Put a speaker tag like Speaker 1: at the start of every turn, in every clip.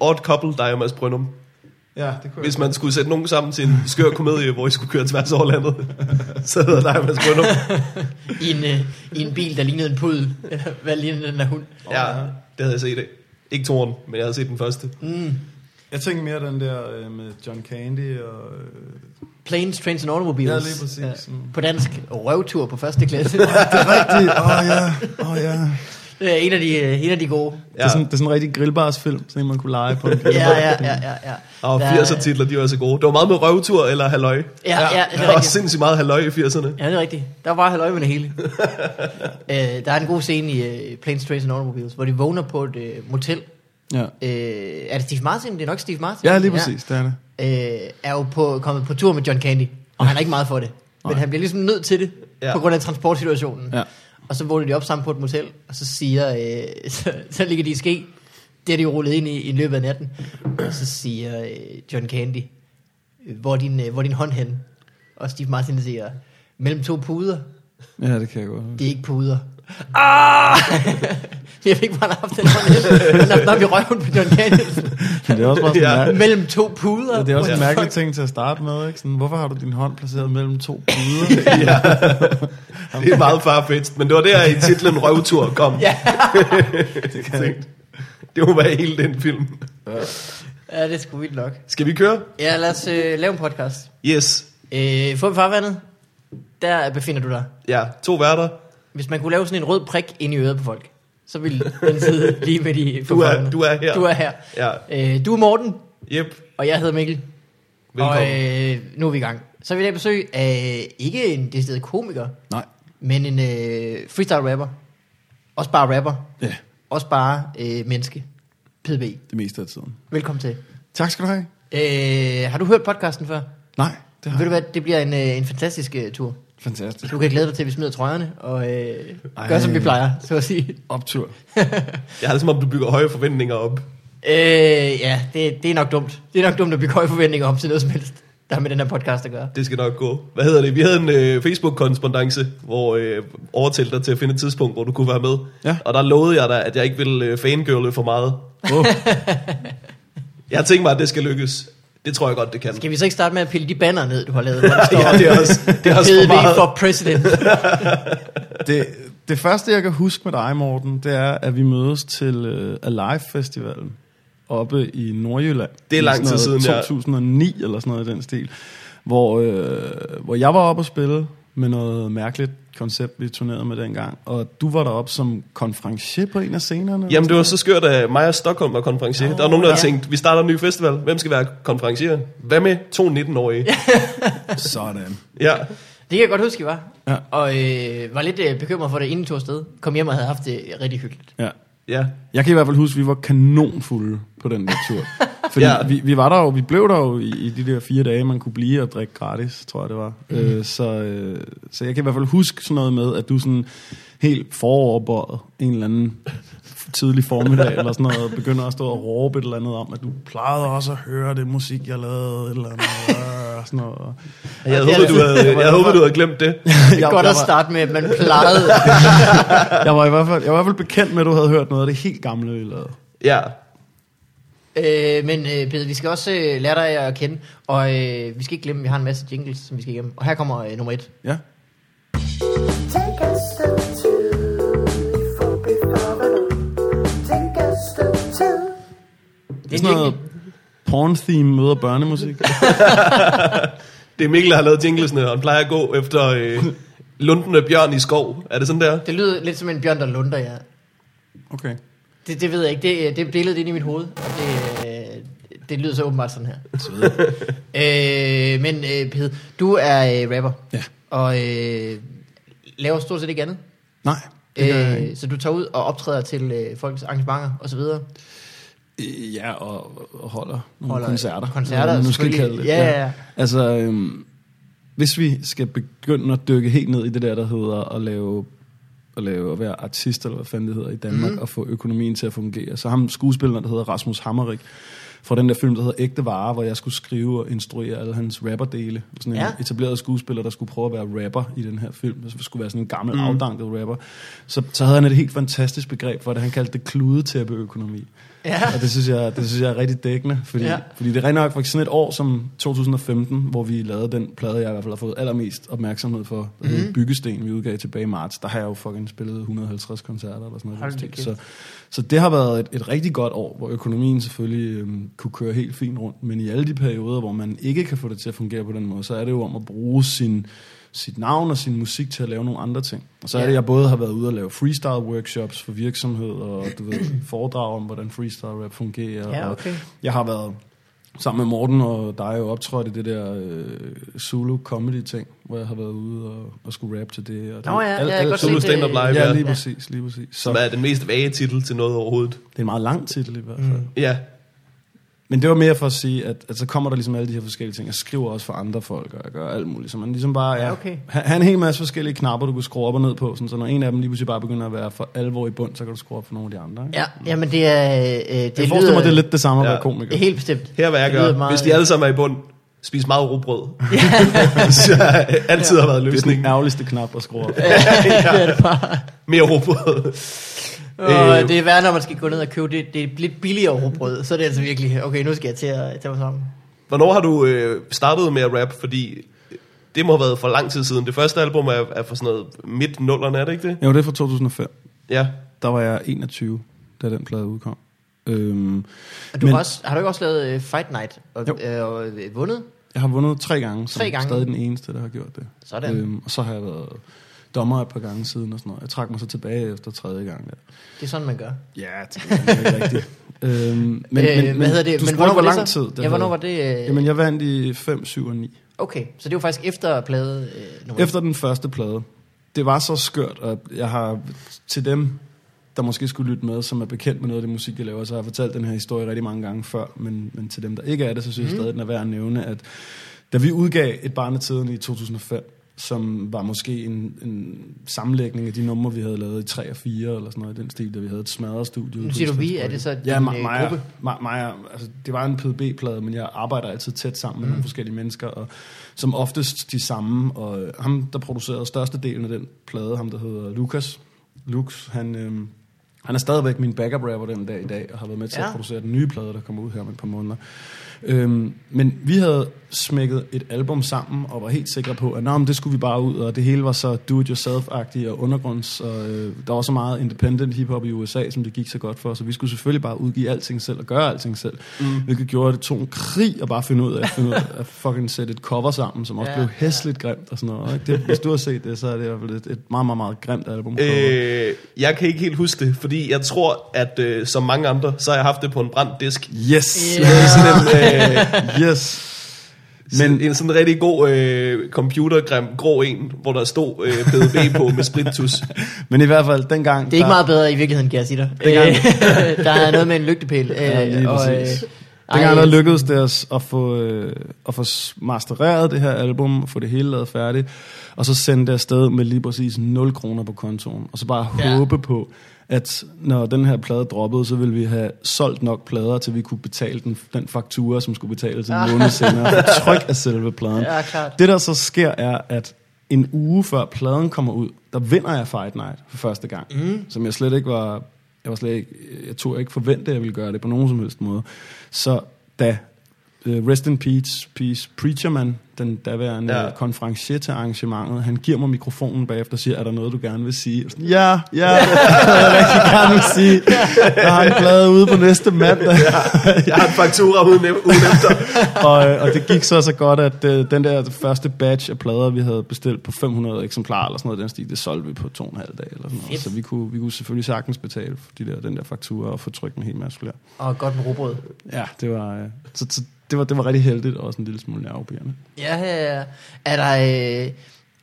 Speaker 1: odd couple, der er Mads Brøndum.
Speaker 2: Ja, det kunne
Speaker 1: Hvis man skulle sætte nogen sammen til en skør komedie, hvor I skulle køre tværs over landet, så hedder dig Mads Brøndum.
Speaker 3: I en, øh, I en bil, der lignede en pudel. Hvad lignede den der hund?
Speaker 1: Ja, det havde jeg set. Ikke toren, men jeg havde set den første.
Speaker 2: Jeg tænker mere den der øh, med John Candy og... Øh,
Speaker 3: Planes, Trains and Automobiles.
Speaker 2: Ja, lige præcis. Sådan.
Speaker 3: På dansk, røvtur på første klasse.
Speaker 2: det er rigtigt. Åh oh, ja, åh oh, ja.
Speaker 3: Det er en af de, øh, en af de gode.
Speaker 2: Det, er sådan, det er sådan en rigtig grillbarsfilm, sådan en man kunne lege på en
Speaker 3: Ja, ja, ja, ja. ja.
Speaker 1: Og
Speaker 3: Der er-
Speaker 1: 80'er titler, de var så gode. Det var meget med røvtur eller halløj.
Speaker 3: Ja, ja, det
Speaker 1: Der
Speaker 3: er
Speaker 1: var
Speaker 3: rigtigt.
Speaker 1: sindssygt meget halløj i 80'erne.
Speaker 3: Ja, det er rigtigt. Der var bare halvøje med det hele. øh, der er en god scene i uh, Planes, Trains and Automobiles, hvor de vågner på et uh, motel.
Speaker 2: Ja.
Speaker 3: Øh, er det Steve Martin? Det er nok Steve Martin.
Speaker 2: ja, lige præcis, det er det.
Speaker 3: Øh, er jo på, kommet på tur med John Candy, og han er ikke meget for det. Men
Speaker 2: Nej.
Speaker 3: han bliver ligesom nødt til det,
Speaker 1: Ja.
Speaker 3: ja. på grund af transportsituationen.
Speaker 2: Ja.
Speaker 3: Og så vågner de op sammen på et motel, og så siger, øh, så, så ligger de i ske. Det er de jo rullet ind i, i løbet af natten. Og så siger øh, John Candy, øh, hvor er din, øh, hvor er din hånd hen? Og Steve Martin siger, mellem to puder.
Speaker 2: Ja, det kan jeg godt.
Speaker 3: Det er ikke puder. Ah! jeg fik bare haft den hånd nok i røven på John Candy.
Speaker 2: Men det er også bare sådan,
Speaker 1: Ja.
Speaker 2: ja.
Speaker 3: mellem to puder.
Speaker 2: det er også en
Speaker 3: What the
Speaker 2: mærkelig ting til at starte med, ikke? Sådan, hvorfor har du din hånd placeret mellem to puder?
Speaker 1: ja. Det er meget farfetched, men det var der i titlen Røvtur kom.
Speaker 3: Ja.
Speaker 1: det, kan det må være hele den film.
Speaker 3: Ja, det er sgu vildt nok.
Speaker 1: Skal vi køre?
Speaker 3: Ja, lad os øh, lave en podcast.
Speaker 1: Yes.
Speaker 3: Øh, få farvandet, der befinder du dig.
Speaker 1: Ja, to værter.
Speaker 3: Hvis man kunne lave sådan en rød prik ind i øret på folk, så ville den sidde lige med de
Speaker 1: Du er, du er her.
Speaker 3: Du er her.
Speaker 1: Ja,
Speaker 3: Øh, du er Morten,
Speaker 1: yep.
Speaker 3: og jeg hedder Mikkel.
Speaker 1: Velkommen.
Speaker 3: Og øh, nu er vi i gang. Så vil jeg besøg af ikke en decideret komiker,
Speaker 2: Nej.
Speaker 3: men en øh, freestyle rapper. Også bare rapper.
Speaker 2: Ja,
Speaker 3: Også bare øh, menneske. PDB.
Speaker 2: det meste af tiden.
Speaker 3: Velkommen til.
Speaker 2: Tak skal du have.
Speaker 3: Øh, har du hørt podcasten før?
Speaker 2: Nej, det har
Speaker 3: Ved du hvad, det bliver en, øh, en fantastisk øh, tur.
Speaker 2: Fantastisk.
Speaker 3: Du kan glæde dig til, at vi smider trøjerne og øh,
Speaker 2: Ej.
Speaker 3: gør, som vi plejer, så at sige.
Speaker 2: Optur.
Speaker 1: Jeg har det som om, du bygger høje forventninger op.
Speaker 3: Øh, ja, det, det er nok dumt. Det er nok dumt at bygge høje forventninger om til noget som helst, der har med den her podcast at gøre.
Speaker 1: Det skal nok gå. Hvad hedder det? Vi havde en øh, Facebook-korrespondance, hvor øh, overtalte dig til at finde et tidspunkt, hvor du kunne være med.
Speaker 2: Ja.
Speaker 1: Og der lovede jeg dig, at jeg ikke ville øh, fangirle for meget.
Speaker 2: Oh,
Speaker 1: Jeg har tænkt mig, at det skal lykkes. Det tror jeg godt, det kan.
Speaker 3: Skal vi så ikke starte med at pille de banner ned, du har lavet, hvor der står
Speaker 1: ja, det er også, det er også for meget.
Speaker 3: for president.
Speaker 2: det, det første, jeg kan huske med dig, Morten, det er, at vi mødes til uh, Alive Festivalen oppe i Nordjylland.
Speaker 1: Det er
Speaker 2: I
Speaker 1: lang tid siden, ja.
Speaker 2: 2009 eller sådan noget i den stil. Hvor, øh, hvor jeg var oppe og spille med noget mærkeligt koncept, vi turnerede med dengang. Og du var deroppe som konferencier på en af scenerne.
Speaker 1: Jamen, det var så skørt, at mig og Stockholm var konferencier.
Speaker 3: Nå,
Speaker 1: der var nogen, der
Speaker 3: ja.
Speaker 1: havde tænkt, vi starter en ny festival. Hvem skal være konferencier? Hvad med to 19-årige?
Speaker 2: Sådan.
Speaker 1: ja.
Speaker 3: Det kan jeg godt huske, I var.
Speaker 2: Ja.
Speaker 3: Og øh, var lidt øh, bekymret for det, inden tog afsted. Kom hjem og havde haft det rigtig hyggeligt.
Speaker 2: Ja.
Speaker 1: Ja.
Speaker 2: Jeg kan i hvert fald huske, at vi var kanonfulde på den der tur. Fordi
Speaker 1: Ja.
Speaker 2: vi, vi var der jo, vi blev der jo i, i de der fire dage, man kunne blive og drikke gratis, tror jeg det var. Mm. Øh, så, øh, så jeg kan i hvert fald huske sådan noget med, at du sådan helt foroverbøjet en eller anden tidlig formiddag eller sådan noget, begynder at stå og råbe et eller andet om, at du plejede også at høre det musik, jeg lavede, et eller andet, øh, sådan noget.
Speaker 1: Jeg
Speaker 3: er
Speaker 1: håbet, du havde, jeg havde håbet, du havde glemt det.
Speaker 3: Det er
Speaker 2: Jeg-
Speaker 3: godt
Speaker 2: jeg
Speaker 3: at starte med, at man plejede.
Speaker 2: Jeg var, i hvert fald, jeg var i hvert fald bekendt med, at du havde hørt noget af det helt gamle, vi lavede.
Speaker 1: Ja.
Speaker 3: øh, men øh, Peter, vi skal også øh, lære dig at kende. Og øh, vi skal ikke glemme, at vi har en masse jingles, som vi skal igennem. Og her kommer øh, nummer et.
Speaker 2: Ja.
Speaker 4: Take a
Speaker 2: Det er sådan noget porn-theme møder børnemusik.
Speaker 1: Det er Mikkel, der har lavet jinglesene, og han plejer at gå efter øh, lundende bjørn i skov. Er det sådan der?
Speaker 3: Det lyder lidt som en bjørn, der lunder, ja.
Speaker 2: Okay.
Speaker 3: Det, det ved jeg ikke. Det, det er billedet ind i mit hoved. Og det, øh, det lyder så åbenbart sådan her. øh, men øh, Pede, du er øh, rapper.
Speaker 2: Ja.
Speaker 3: Og øh, laver stort set ikke andet.
Speaker 2: Nej,
Speaker 3: Øh, så du tager ud og optræder til øh, folks arrangementer og så videre.
Speaker 2: Øh, Ja, og, og holder nogle
Speaker 3: Holder
Speaker 2: koncerter.
Speaker 3: koncerter,
Speaker 2: man nu skal kalde det.
Speaker 3: Ja, ja, ja.
Speaker 2: Altså, øhm, hvis vi skal begynde at dykke helt ned i det der, der hedder at lave at lave at være artist, eller hvad fanden det hedder i Danmark, mm. og få økonomien til at fungere. Så ham skuespilleren, der hedder Rasmus Hammerik, fra den der film, der hedder Ægte Vare, hvor jeg skulle skrive og instruere alle hans rapperdele. Sådan en
Speaker 3: Ja.
Speaker 2: etableret skuespiller, der skulle prøve at være rapper i den her film. Det skulle være sådan en gammel, mm. afdanket rapper. Så, så havde han et helt fantastisk begreb for det. Han kaldte det kludetæppeøkonomi.
Speaker 3: Ja.
Speaker 2: Og det synes, jeg, det synes jeg er rigtig dækkende, fordi,
Speaker 3: Ja.
Speaker 2: fordi det er rigtig nok for sådan et år som 2015, hvor vi lavede den plade, jeg i hvert fald har fået allermest opmærksomhed for, mm. Byggesten, vi udgav tilbage i marts. Der har jeg jo fucking spillet 150 koncerter eller sådan noget.
Speaker 3: kæft.
Speaker 2: Så, så det har været et, et rigtig godt år, hvor økonomien selvfølgelig øhm, kunne køre helt fint rundt. Men i alle de perioder, hvor man ikke kan få det til at fungere på den måde, så er det jo om at bruge sin, sit navn og sin musik til at lave nogle andre ting. Og så er det, jeg både har været ude og lave freestyle workshops for virksomhed, og du ved, foredrag om, hvordan freestyle rap fungerer.
Speaker 3: Ja,
Speaker 2: og
Speaker 3: okay.
Speaker 2: jeg har været sammen med Morten og dig jo optrådt i det der øh, Zulu comedy ting, hvor jeg har været ude og, og skulle rap til det. Og
Speaker 3: Nå ja, ja, jeg kan godt se
Speaker 1: Zulu
Speaker 3: det.
Speaker 1: Stand Up Live,
Speaker 2: Ja,
Speaker 1: ja.
Speaker 2: lige præcis, lige præcis. Så
Speaker 1: Som er den mest vage titel til noget overhovedet.
Speaker 2: det er en meget lang titel i hvert fald. Mm.
Speaker 1: Ja,
Speaker 2: Men det var mere for at sige, at, at så kommer der ligesom alle de her forskellige ting. Jeg skriver også for andre folk, og jeg gør alt muligt. Så man ligesom bare, ja,
Speaker 3: Ja, okay.
Speaker 2: ha- have en hel masse forskellige knapper, du kan skrue op og ned på. Sådan, så når en af dem lige pludselig bare begynder at være for alvor i bund, så kan du skrue op for nogle af de andre. Ikke?
Speaker 3: Ja, jamen det er... Øh, det
Speaker 2: jeg
Speaker 3: lyder,
Speaker 2: forestiller mig, det er lidt det samme at
Speaker 1: Ja.
Speaker 2: være komiker.
Speaker 3: Helt bestemt.
Speaker 1: her hvad jeg gør.
Speaker 3: meget-
Speaker 1: Hvis de alle sammen er i bund, spis meget rugbrød. så altid har været
Speaker 2: Det er den
Speaker 1: løsningen.
Speaker 2: ærgerligste knap at skrue op.
Speaker 3: det er det bare.
Speaker 1: Mere rugbrød.
Speaker 3: Og
Speaker 1: Øh.
Speaker 3: det er værd, når man skal gå ned og købe det, det er lidt billigere råbrød, så er det altså virkelig, okay, nu skal jeg til at tage mig sammen.
Speaker 1: Hvornår har du øh, startet med at rap? Fordi det må have været for lang tid siden. Det første album er, er for sådan noget midt nullerne, er det ikke det?
Speaker 2: Jo, det er fra 2005.
Speaker 1: Ja.
Speaker 2: Der var jeg 21, da den plade udkom. Øhm,
Speaker 3: Og du
Speaker 2: Men-
Speaker 3: har, også, har du ikke også lavet uh, Fight Night og,
Speaker 2: Jo.
Speaker 3: øh, og øh, vundet?
Speaker 2: jeg har vundet tre gange, som
Speaker 3: Tre gange?
Speaker 2: stadig den eneste, der har gjort det.
Speaker 3: Sådan.
Speaker 2: Øhm, og så har jeg været dommer et par gange siden og sådan noget. Jeg trak mig så tilbage efter tredje gang. Ja.
Speaker 3: Det er sådan, man gør.
Speaker 2: Ja, det er rigtigt. øhm, men,
Speaker 3: Men, øh, hvad hedder det?
Speaker 2: Du
Speaker 3: men hvornår
Speaker 2: hvor lang tid det
Speaker 3: Ja, hvornår var det? Øh,
Speaker 2: Jamen, jeg vandt i 5, 7 og 9.
Speaker 3: Okay, så det var faktisk efter plade øh, nummer
Speaker 2: Efter den første plade. Det var så skørt, og jeg har til dem, der måske skulle lytte med, som er bekendt med noget af det musik, jeg laver, så har jeg fortalt den her historie rigtig mange gange før, men, men til dem, der ikke er det, så synes jeg
Speaker 3: Mhm.
Speaker 2: stadig, den er værd at nævne, at da vi udgav et barnetiden i 2005, som var måske en, en sammenlægning af de numre, vi havde lavet i 3 og 4, eller sådan noget i den stil, da vi havde et smadret studie. på
Speaker 3: siger du vi, er det så din
Speaker 2: Ja,
Speaker 3: øh,
Speaker 2: mig,
Speaker 3: gruppe?
Speaker 2: mig, mig, altså, det var en PDB-plade, men jeg arbejder altid tæt sammen med
Speaker 3: Mm.
Speaker 2: nogle forskellige mennesker, og som oftest de samme, og ham, der producerede størstedelen af den plade, ham der hedder Lukas, Lux, han, øh, han er stadigvæk min backup rapper den dag i dag, og har været med til ja.
Speaker 3: Ja.
Speaker 2: at producere den nye plade, der kommer ud her om et par måneder. Øhm, men vi havde smækket et album sammen, og var helt sikre på, at men det skulle vi bare ud, og det hele var så do-it-yourself-agtigt og undergrunds, og øh, der var så meget independent hiphop i USA, som det gik så godt for, så vi skulle selvfølgelig bare udgive alting selv og gøre alting selv, mm. hvilket gjorde, at det tog en krig at bare finde ud af, at, finde ud af at fucking sætte et cover sammen, som også
Speaker 3: Ja,
Speaker 2: ja, blev hæsligt grimt og sådan noget. Ikke? Det, hvis du har set det, så er det i hvert fald et, et meget, meget, meget grimt album.
Speaker 1: Øh, jeg kan ikke helt huske det, fordi jeg tror, at øh, som mange andre, så har jeg haft det på en brændt disk.
Speaker 2: Yes!
Speaker 1: Er sådan en, øh,
Speaker 2: Yes!
Speaker 1: Men en sådan rigtig god øh, computergrim grå en, hvor der stod øh, PDB på med spritus.
Speaker 2: Men i hvert fald, dengang...
Speaker 3: Det er ikke
Speaker 2: der-
Speaker 3: meget bedre i virkeligheden, kan jeg sige dig.
Speaker 2: Dengang-
Speaker 3: Øh, der er noget med en lygtepæl. Øh,
Speaker 2: Ja, lige
Speaker 3: og,
Speaker 2: præcis.
Speaker 3: ej,
Speaker 2: Dengang der lykkedes det os at få, øh, at få mastereret det her album, og få det hele lavet færdigt, og så sende det afsted med lige præcis 0 kroner på kontoen, og så bare
Speaker 3: ja.
Speaker 2: håbe på, at når den her plade droppede, så ville vi have solgt nok plader, til vi kunne betale den, den faktura, som skulle betales en måned senere, for tryk af selve pladen.
Speaker 3: Ja, klart.
Speaker 2: Det der så sker er, at en uge før pladen kommer ud, der vinder jeg Fight Night for første gang. Mm. Som jeg slet ikke var... Jeg var slet ikke... Jeg tog ikke forvente, at jeg ville gøre det på nogen som helst måde. Så da uh, Rest in Peace, Peace Preacherman, den daværende
Speaker 1: Ja.
Speaker 2: ja. konferencier til arrangementet, han giver mig mikrofonen bagefter og siger, er der noget, du gerne vil sige? Sådan, ja, ja, det er jeg rigtig gerne vil sige. Jeg har en plade ude på næste mandag.
Speaker 1: Jeg har en faktura uden, uden efter.
Speaker 2: og, øh, og det gik så så godt, at øh, den der første batch af plader, vi havde bestilt på 500 eksemplarer eller sådan noget, den stil, det solgte vi på to og en halv dag eller sådan noget. Så vi kunne, vi kunne selvfølgelig sagtens betale for de der, den der faktura og få trykt en hel masse flere.
Speaker 3: Og godt med robrød.
Speaker 2: Ja, det var, øh, så, så det var, det var rigtig heldigt og også en lille smule nervepirrende.
Speaker 3: Ja, ja, ja. Er der... Øh,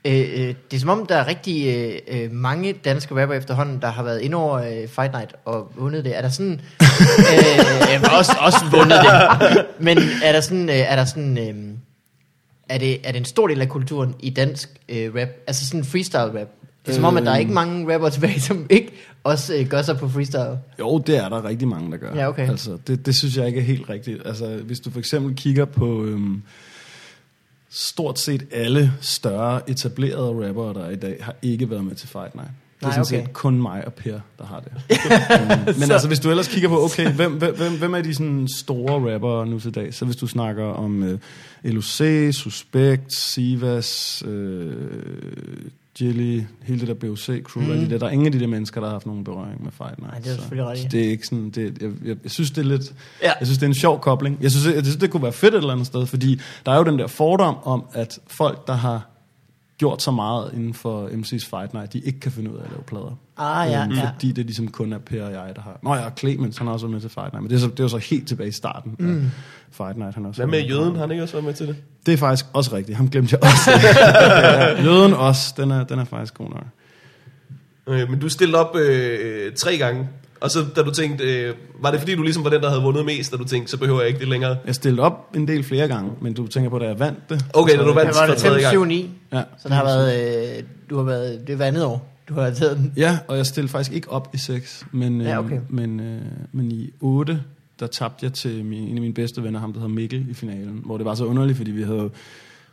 Speaker 3: øh, øh, det er som om, der er rigtig øh, øh, mange danske rapper efterhånden, der har været inde over øh, Fight Night og vundet det. Er der sådan... øh, øh, også, også vundet det. Men er der sådan... Øh, er der sådan øh, er det, er det en stor del af kulturen i dansk øh, rap? Altså sådan freestyle rap? Det er som om, at der er ikke mange rapper tilbage, som ikke også øh, gør sig på freestyle.
Speaker 2: Jo, det er der rigtig mange, der gør.
Speaker 3: Ja, okay.
Speaker 2: Altså, det, det synes jeg ikke er helt rigtigt. Altså, hvis du for eksempel kigger på øhm, stort set alle større etablerede rappere, der er i dag, har ikke været med til Fight Night. Det er
Speaker 3: Nej,
Speaker 2: sådan
Speaker 3: okay.
Speaker 2: set kun mig og Per, der har det. Men altså, hvis du ellers kigger på, okay, hvem, hvem, hvem, er de sådan store rappere nu til dag? Så hvis du snakker om øh, LOC, Suspect, Sivas, øh, Jilly, hele det der BOC-crew, mm. alle de der, der er ingen af de der mennesker, der har haft nogen berøring med Fight Night.
Speaker 3: Nej, det er selvfølgelig
Speaker 2: så Det er ikke sådan, det, jeg, jeg, jeg, synes, det er lidt,
Speaker 3: Ja.
Speaker 2: jeg synes, det er en sjov kobling. Jeg synes, jeg, jeg synes, det kunne være fedt et eller andet sted, fordi der er jo den der fordom om, at folk, der har gjort så meget inden for MC's Fight Night, de ikke kan finde ud af at lave plader.
Speaker 3: Ah, ja,
Speaker 2: Øhm,
Speaker 3: ja.
Speaker 2: Fordi det ligesom kun er Per og jeg, der har... Nå ja, Clemens, han har også været med til Fight Night, men det er, så, det er jo så helt tilbage i starten mm. af Fight Night. Han også
Speaker 1: Hvad med jøden? Har han ikke også været med til det?
Speaker 2: Det er faktisk også rigtigt. Ham glemte jeg også. ja, jøden også, den er, den er faktisk god nok.
Speaker 1: Øh, men du stillede op øh, tre gange. Og så da du tænkte, øh, var det fordi du ligesom var den, der havde vundet mest, da du tænkte, så behøver jeg ikke det længere?
Speaker 2: Jeg stillede op en del flere gange, men du tænker på, da jeg vandt det.
Speaker 1: Okay, da du vandt.
Speaker 3: Hvad var det?
Speaker 1: for tredje
Speaker 3: 5,
Speaker 1: gang.
Speaker 3: 7, 9?
Speaker 2: Ja.
Speaker 3: Så der har været, øh, du har været, det er hver andet år, du har taget den.
Speaker 2: Ja, og jeg stillede faktisk ikke op i 6, men,
Speaker 3: Ja,
Speaker 2: ja,
Speaker 3: okay.
Speaker 2: okay. men, øh, men i 8, der tabte jeg til min, en af mine bedste venner, ham der hedder Mikkel, i finalen. Hvor det var så underligt, fordi vi havde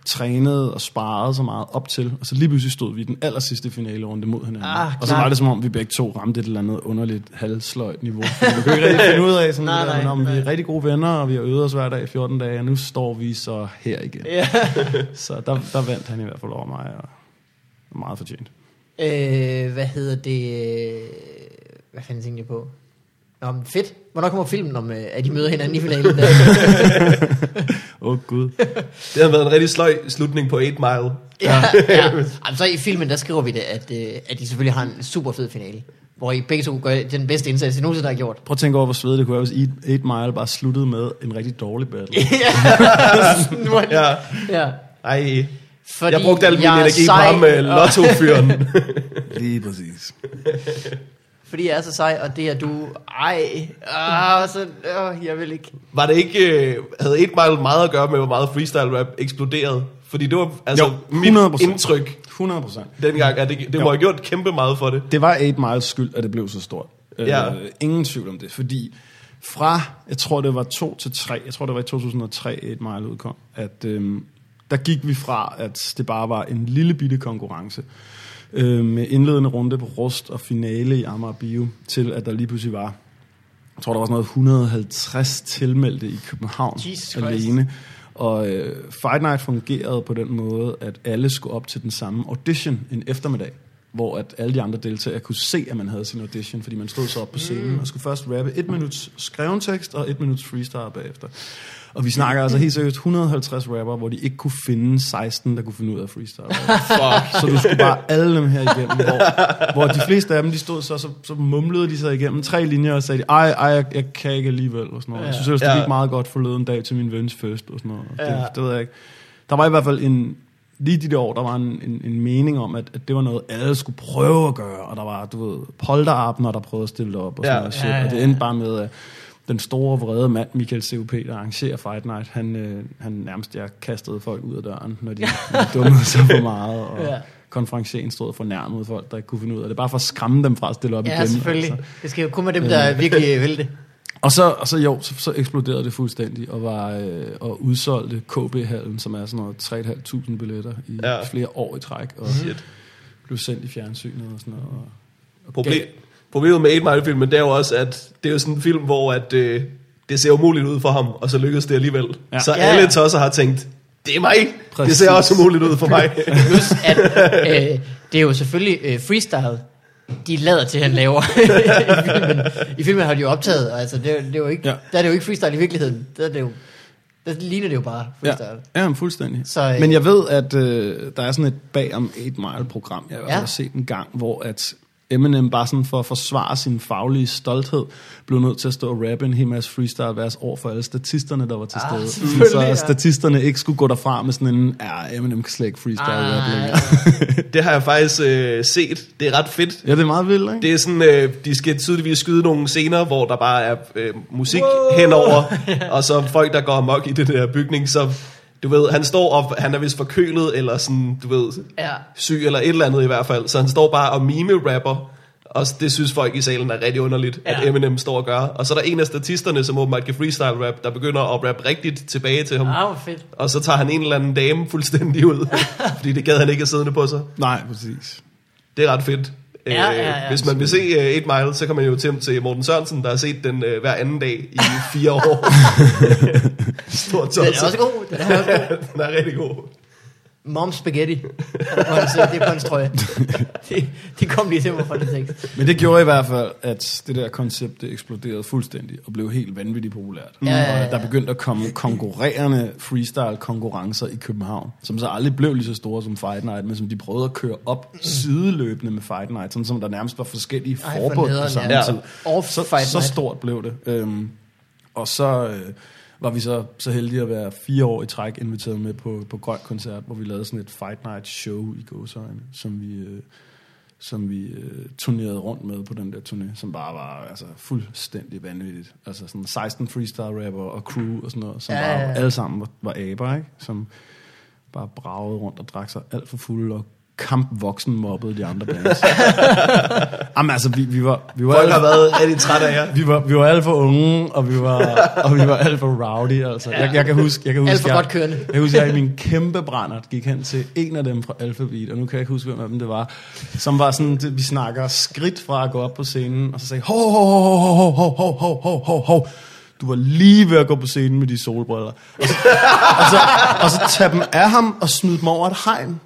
Speaker 2: trænet og sparet så meget op til, og så lige pludselig stod vi i den aller sidste finale-runde mod hinanden.
Speaker 3: Ah,
Speaker 2: og så var det som om, vi begge to ramte et eller andet underligt halvsløjt niveau. Vi kunne ikke rigtig finde ud af, sådan
Speaker 3: Nej,
Speaker 2: det der,
Speaker 3: nej,
Speaker 2: om vi
Speaker 3: nej.
Speaker 2: er rigtig gode venner, og vi har øvet os hver dag i 14 dage, og nu står vi så her igen.
Speaker 3: Ja.
Speaker 2: Så der, der vandt han i hvert fald over mig, og meget fortjent.
Speaker 3: Øh, hvad hedder det? Hvad fanden tænkte jeg på? Nå, men fedt. Hvornår kommer filmen om, øh, at de møder hinanden i finalen?
Speaker 2: Åh oh, gud.
Speaker 1: Det har været en rigtig sløj slutning på 8 Mile.
Speaker 3: ja, ja. Jamen, så i filmen, der skriver vi det, at, øh, at de selvfølgelig har en super fed finale. Hvor I begge to gør den bedste indsats, I nogensinde har gjort.
Speaker 2: Prøv at tænke over, hvor svedigt det kunne være, hvis 8 Mile bare sluttede med en rigtig dårlig battle.
Speaker 3: Er-
Speaker 1: Ja.
Speaker 3: ja.
Speaker 1: Ej,
Speaker 3: Fordi
Speaker 1: jeg brugte al min
Speaker 3: jeg er
Speaker 1: energi på
Speaker 3: sej,
Speaker 1: ham med lotto-fyren.
Speaker 2: Lige præcis.
Speaker 3: Fordi jeg er så sej, og det er du. Ej, ah, så, øh, jeg vil ikke.
Speaker 1: Var det ikke, øh, havde 8 Mile meget at gøre med, hvor meget freestyle rap eksploderede? Fordi det var altså
Speaker 2: Jo,
Speaker 1: mit
Speaker 2: 100%.
Speaker 1: indtryk
Speaker 2: 100 procent.
Speaker 1: dengang, at det, det må
Speaker 2: Jo.
Speaker 1: have gjort kæmpe meget for det.
Speaker 2: Det var 8 Miles skyld, at det blev så stort.
Speaker 1: Ja.
Speaker 2: Øh, ingen tvivl om det, fordi fra, jeg tror det var 2 til 3, jeg tror det var i 2003, 8 Mile udkom, at øhm, der gik vi fra, at det bare var en lille bitte konkurrence, øh, med indledende runde på Rust og finale i Amager Bio, til at der lige pludselig var, jeg tror der var sådan noget 150 tilmeldte i København
Speaker 3: Jesus Christ.
Speaker 2: alene. Og øh, Fight Night fungerede på den måde, at alle skulle op til den samme audition en eftermiddag, hvor at alle de andre deltagere kunne se, at man havde sin audition, fordi man stod så op på scenen mm. og skulle først rappe et minuts skreven tekst og et minuts freestyle bagefter. Og vi snakker altså helt seriøst 150 rapper, hvor de ikke kunne finde 16, der kunne finde ud af freestyle.
Speaker 1: Fuck.
Speaker 2: Så du skulle bare alle dem her igennem, hvor, hvor de fleste af dem, de stod så, så, så mumlede de sig igennem tre linjer og sagde, de, ej, ej, jeg, jeg kan ikke alligevel, og sådan noget. Jeg synes det
Speaker 1: Ja.
Speaker 2: gik meget godt forleden dag til min vens fest, og sådan noget. Det,
Speaker 3: Ja.
Speaker 2: det ved jeg ikke. Der var i hvert fald en, lige de der år, der var en, en, en mening om, at, at det var noget, alle skulle prøve at gøre, og der var, du ved, polterabner, der prøvede at stille det op, og sådan
Speaker 1: Ja.
Speaker 2: noget shit,
Speaker 3: Ja, ja,
Speaker 2: og det
Speaker 3: ja.
Speaker 2: endte bare med, at den store, vrede mand, Michael COP, der arrangerer Fight Night, han, øh, han nærmest jeg kastede folk ud af døren, når de, når de dummede sig for meget, og
Speaker 3: Ja.
Speaker 2: ja. konferencien stod fornærmet folk, der ikke kunne finde ud af det. Bare for at skræmme dem fra at stille op
Speaker 3: Ja,
Speaker 2: igen.
Speaker 3: selvfølgelig.
Speaker 2: Altså.
Speaker 3: Det skal jo kun være dem, der virkelig vil det.
Speaker 2: Og så, og så jo, så, så eksploderede det fuldstændig, og var øh, og udsolgte KB-hallen, som er sådan noget 3.500 billetter i
Speaker 1: Ja.
Speaker 2: flere år i træk, og
Speaker 1: Shit.
Speaker 2: blev sendt i fjernsynet og sådan noget. Og, og
Speaker 1: Problem, problemet med 8 Mile-filmen, det er jo også, at det er jo sådan en film, hvor at, øh, det ser umuligt ud for ham, og så lykkedes det alligevel. Ja. Så
Speaker 3: Ja.
Speaker 1: alle tosser har tænkt, det er mig. Præcis. Det ser også umuligt ud for mig.
Speaker 3: Plus, at øh, det er jo selvfølgelig øh, freestyle, de lader til, at han laver i filmen. I filmen har de jo optaget, og altså, det, er, det er jo ikke, ja.
Speaker 2: Ja.
Speaker 3: der er det jo ikke freestyle i virkeligheden. Der, er det jo, der ligner det jo bare freestyle.
Speaker 2: Ja, ja men fuldstændig.
Speaker 3: Så, øh,
Speaker 2: men jeg ved, at øh, der er sådan et bag om 8 Mile-program, jeg
Speaker 3: Ja.
Speaker 2: har set en gang, hvor at Eminem bare sådan for at forsvare sin faglige stolthed, blev nødt til at stå og rappe en hel masse freestyle vers over for alle statisterne, der var til
Speaker 3: Ah,
Speaker 2: stede. så
Speaker 3: ja.
Speaker 2: statisterne ikke skulle gå derfra med sådan en, ja, Eminem kan slet ikke freestyle rap
Speaker 3: Ah,
Speaker 2: længere.
Speaker 1: det har jeg faktisk øh, set. Det er ret fedt.
Speaker 2: Ja, det er meget vildt, ikke?
Speaker 1: Det er sådan, øh, de skal tydeligvis skyde nogle scener, hvor der bare er øh, musik wow. henover, og så folk, der går amok i det der bygning, så du ved, han står op, han er vist forkølet, eller sådan, du ved,
Speaker 3: Ja.
Speaker 1: syg, eller et eller andet i hvert fald. Så han står bare og mime-rapper, og det synes folk i salen er rigtig underligt, ja. At Eminem står og gør. Og så er der en af statisterne, som åbenbart kan freestyle-rap, der begynder at rappe rigtigt tilbage til ham.
Speaker 3: Ah, fedt.
Speaker 1: Og så tager han en eller anden dame fuldstændig ud, fordi det gad han ikke at siddende på sig.
Speaker 2: Nej, præcis.
Speaker 1: Det er ret fedt.
Speaker 3: Ja,
Speaker 1: Øh,
Speaker 3: ja, ja.
Speaker 1: Hvis man vil se uh, 8 Mile, så kan man jo til, til Morten Sørensen, der har set den uh, hver anden dag i fire år. Stort
Speaker 3: Den er
Speaker 1: tosset.
Speaker 3: også god. Den er også god.
Speaker 1: den er rigtig god.
Speaker 3: Mom Spaghetti. Det er på hans trøje. Det, det kom lige til mig fra den tekst.
Speaker 2: Men det gjorde i hvert fald, at det der koncept det eksploderede fuldstændig og blev helt vanvittigt populært.
Speaker 3: Ja, ja, ja.
Speaker 2: Og der begyndte at komme konkurrerende freestyle-konkurrencer i København, som så aldrig blev lige så store som Fight Night, men som de prøvede at køre op sideløbende med Fight Night, sådan som der nærmest var forskellige
Speaker 3: Ej, for
Speaker 2: forbund på samme
Speaker 1: ja.
Speaker 2: tid. Så, så stort blev det. Øhm, og så øh, var vi så, så heldige at være fire år i træk inviteret med på, på Grøn Koncert, hvor vi lavede sådan et Fight Night show i gåsøjne, som vi... Øh, som vi øh, turnerede rundt med på den der turné, som bare var altså, fuldstændig vanvittigt. Altså sådan 16 freestyle rapper og crew og sådan noget, som
Speaker 3: Ja,
Speaker 2: ja,
Speaker 3: ja,
Speaker 2: bare
Speaker 3: ja.
Speaker 2: alle sammen var, var aber, ikke? Som bare bragede rundt og drak sig alt for fulde og kampvoksen mobbede de andre bands. Jamen altså, vi, vi var, vi var,
Speaker 1: Folk
Speaker 2: alle,
Speaker 1: har været rigtig trætte af jer.
Speaker 2: vi var, vi var alt for unge, og vi var, og vi var alt for rowdy. Altså. Jeg, jeg, kan huske, jeg kan huske,
Speaker 3: Alt for
Speaker 2: jeg,
Speaker 3: godt kørende.
Speaker 2: jeg husker, jeg i min kæmpe brændert gik hen til en af dem fra Alphabet, og nu kan jeg ikke huske, hvem af dem det var, som var sådan, det, vi snakker skridt fra at gå op på scenen, og så sagde, hov, hov, hov, hov, hov, hov, hov, hov, hov, du var lige ved at gå på scenen med de solbriller. Og så, og så, og så tage dem af ham og smide dem over et hegn.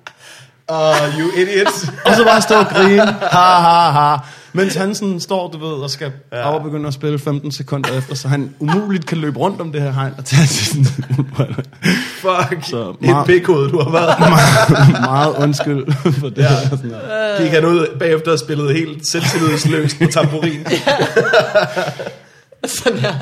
Speaker 1: Uh, you idiots.
Speaker 2: Og så bare stå og grine. Ha, ha, ha. Mens han sådan står, du ved, og skal ja. og begynde at spille 15 sekunder efter, så han umuligt kan løbe rundt om det her hegn og tage sin
Speaker 1: Fuck.
Speaker 2: Så meget-
Speaker 1: et pikhoved, du har været.
Speaker 2: meget, meget undskyld for det ja. her. Sådan noget.
Speaker 1: Gik han ud bagefter og spillede helt selvtillidsløst på tamburin.
Speaker 3: Sådan her.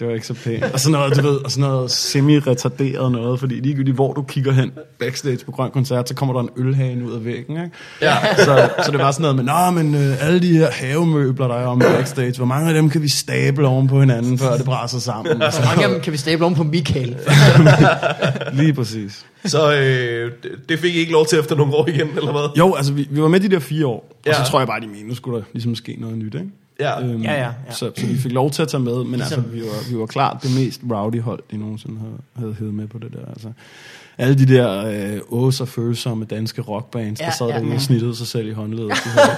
Speaker 2: Det var ikke så pænt. Og sådan noget, du ved, og sådan noget semi-retarderet noget, fordi ligegyldigt hvor du kigger hen backstage på Grøn Koncert, så kommer der en ølhane ud af væggen, ikke?
Speaker 1: Ja.
Speaker 2: Så, så det var sådan noget med, nå, men øh, alle de her havemøbler, der er om backstage, hvor mange af dem kan vi stable oven på hinanden, før det brænder sammen?
Speaker 3: Hvor mange af dem kan vi stable om på Michael?
Speaker 2: lige præcis.
Speaker 1: Så øh, det- fik I ikke lov til efter nogle år igen, eller hvad?
Speaker 2: Jo, altså vi, vi var med de der fire år, ja. og
Speaker 1: Ja.
Speaker 2: så tror jeg bare, de mente, nu skulle der ligesom ske noget nyt, ikke?
Speaker 1: Ja.
Speaker 2: Øhm,
Speaker 3: Ja, ja, ja.
Speaker 2: Så, så vi fik lov til at tage med, men
Speaker 3: Ligesom-
Speaker 2: altså, vi var, vi var klart det mest rowdy hold, de nogensinde havde, havde hævet med på det der. Altså, alle de der øh, ås og følsomme danske rockbands, ja, der sad
Speaker 3: ja,
Speaker 2: ja, der
Speaker 3: ja.
Speaker 2: og snittede sig selv i håndledet. De havde,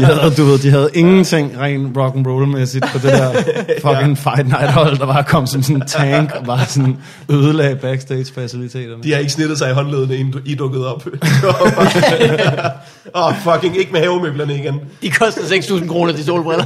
Speaker 2: de havde, du ved, de havde ingenting ren rock and roll mæssigt på det der fucking ja. fight night hold, der bare kom som sådan en tank og bare sådan ødelagde backstage faciliteterne.
Speaker 1: De har ikke snittet sig i håndledene, inden du- I dukkede op. Åh, oh, fucking ikke med havemøblerne igen.
Speaker 3: De koster 6.000 kroner, de solbriller.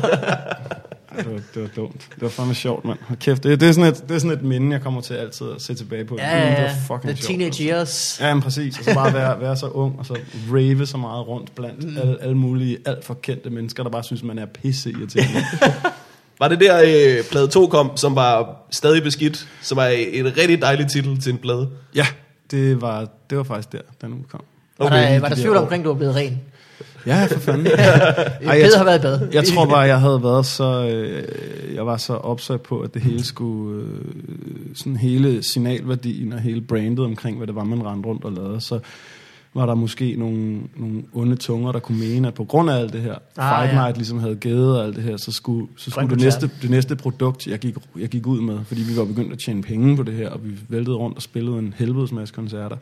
Speaker 2: Det var, det var dumt. Det var fandme sjovt, mand. Kæft, det, det, er sådan et, det er sådan et minde, jeg kommer til altid at se tilbage på.
Speaker 3: Ja, ja,
Speaker 2: Det var fucking
Speaker 3: The
Speaker 2: sjovt.
Speaker 3: teenage years.
Speaker 2: Ja, men præcis. Og så bare være, være så ung, og så rave så meget rundt blandt mm. alle, alle mulige alt for kendte mennesker, der bare synes, man er pisse irriterende.
Speaker 1: Var det der øh, plade 2 kom, som var stadig beskidt, som er en rigtig dejlig titel til en plade?
Speaker 2: ja, det var, det var faktisk der, den udkom.
Speaker 3: Var
Speaker 1: Okay,
Speaker 3: var der
Speaker 2: de der
Speaker 3: tvivl omkring, du var blevet ren?
Speaker 2: Ja, for fanden.
Speaker 3: Ej,
Speaker 2: jeg
Speaker 3: har været i bad.
Speaker 2: Jeg tror bare, jeg havde været så... Øh, jeg var så opsat på, at det hele skulle... Øh, sådan hele signalværdien og hele brandet omkring, hvad det var, man rendte rundt og lavede. Så var der måske nogle, nogle onde tunger, der kunne mene, at på grund af alt det her,
Speaker 3: Ah,
Speaker 2: Fight
Speaker 3: ja.
Speaker 2: Night ligesom havde givet og alt det her, så skulle, så skulle det, næste, det næste produkt, jeg gik, jeg gik ud med, fordi vi var begyndt at tjene penge på det her, og vi væltede rundt og spillede en helvedes masse koncerter,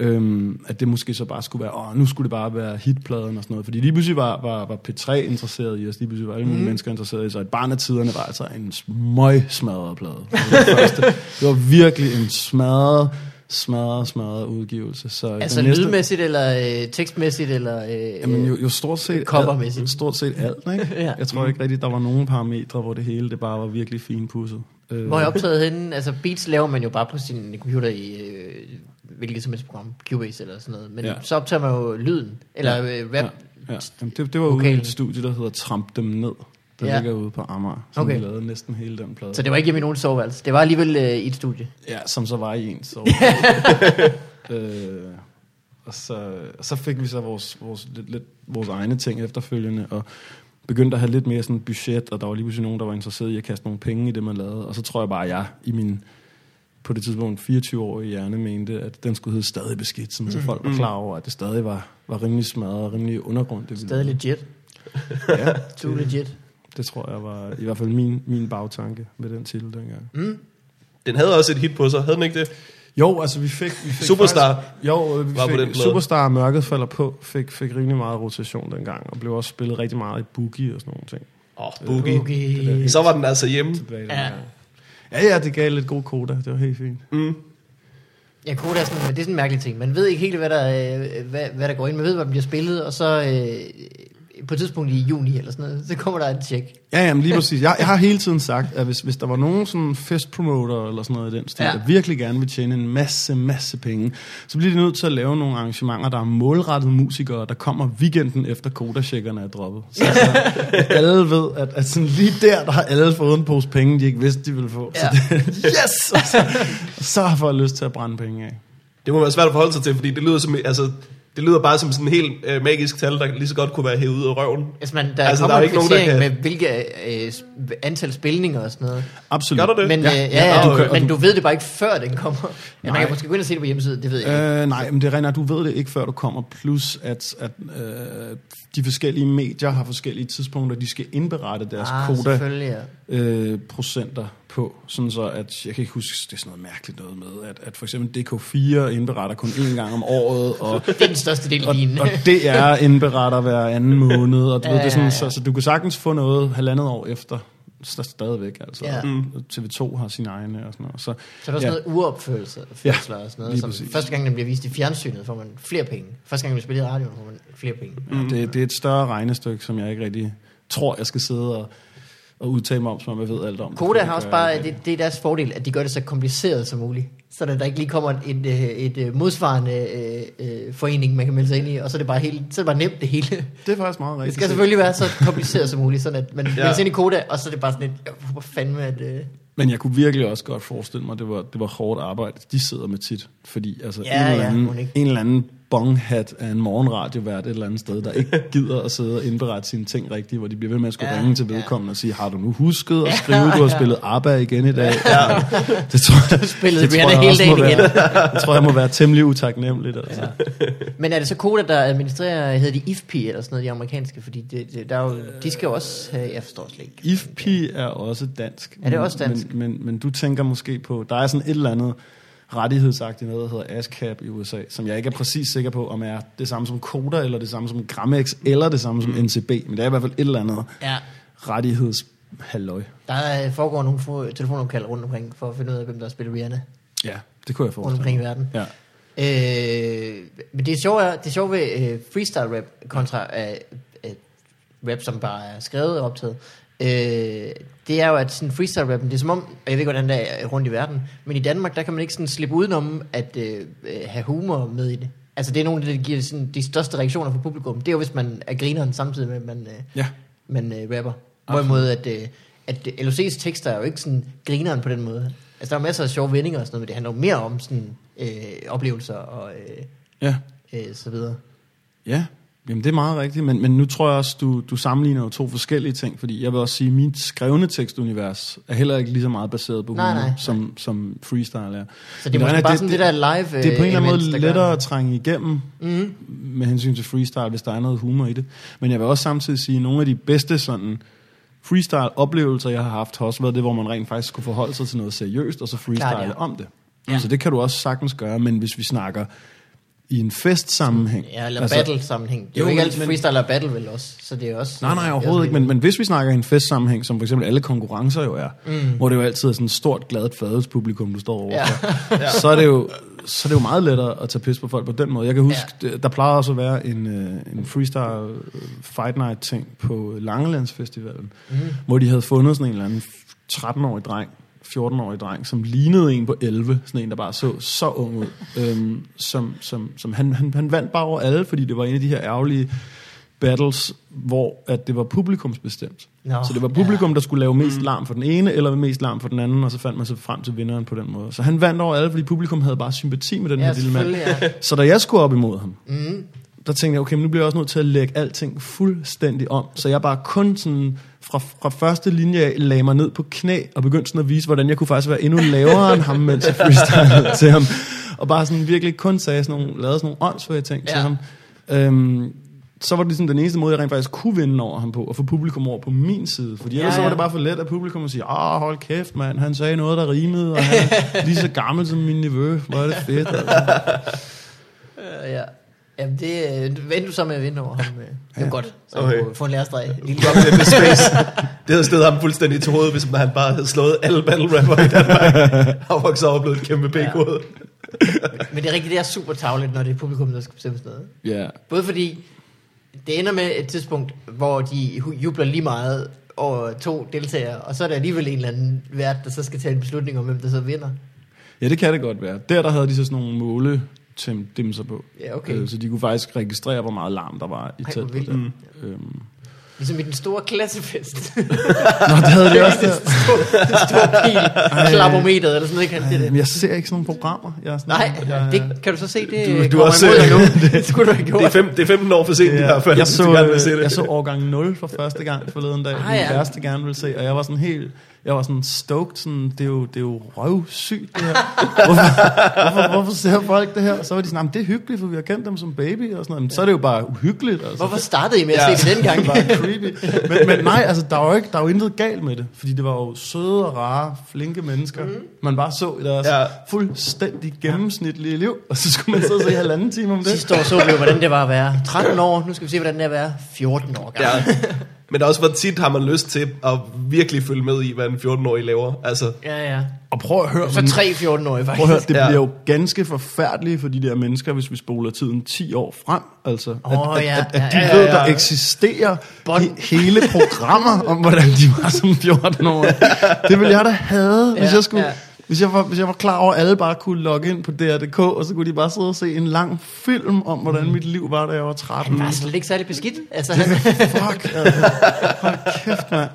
Speaker 2: øhm, at det måske så bare skulle være, åh, nu skulle det bare være hitpladen og sådan noget. Fordi lige pludselig var, var, var P3 interesseret i os, lige pludselig var alle mulige mm. mennesker interesseret i os, og et barn af tiderne var altså en smøg smadret plade. Det var, det, første. det var virkelig en smadret, smadret, smadret udgivelse. Så
Speaker 3: Altså
Speaker 2: næste-
Speaker 3: lydmæssigt, eller øh, tekstmæssigt, eller... Øh,
Speaker 2: Jamen jo, jo stort set
Speaker 3: Covermæssigt.
Speaker 2: alt, stort set alt, ikke?
Speaker 3: Ja.
Speaker 2: Jeg tror ikke rigtigt, der var nogen parametre, hvor det hele det bare var virkelig finpudset. Øh,
Speaker 3: Hvor jeg optaget henne? Altså beats laver man jo bare på sin computer i øh, hvilket som helst program, Cubase eller sådan noget. Men
Speaker 2: Ja.
Speaker 3: så optager man jo lyden, eller ja. øh, rap.
Speaker 2: Ja, ja. Jamen, det, det var ude i et studie, der hedder Tramp Dem Ned, der
Speaker 3: Ja.
Speaker 2: ligger ude på Amager, som
Speaker 3: Okay.
Speaker 2: vi lavede næsten hele den plade.
Speaker 3: Så det var ikke hjemme i nogen soveværelse. Det var alligevel øh, i et studie.
Speaker 2: Ja, som så var i en så. øh, og så, og så fik vi så vores, vores, lidt, lidt, vores egne ting efterfølgende, og begyndte at have lidt mere sådan budget, og der var lige pludselig nogen, der var interesseret i at kaste nogle penge i det, man lavede. Og så tror jeg bare, at jeg i min, på det tidspunkt 24-årige hjerne mente, at den skulle hedde stadig beskidt, så folk var klar over, at det stadig var, var rimelig smadret og rimelig undergrund. Det,
Speaker 3: Stadig legit.
Speaker 2: Ja,
Speaker 3: er legit.
Speaker 2: det tror jeg var i hvert fald min, min bagtanke med den titel dengang.
Speaker 1: Den havde også et hit på sig, havde den ikke det?
Speaker 2: Jo, altså vi fik... Vi fik
Speaker 1: Superstar
Speaker 2: Faktisk, jo, øh, vi
Speaker 1: var på
Speaker 2: fik,
Speaker 1: den plade.
Speaker 2: Superstar Mørket falder på, fik, fik rimelig meget rotation dengang, og blev også spillet rigtig meget i boogie og sådan nogle ting.
Speaker 1: Åh, oh, Boogie.
Speaker 3: Boogie.
Speaker 1: Så var den altså hjemme.
Speaker 2: Tilbage
Speaker 3: Ja.
Speaker 2: Ja, ja, det gav lidt god koda. Det var helt fint.
Speaker 3: Ja, Koda er sådan, det er sådan en mærkelig ting. Man ved ikke helt, hvad der, øh, hvad, hvad der går ind. Man ved, hvad der bliver spillet, og så øh, på et tidspunkt i juni eller sådan noget, så kommer der et tjek.
Speaker 2: Ja, jamen lige præcis. Jeg, jeg har hele tiden sagt, at hvis, hvis der var nogen sådan festpromoter eller sådan noget i den stil,
Speaker 3: Ja.
Speaker 2: der virkelig gerne vil tjene en masse, masse penge, så bliver de nødt til at lave nogle arrangementer, der er målrettet musikere, der kommer weekenden efter kodacheckerne er droppet. Så, så alle ved, at, at sådan lige der, der har alle fået en pose penge, de ikke vidste, de ville få.
Speaker 3: Ja.
Speaker 2: Så det, yes! Og så, så har folk lyst til at brænde penge af.
Speaker 1: Det må være svært at forholde sig til, fordi det lyder, som, altså, det lyder bare som sådan en helt øh, magisk tal, der lige så godt kunne være hævet ud af røven.
Speaker 3: Altså, man, der
Speaker 1: Altså,
Speaker 3: altså,
Speaker 1: der
Speaker 3: kommer
Speaker 1: er
Speaker 3: en
Speaker 1: ikke nogen, der kan-
Speaker 3: med hvilke øh, antal spilninger og sådan noget.
Speaker 2: Absolut.
Speaker 1: Gør der det?
Speaker 3: Men,
Speaker 2: Ja,
Speaker 3: ja,
Speaker 2: ja,
Speaker 3: øh, ja, ja,
Speaker 1: og
Speaker 3: du,
Speaker 1: du
Speaker 3: kan, men du ved det bare ikke før den kommer. Ja, man kan måske gå ind og se det på hjemmesiden, det ved jeg ikke.
Speaker 2: Øh, nej, men det er rent, at du ved det ikke, før du kommer. Plus, at, at øh, de forskellige medier har forskellige tidspunkter, de skal indberette deres
Speaker 3: ah, selvfølgelig, ja.
Speaker 2: øh, procenter på. Sådan så, at jeg kan ikke huske, det er sådan noget mærkeligt noget med, at, at for eksempel DK4 indberetter kun én gang om året, og,
Speaker 3: Det er den største del af
Speaker 2: og, og DR indberetter hver anden måned, og du
Speaker 3: Ja,
Speaker 2: ved, det er sådan,
Speaker 3: ja,
Speaker 2: Så,
Speaker 3: ja.
Speaker 2: så du kan sagtens få noget halvandet år efter, så stadigvæk altså.
Speaker 3: Ja.
Speaker 2: Mm. TV2 har sine egne og sådan noget. Så,
Speaker 3: Så er der også
Speaker 2: ja.
Speaker 3: noget uopførelse
Speaker 2: Ja,
Speaker 3: og sådan noget.
Speaker 2: lige
Speaker 3: Som første gang, den bliver vist i fjernsynet, får man flere penge. Første gang, den bliver spillet i radioen, får man flere penge.
Speaker 2: Ja, det, det er et større regnestykke, som jeg ikke rigtig tror, jeg skal sidde og, og udtale mig om, som om jeg ved alt om.
Speaker 3: Koda
Speaker 2: Det
Speaker 3: har også bare, det, det er deres fordel, at de gør det så kompliceret som muligt. Så der ikke lige kommer et, et, et, et modsvarende øh, øh, forening, man kan melde sig ind i, og så er det bare, helt, så er det bare nemt det hele.
Speaker 2: Det er faktisk meget
Speaker 3: Det
Speaker 2: rigtigt.
Speaker 3: skal selvfølgelig være så kompliceret som muligt, sådan at man ja.
Speaker 1: Ja.
Speaker 3: melder sig ind i Koda, og så er det bare sådan et, håber fandme, at... Øh,
Speaker 2: Men jeg kunne virkelig også godt forestille mig, at det var, det var hårdt arbejde. De sidder med tit. Fordi altså,
Speaker 3: Ja,
Speaker 2: en, eller
Speaker 3: ja,
Speaker 2: anden,
Speaker 3: ikke.
Speaker 2: en eller anden bonghat af en morgenradiovært et eller andet sted, der ikke gider at sidde og indberette sine ting rigtigt, hvor de bliver ved med at skulle
Speaker 3: Ja,
Speaker 2: ja, ringe til
Speaker 3: ja.
Speaker 2: vedkommende og sige, har du nu husket at skrive, du har spillet ABBA igen i dag? Ja. Det tror jeg,
Speaker 3: spillede
Speaker 2: det tror jeg
Speaker 3: hele dagen igen.
Speaker 2: være, det tror jeg må være temmelig utaknemmeligt. Altså.
Speaker 3: Men er det så Koda, der administrerer, hedder de IFP eller sådan noget, de amerikanske? Fordi det, det, der er jo, de skal jo også have, jeg forstår slet ikke.
Speaker 2: IFP er også dansk.
Speaker 3: Er det også dansk?
Speaker 2: Men, men, men du tænker måske på, der er sådan et eller andet rettighedsagtigt noget, der hedder ASCAP i USA, som jeg ikke er præcis sikker på, om er det samme som Coda, eller det samme som Gramex, eller det samme som NCB. Men det er i hvert fald et eller andet
Speaker 3: Ja,
Speaker 2: rettighedshalløj.
Speaker 3: der er- foregår nogle telefonopkald rundt omkring, for at finde ud af, hvem der har spillet Rihanna
Speaker 2: Ja, det kunne jeg
Speaker 3: rundt omkring i
Speaker 2: forestille
Speaker 3: verden.
Speaker 2: Ja.
Speaker 3: Øh, men det er, det sjove ved øh, freestyle rap kontra øh, øh, rap, som bare er skrevet og optaget, øh, det er jo, at sådan freestyle rappen, det er som om, og jeg ved ikke, hvordan det er rundt i verden, men i Danmark, der kan man ikke sådan slippe udenom at øh, øh, have humor med i det. Altså det er nogle af det, der giver sådan, de største reaktioner fra publikum. Det er jo, hvis man er grineren samtidig med, at man, øh,
Speaker 2: Ja.
Speaker 3: man øh, rapper. Hvorimod at, øh, at LOC's tekster er jo ikke sådan grineren på den måde. Altså der er masser af sjove vendinger og sådan noget, men det handler jo mere om sådan øh, oplevelser og øh,
Speaker 2: Ja.
Speaker 3: øh, så videre.
Speaker 2: Ja, jamen det er meget rigtigt, men, men nu tror jeg også, du, du sammenligner jo to forskellige ting, fordi jeg vil også sige, at mit skrevne tekstunivers er heller ikke lige så meget baseret på
Speaker 3: Nej,
Speaker 2: humor,
Speaker 3: nej.
Speaker 2: som, som freestyle er.
Speaker 3: Så det er måske bare
Speaker 2: det-
Speaker 3: sådan det, der live øh,
Speaker 2: Det er på en eller anden måde lettere at trænge igennem
Speaker 3: Mhm.
Speaker 2: med hensyn til freestyle, hvis der er noget humor i det. Men jeg vil også samtidig sige, at nogle af de bedste sådan freestyle-oplevelser, jeg har haft, har også været det, hvor man rent faktisk kunne forholde sig til noget seriøst, og så freestyle
Speaker 3: Klart, ja.
Speaker 2: om det.
Speaker 3: Ja.
Speaker 2: Så det kan du også sagtens gøre, men hvis vi snakker i en festsammenhæng...
Speaker 3: Ja, eller altså, battle sammenhæng. Det er jo,
Speaker 2: jo,
Speaker 3: ikke altid
Speaker 2: men-
Speaker 3: freestyle og battle vel også, så det er også...
Speaker 2: Nej, nej,
Speaker 3: er
Speaker 2: overhovedet ikke. Men, men hvis vi snakker i en festsammenhæng, som for eksempel alle konkurrencer jo er,
Speaker 3: Mm.
Speaker 2: hvor det jo altid er sådan et stort, gladt fadelspublikum, du står overfor,
Speaker 3: Ja.
Speaker 2: ja. så, er det jo, så er det jo meget lettere at tage pis på folk på den måde. Jeg kan huske, ja. der plejede også at være en, øh, en freestyle øh, fight night ting på Langelandsfestivalen,
Speaker 3: Mm.
Speaker 2: hvor de havde fundet sådan en eller anden 13-årig dreng, 14-årig dreng, som lignede en på 11, sådan en, der bare så så ung ud. Øhm, som, som, som han, han, han vandt bare over alle, fordi det var en af de her ærgerlige battles, hvor at det var publikumsbestemt.
Speaker 3: Nå,
Speaker 2: så det var publikum,
Speaker 3: ja.
Speaker 2: der skulle lave mest larm for den ene, eller mest larm for den anden, og så fandt man sig frem til vinderen på den måde. Så han vandt over alle, fordi publikum havde bare sympati med den
Speaker 3: Ja,
Speaker 2: her lille mand.
Speaker 3: ja.
Speaker 2: Så da jeg skulle op imod ham,
Speaker 3: Mm.
Speaker 2: der tænkte jeg, okay, men nu bliver jeg også nødt til at lægge alting fuldstændig om. Så jeg bare kun sådan fra, fra første linje af lagde mig ned på knæ og begyndte sådan at vise, hvordan jeg kunne faktisk være endnu lavere end ham, mens jeg freestylede til ham. Og bare sådan virkelig kun sagde sådan nogle, lavede sådan nogle åndssvage ting ja. til
Speaker 3: Ja.
Speaker 2: ham. Øhm, så var det ligesom den eneste måde, jeg rent faktisk kunne vinde over ham på, og få publikum over på min side. Fordi ellers
Speaker 3: Ja,
Speaker 2: ja, så var
Speaker 3: ja.
Speaker 2: det bare for let, at publikum sige, ah, hold kæft, mand, han sagde noget, der rimede, og han er lige så gammel som min nevø. Hvor er det fedt. Altså.
Speaker 3: Ja. Jamen, det øh, vendte du så med at vinde over ham. øh. Det
Speaker 2: Ja.
Speaker 3: godt. Så
Speaker 1: Okay.
Speaker 3: få en lærestreg. Lille
Speaker 1: Drop the space. Det havde stedet ham fuldstændig til hovedet, hvis han bare havde slået alle battle rapper i Danmark. Var så over blevet et kæmpe pækhoved.
Speaker 3: Men det er rigtigt, det er super tavligt, når det er publikum, der skal bestemme sådan noget.
Speaker 2: Ja.
Speaker 3: Både fordi, det ender med et tidspunkt, hvor de jubler lige meget over to deltagere, og så er der alligevel en eller anden vært, der så skal tage en beslutning om, hvem der så vinder.
Speaker 2: ja, det kan det godt være. Der, der havde de så sådan nogle måle dimser på.
Speaker 3: Ja, okay.
Speaker 2: Øh, Så de kunne faktisk registrere, hvor meget larm der var i
Speaker 3: Ej,
Speaker 2: teltet. der. Øhm.
Speaker 3: Ligesom i den store klassefest.
Speaker 2: Nå, det havde de også der.
Speaker 3: den store, den store pil, klapometeret, eller sådan noget, kan det
Speaker 2: Jamen,
Speaker 3: det.
Speaker 2: jeg ser ikke sådan nogle programmer. Jeg er sådan,
Speaker 3: Nej,
Speaker 2: jeg,
Speaker 3: det kan du så se, det
Speaker 1: Du- du også-
Speaker 3: nu. Det skulle du have gjort.
Speaker 1: Det er, fem, det er 15 år for sent i hvert fald,
Speaker 2: jeg,
Speaker 1: hvis
Speaker 2: så,
Speaker 1: du gerne vil se
Speaker 2: øh,
Speaker 1: det.
Speaker 2: jeg så årgang 0 for første gang forleden dag.
Speaker 3: Ah,
Speaker 2: Min
Speaker 3: ja.
Speaker 2: kæreste gerne ville se, og jeg var sådan helt... Jeg var sådan stoked, sådan, det, er jo, det er jo røvsygt det her. Hvorfor, hvorfor, hvorfor ser folk det her? Og så var de sådan, "Jamen, det er hyggeligt, for vi har kendt dem som baby og sådan noget. Men så er det jo bare uhyggeligt. Altså.
Speaker 3: Hvorfor startede I med at
Speaker 1: Ja.
Speaker 3: se det dengang?
Speaker 2: Det bare creepy. Men, men nej, altså, der var jo ikke, der var jo intet galt med det. Fordi det var jo søde og rare, flinke mennesker. Mm. Man bare så i deres
Speaker 1: Ja.
Speaker 2: ja. fuldstændig gennemsnitlige liv. Og så skulle man sidde og se halvanden time om det.
Speaker 3: Sidste år så vi jo, hvordan det var at være 13 år. Nu skal vi se, hvordan det er at være 14 år gammel.
Speaker 1: Ja. Men også, hvor tit har man lyst til at virkelig følge med i, hvad en 14-årig laver. Altså,
Speaker 3: Ja, ja.
Speaker 2: Og prøv at høre,
Speaker 3: Så 3 14-årige
Speaker 2: Prøv at høre,
Speaker 3: faktisk.
Speaker 2: det
Speaker 1: Ja.
Speaker 2: bliver jo ganske forfærdeligt for de der mennesker, hvis vi spoler tiden 10 år frem. Altså,
Speaker 3: Åh,
Speaker 2: at,
Speaker 3: ja,
Speaker 2: at, at, at de
Speaker 3: ja,
Speaker 2: ja,
Speaker 3: ja,
Speaker 2: ved,
Speaker 1: ja.
Speaker 2: der eksisterer
Speaker 3: Bånd.
Speaker 2: he, hele programmer om, hvordan de var som 14 år. Det ville jeg da have, hvis
Speaker 3: Ja,
Speaker 2: jeg skulle...
Speaker 3: ja.
Speaker 2: Hvis jeg, var, hvis jeg var klar over, at alle bare kunne logge ind på DR.dk, og så kunne de bare sidde og se en lang film om, hvordan mit liv var, da jeg var 13.
Speaker 3: Han var slet ikke særlig beskidt. Altså, han,
Speaker 2: Fuck, altså. Hold kæft, mand.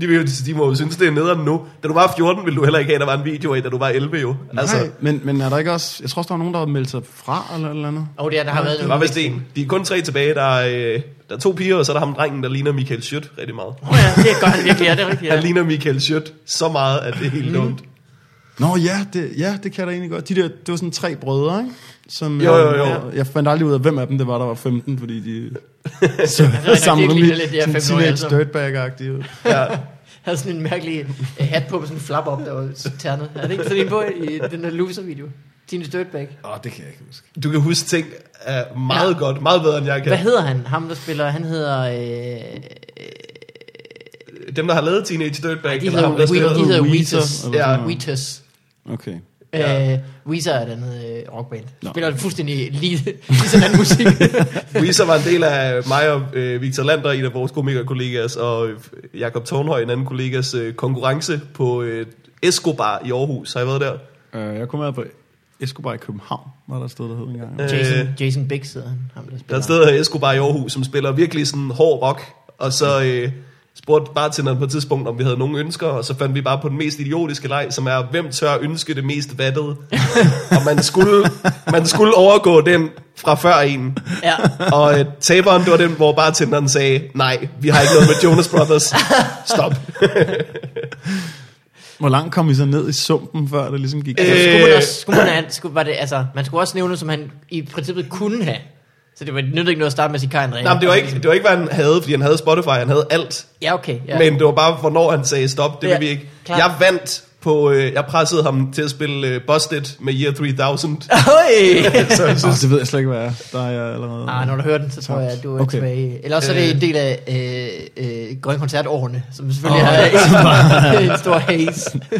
Speaker 1: de, vil jo, de må jo synes, det er nederen nu. Da du var 14, ville du heller ikke have, at der var en video af, da du var 11 jo. Altså,
Speaker 2: Nej, men, men er der ikke også... Jeg tror også, der var nogen, der havde meldt sig fra, eller eller andet.
Speaker 3: oh, det, er, der har været
Speaker 1: det var vist en. De er kun tre tilbage. Der er, øh, der er to piger, og så er der ham drengen, der ligner Michael Schødt rigtig meget.
Speaker 3: Oh, ja, det er godt, han virkelig er. Det rigtigt,
Speaker 1: Han
Speaker 3: ja.
Speaker 1: ligner Michael Schødt så meget, at det er helt dumt.
Speaker 2: Nå ja, det, ja, det kan jeg da egentlig godt. De der, det var sådan tre brødre, ikke? Som,
Speaker 1: Jo, jo, jo.
Speaker 2: Jeg, jeg fandt aldrig ud af, hvem af dem det var, der var 15, fordi de så, samlede
Speaker 3: det
Speaker 2: dem i
Speaker 3: de
Speaker 2: sådan
Speaker 3: 15-årige alle
Speaker 2: teenage
Speaker 3: sammen.
Speaker 2: dirtbag-agtige.
Speaker 1: Ja.
Speaker 3: havde sådan en mærkelig øh, hat på med sådan en flap op, der var ternet. Er det ikke sådan en på i den der loser-video? Teenage Dirtbag.
Speaker 2: Åh, oh, det kan jeg ikke huske.
Speaker 1: Du kan huske ting uh, meget
Speaker 3: Ja.
Speaker 1: godt. Meget bedre, end jeg kan.
Speaker 3: Hvad hedder han? Ham, der spiller, han hedder... Øh,
Speaker 1: Dem, der har lavet Teenage Dirtbag.
Speaker 3: de
Speaker 1: eller
Speaker 3: hedder,
Speaker 1: ham, der
Speaker 3: We,
Speaker 1: spiller-
Speaker 3: de hedder
Speaker 1: sådan
Speaker 3: Ja,
Speaker 1: noget.
Speaker 2: Okay.
Speaker 1: Ja.
Speaker 3: Øh, Weezer er et andet øh, rockband.
Speaker 2: Nå.
Speaker 3: Spiller fuldstændig lige, lige sådan anden musik.
Speaker 1: Weezer var en del af mig og øh, Victor Lander, en af vores komikerkollegas, og øh, Jakob Tornhøj, en anden kollegas øh, konkurrence på øh, Escobar i Aarhus. Har I været der?
Speaker 2: Uh, jeg kom med på Escobar i København, var der et sted, der hed engang.
Speaker 1: Øh,
Speaker 3: Jason, Jason Biggs hedder han. Ham, der
Speaker 1: Der er
Speaker 3: spiller.
Speaker 1: et sted, der Escobar i Aarhus, som spiller virkelig sådan hård rock, og så øh, spurgte bartenderen på et tidspunkt, om vi havde nogle ønsker, og så fandt vi bare på den mest idiotiske leg, som er, hvem tør ønske det mest vattede? og man skulle, man skulle overgå den fra før en.
Speaker 3: Ja.
Speaker 1: Og øh, taberen, det var den, hvor bartenderen sagde, nej, vi har ikke noget med Jonas Brothers. Stop.
Speaker 2: Hvor langt kom vi så ned i sumpen, før det ligesom gik?
Speaker 1: Øh,
Speaker 3: Altså, skulle man også, skulle man, have, skulle, var det, altså, man skulle også nævne, som han i princippet kunne have. Så det var nyttede ikke noget at starte med at sige André.
Speaker 1: Nej, men det var, ikke, det var ikke, hvad han havde, fordi han havde Spotify, han havde alt.
Speaker 3: Ja, okay. Ja.
Speaker 1: Men det var bare, hvornår han sagde stop, det
Speaker 3: Ja,
Speaker 1: vil vi ikke.
Speaker 3: klart.
Speaker 1: Jeg vandt på, øh, jeg pressede ham til at spille øh, Busted med Year 3000.
Speaker 3: Høj!
Speaker 1: så jeg
Speaker 2: Så
Speaker 1: synes,
Speaker 2: det ved jeg slet ikke, hvad er. Der er jeg allerede...
Speaker 3: Ah, når du hører den, så tror jeg, at du er okay. Tilbage. Eller også er det
Speaker 1: Øh.
Speaker 3: en del af øh, øh, Grøn Koncertårene, som selvfølgelig oh. har en, en stor haze.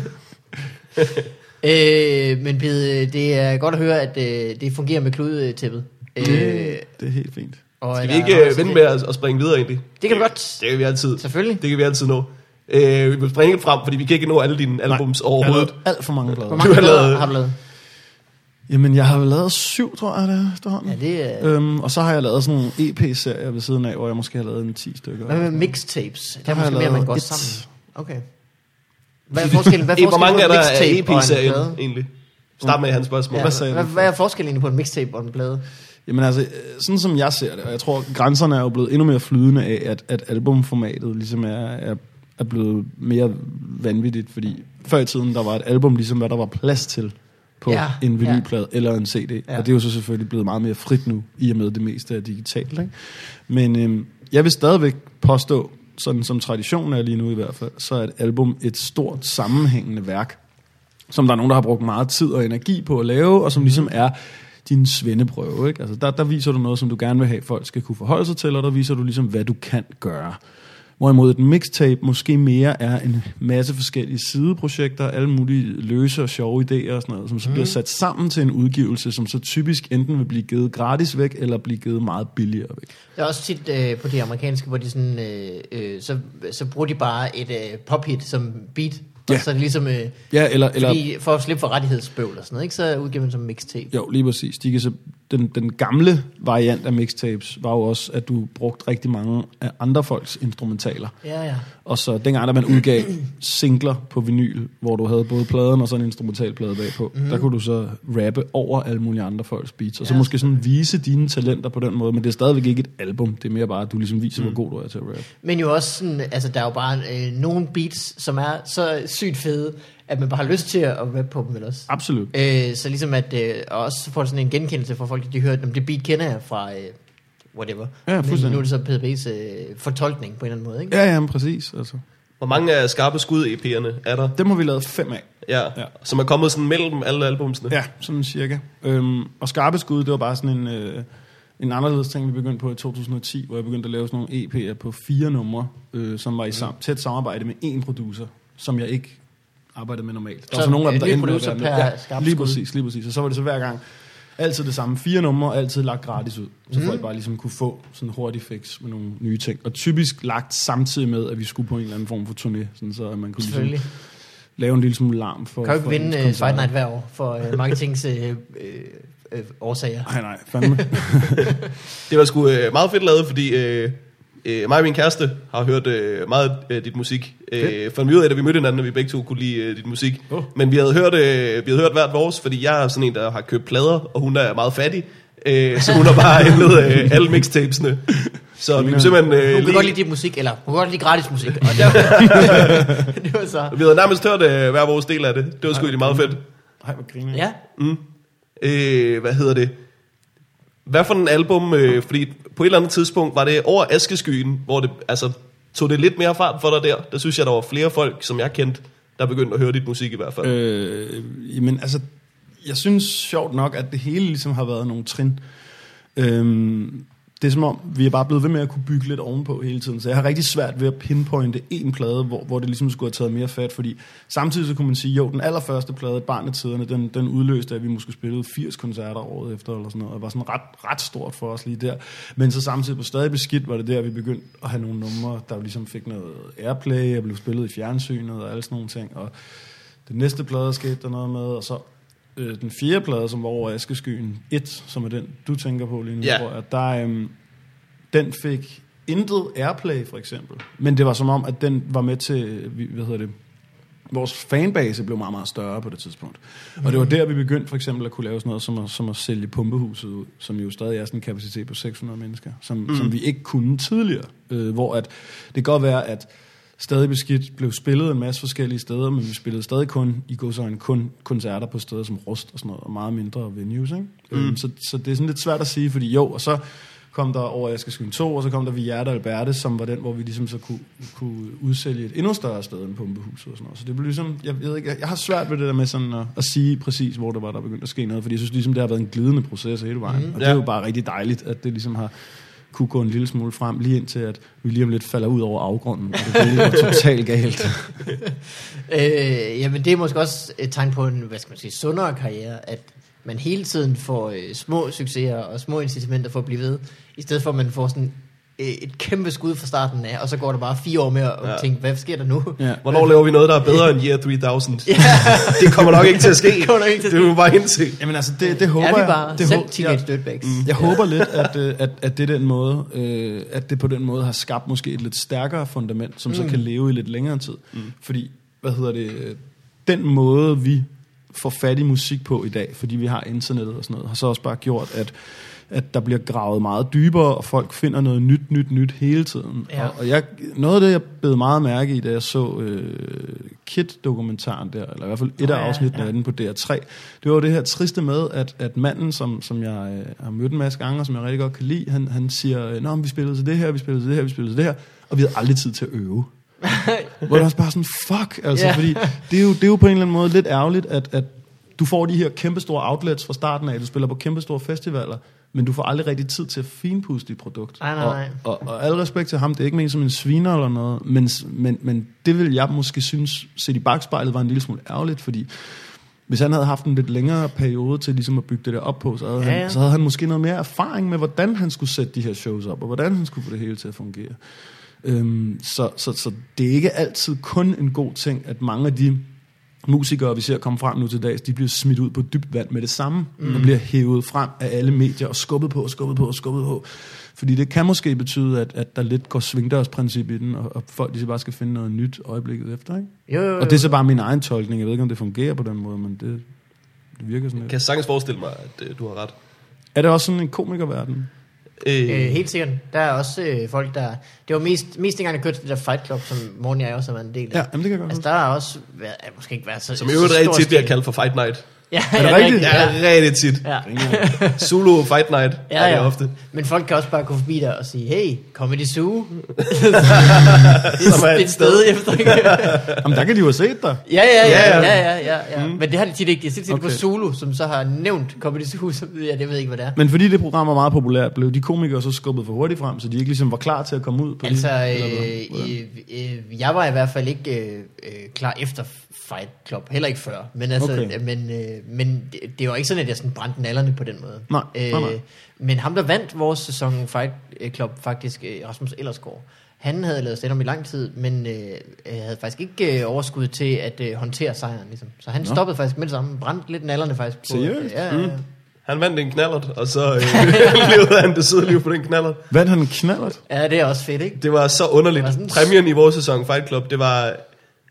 Speaker 3: øh, men Pede, det er godt at høre, at øh, det fungerer med kludetæppet. Øh,
Speaker 2: Det, det er helt fint.
Speaker 3: og
Speaker 1: skal
Speaker 3: der
Speaker 1: vi
Speaker 3: er
Speaker 1: ikke øh, vente med at, at springe videre egentlig?
Speaker 3: Det kan vi godt.
Speaker 1: Det kan vi altid.
Speaker 3: Selvfølgelig.
Speaker 1: Det kan vi altid nå. Øh, vi vil springe frem, fordi vi kan ikke nå alle dine albums overhovedet.
Speaker 2: Alt for mange plader.
Speaker 3: Hvor mange
Speaker 1: har
Speaker 3: plader
Speaker 1: lavet-
Speaker 3: har du lavet?
Speaker 2: Jamen, jeg har vel lavet syv, tror jeg, det er efterhånden.
Speaker 3: Ja, det er...
Speaker 2: Øhm, og så har jeg lavet sådan nogle EP-serier ved siden af, hvor jeg måske har lavet en 10 stykker.
Speaker 3: Hvad med mixtapes? Det er
Speaker 2: har jeg
Speaker 3: måske mere, man går
Speaker 2: et.
Speaker 3: sammen. Okay. Hvad er forskellen, hvad er
Speaker 1: Eh, Hvor mange er
Speaker 3: forskellen
Speaker 1: der
Speaker 3: en
Speaker 1: af
Speaker 3: en
Speaker 1: EP-serien
Speaker 3: plade?
Speaker 1: egentlig? Start med hans spørgsmål.
Speaker 3: Ja,
Speaker 2: Hvad sagde
Speaker 3: hvad, hvad er forskellen egentlig på en mixtape og en plade?
Speaker 2: Jamen altså, øh, sådan som jeg ser det, og jeg tror, grænserne er jo blevet endnu mere flydende af, at, at albumformatet ligesom er, er, er blevet mere vanvittigt, fordi før i tiden, der var et album ligesom, hvad der var plads til på
Speaker 3: Ja,
Speaker 2: en vinylplade ja. eller en CD.
Speaker 3: Ja.
Speaker 2: Ja. Og det er jo så selvfølgelig blevet meget mere frit nu, i og med det meste er digitalt. Ikke? Men øhm, jeg vil stadigvæk påstå, sådan som traditionen er lige nu i hvert fald, så er et album et stort sammenhængende værk, som der er nogen, der har brugt meget tid og energi på at lave, og som ligesom er din svendeprøve. Ikke? Altså der, der viser du noget, som du gerne vil have, folk skal kunne forholde sig til, og der viser du ligesom, hvad du kan gøre. Hvorimod et mixtape måske mere er en masse forskellige sideprojekter, alle mulige løse og sjove idéer og sådan noget, som så bliver sat sammen til en udgivelse, som så typisk enten vil blive givet gratis væk, eller blive givet meget billigere væk.
Speaker 3: Det er også tit øh, på det amerikanske, hvor de sådan, øh, øh, så, så bruger de bare et øh, pop-hit som beat.
Speaker 2: Ja.
Speaker 3: Og så det ligesom, øh,
Speaker 2: Ja, eller, eller
Speaker 3: fordi, for at slippe for rettighedsbøvl og sådan noget, ikke? så udgiver man som mixtape.
Speaker 2: Jo, lige præcis. De kan så, den, den gamle variant af mixtapes var jo også, at du brugte rigtig mange af andre folks instrumentaler.
Speaker 3: Ja, ja.
Speaker 2: Og så dengang, da man udgav singler på vinyl, hvor du havde både pladen og så en instrumentalplade bagpå, mm. der kunne du så rappe over alle mulige andre folks beats. Og så
Speaker 3: Ja,
Speaker 2: måske sådan vise dine talenter på den måde, men det er stadigvæk ikke et album. Det er mere bare, at du ligesom viser, mm. hvor god du er til at rappe.
Speaker 3: Men jo også sådan, altså der er jo bare øh, nogle beats, som er så sygt fede, at man bare har lyst til at rappe på dem vel også.
Speaker 2: Absolut.
Speaker 3: Øh, så ligesom at, øh, og også får sådan en genkendelse fra folk, de hører, om det beat kender jeg fra, øh, whatever.
Speaker 2: Ja,
Speaker 3: Men nu er det så PDB's øh, fortolkning på en eller anden måde, ikke?
Speaker 2: Ja, ja, men præcis. Altså.
Speaker 1: Hvor mange af skarpe skud EP'erne er der?
Speaker 2: Dem har vi lavet fem af.
Speaker 1: Ja,
Speaker 2: Ja.
Speaker 1: som er kommet sådan mellem alle albumsene.
Speaker 2: Ja, sådan cirka. Øhm, og Skarpe Skud, det var bare sådan en, øh, en anderledes ting, vi begyndte på i 2010, hvor jeg begyndte at lave sådan nogle EP'er på fire numre, øh, som var i sam- tæt samarbejde med én producer, som jeg ikke arbejdede med normalt. Der
Speaker 3: Så
Speaker 2: var så nogle af dem, der endte med at være
Speaker 3: per
Speaker 2: med. ja, lige præcis, lige præcis. Og så var det så hver gang altid det samme. Fire numre, altid lagt gratis ud. Så folk bare ligesom kunne få sådan en hurtig fix med nogle nye ting. Og typisk lagt samtidig med, at vi skulle på en eller anden form for turné, sådan så at man kunne ligesom lave en lille smule larm for...
Speaker 3: Kan jo ikke
Speaker 2: for
Speaker 3: vinde
Speaker 2: koncerter.
Speaker 3: Fight Night hver år for øh, marketings øh, øh, øh, årsager.
Speaker 2: Nej, nej, fandme.
Speaker 1: Det var sgu øh, meget fedt lavet, fordi øh, øh, mig og min kæreste har hørt øh, meget af dit musik. Øh, fandt vi ud af, da vi mødte hinanden, at vi begge to kunne lide øh, dit musik.
Speaker 2: Åh.
Speaker 1: Men vi havde, hørt, øh, vi havde hørt hvert vores, fordi jeg er sådan en, der har købt plader, og hun er meget fattig. Øh, så hun har bare hentet øh, alle mixtapesene. Så vi kunne simpelthen øh,
Speaker 3: Hun kan
Speaker 1: lige,
Speaker 3: godt lide dit musik, eller hun kan godt lide gratis musik. Og det, var, det var så...
Speaker 1: vi havde nærmest hørt øh, hver vores del af det. Det var sgu egentlig meget fedt.
Speaker 2: Ej, hvor griner
Speaker 3: Ja,
Speaker 1: Øh, hvad hedder det? Hvad for en album? Øh, fordi på et eller andet tidspunkt var det over Askeskyen, hvor det altså tog det lidt mere fart for dig der. Der synes jeg, der var flere folk, som jeg kendte, der begyndte at høre dit musik i hvert fald. Øh.
Speaker 2: Jamen, altså, jeg synes sjovt nok, at det hele ligesom har været nogle trin. Øhm, det er som om, vi er bare blevet ved med at kunne bygge lidt ovenpå hele tiden. Så jeg har rigtig svært ved at pinpointe en plade, hvor, hvor det ligesom skulle have taget mere fat. Fordi samtidig så kunne man sige, jo, den allerførste plade, Barn af Tiderne, den, den udløste, at vi måske spillede 80 koncerter året efter, eller sådan noget. Og var sådan ret, ret stort for os lige der. Men så samtidig på stadig beskidt, var det der, vi begyndte at have nogle numre, der ligesom fik noget airplay, og blev spillet i fjernsynet og alle sådan nogle ting. Og den næste plade skete der noget med, og så øh, den fjerde plade, som var over Askeskyen 1, som er den, du tænker på lige nu,
Speaker 1: Ja.
Speaker 2: tror jeg, der, øhm, den fik intet airplay, for eksempel. Men det var som om, at den var med til, vi- hvad hedder det, vores fanbase blev meget, meget større på det tidspunkt. Og det var der, vi begyndte for eksempel at kunne lave sådan noget, som at, som at sælge pumpehuset ud, som jo stadig er sådan en kapacitet på 600 mennesker, som, mm. som vi ikke kunne tidligere. Øh, hvor at, det kan godt være, at stadig beskidt blev spillet en masse forskellige steder, men vi spillede stadig kun, i godsøjne, kun koncerter på steder som Rust og sådan noget, og meget mindre venues, ikke? Mm. Øhm, så, så det er sådan lidt svært at sige, fordi jo, og så kom der over Askeskyen 2, og så kom der Vi Hjerte Alberte, som var den, hvor vi ligesom så kunne, kunne udsælge et endnu større sted end Pumpehuset og sådan noget. Så det blev ligesom, jeg, ved ikke, jeg, jeg har svært ved det der med sådan at, at sige præcis, hvor det var, der begyndte at ske noget, fordi jeg synes ligesom, det har været en glidende proces hele vejen. Mm, og det er
Speaker 1: ja.
Speaker 2: jo bare rigtig dejligt, at det ligesom har kunne gå en lille smule frem, lige indtil at vi lige om lidt falder ud over afgrunden, og det bliver totalt galt.
Speaker 3: Øh, jamen det er måske også et tegn på en, hvad skal man sige, sundere karriere, at man hele tiden får øh, små succeser og små incitamenter for at blive ved, i stedet for at man får sådan et kæmpe skud fra starten af, og så går der bare fire år med at
Speaker 1: Ja.
Speaker 3: ja. tænke, hvad sker der nu?
Speaker 2: Ja.
Speaker 1: Hvornår laver vi noget, der er bedre end Year 3000? det kommer nok ikke til at ske.
Speaker 3: Det kommer nok ikke til at
Speaker 1: Det vil du bare indse.
Speaker 2: Jamen altså, det, det håber
Speaker 3: er vi
Speaker 2: jeg.
Speaker 3: bare
Speaker 2: det
Speaker 3: selv teenage
Speaker 2: jeg-
Speaker 3: dirtbags?
Speaker 2: Mm. Jeg håber lidt, at, øh, at, at det den måde, øh, at det på den måde har skabt måske et lidt stærkere fundament, som mm. så kan leve i lidt længere tid. Mm. Fordi, hvad hedder det, øh, den måde vi får fat i musik på i dag, fordi vi har internettet og sådan noget, har så også bare gjort, at at der bliver gravet meget dybere, og folk finder noget nyt, nyt, nyt hele tiden.
Speaker 3: Ja.
Speaker 2: Og, og jeg, noget af det, jeg bed meget mærke i, da jeg så øh, Kid-dokumentaren der, eller i hvert fald et
Speaker 3: Nå
Speaker 2: af afsnittene
Speaker 3: ja.
Speaker 2: af den på DR3, det var det her triste med, at, at manden, som, som jeg øh, har mødt en masse gange, og som jeg rigtig godt kan lide, han, han siger, øh, Nå, men vi spillede til det her, vi spillede til det her, vi spillede til det her, og vi havde aldrig tid til at øve. Hvor det er også bare sådan, fuck, altså, yeah. fordi det er, jo, det er jo på en eller anden måde lidt ærgerligt, at, at du får de her kæmpestore outlets fra starten af, du spiller på kæmpestore festivaler, men du får aldrig rigtig tid til at finpudse dit produkt.
Speaker 3: Nej, nej, nej.
Speaker 2: Og, og, og al respekt til ham, det er ikke ment som en sviner eller noget, men, men, men det vil jeg måske synes, set i bagspejlet, var en lille smule ærgerligt, fordi hvis han havde haft en lidt længere periode til ligesom at bygge det der op på, så havde,
Speaker 3: Ja,
Speaker 2: han,
Speaker 3: ja.
Speaker 2: så havde han måske noget mere erfaring med, hvordan han skulle sætte de her shows op, og hvordan han skulle få det hele til at fungere. Øhm, så, så, så det er ikke altid kun en god ting, at mange af de musikere, vi ser komme frem nu til dags, de bliver smidt ud på dybt vand med det samme, mm. og bliver hævet frem af alle medier og skubbet på og skubbet på og skubbet på. Fordi det kan måske betyde, at, at der lidt går svingdørsprincip i den, og, og folk de bare skal finde noget nyt øjeblikket efter. Ikke?
Speaker 3: Jo, jo, jo.
Speaker 2: Og det er så bare min egen tolkning. Jeg ved ikke, om det fungerer på den måde, men det, det virker sådan
Speaker 1: Jeg
Speaker 2: lidt.
Speaker 1: kan sagtens forestille mig, at øh, du har ret.
Speaker 2: Er det også sådan en komikerverden?
Speaker 1: Øh,
Speaker 3: Øh, helt sikkert. Der er også øh, folk, der... Det var mest, mest dengang, jeg kørte til det der Fight Club, som Morten og jeg også har været en del af.
Speaker 2: Ja, jamen det kan jeg godt
Speaker 3: Altså, der har også været, måske ikke været så
Speaker 1: som i øvrigt rigtig
Speaker 3: stor
Speaker 1: tit bliver kaldt for Fight Night.
Speaker 3: Ja,
Speaker 2: Er det
Speaker 3: ja,
Speaker 2: rigtigt?
Speaker 1: Ja, rigtig tit.
Speaker 3: Ja.
Speaker 1: Zulu Fight Night
Speaker 3: Ja,
Speaker 1: er det
Speaker 3: ja.
Speaker 1: ofte.
Speaker 3: Men folk kan også bare gå forbi der og sige, hey, Comedy Zoo.
Speaker 1: Som er
Speaker 3: det er et sted efter. ikke?
Speaker 2: Jamen, der kan de jo have set dig.
Speaker 3: ja, ja, ja,
Speaker 1: Ja,
Speaker 3: ja,
Speaker 1: ja.
Speaker 3: ja, ja, ja. Men det har de tit ikke. De har tit set okay. på. Zulu, som så har nævnt Comedy Zoo, som ja, det ved jeg ikke, hvad det er.
Speaker 2: Men fordi det program var meget populært, blev de komikere så skubbet for hurtigt frem, så de ikke ligesom var klar til at komme ud på
Speaker 3: Altså,
Speaker 2: det.
Speaker 3: øh, øh, øh, jeg var i hvert fald ikke øh, øh, klar efter Fight Club, heller ikke før. Men, altså,
Speaker 2: okay.
Speaker 3: men, øh, men det, det var ikke sådan, at jeg sådan brændte nallerne på den måde.
Speaker 2: Nej, nej, nej.
Speaker 3: Men ham, der vandt vores sæson Fight Club, faktisk øh, Rasmus Ellersgaard, han havde lavet stand i lang tid, men øh, øh, havde faktisk ikke øh, overskud til at øh, håndtere sejren. Ligesom. Så han
Speaker 2: Nå.
Speaker 3: stoppede faktisk med det samme, brændte lidt nallerne faktisk. På,
Speaker 2: Seriøst?
Speaker 3: ja, ja, ja.
Speaker 1: Han vandt en knallert, og så øh, levede han det søde liv på den knallert.
Speaker 2: Vandt han en knallert?
Speaker 3: ja, det er også fedt, ikke?
Speaker 1: Det var så underligt.
Speaker 3: Var sådan-
Speaker 1: Præmien i vores sæson Fight Club, det var...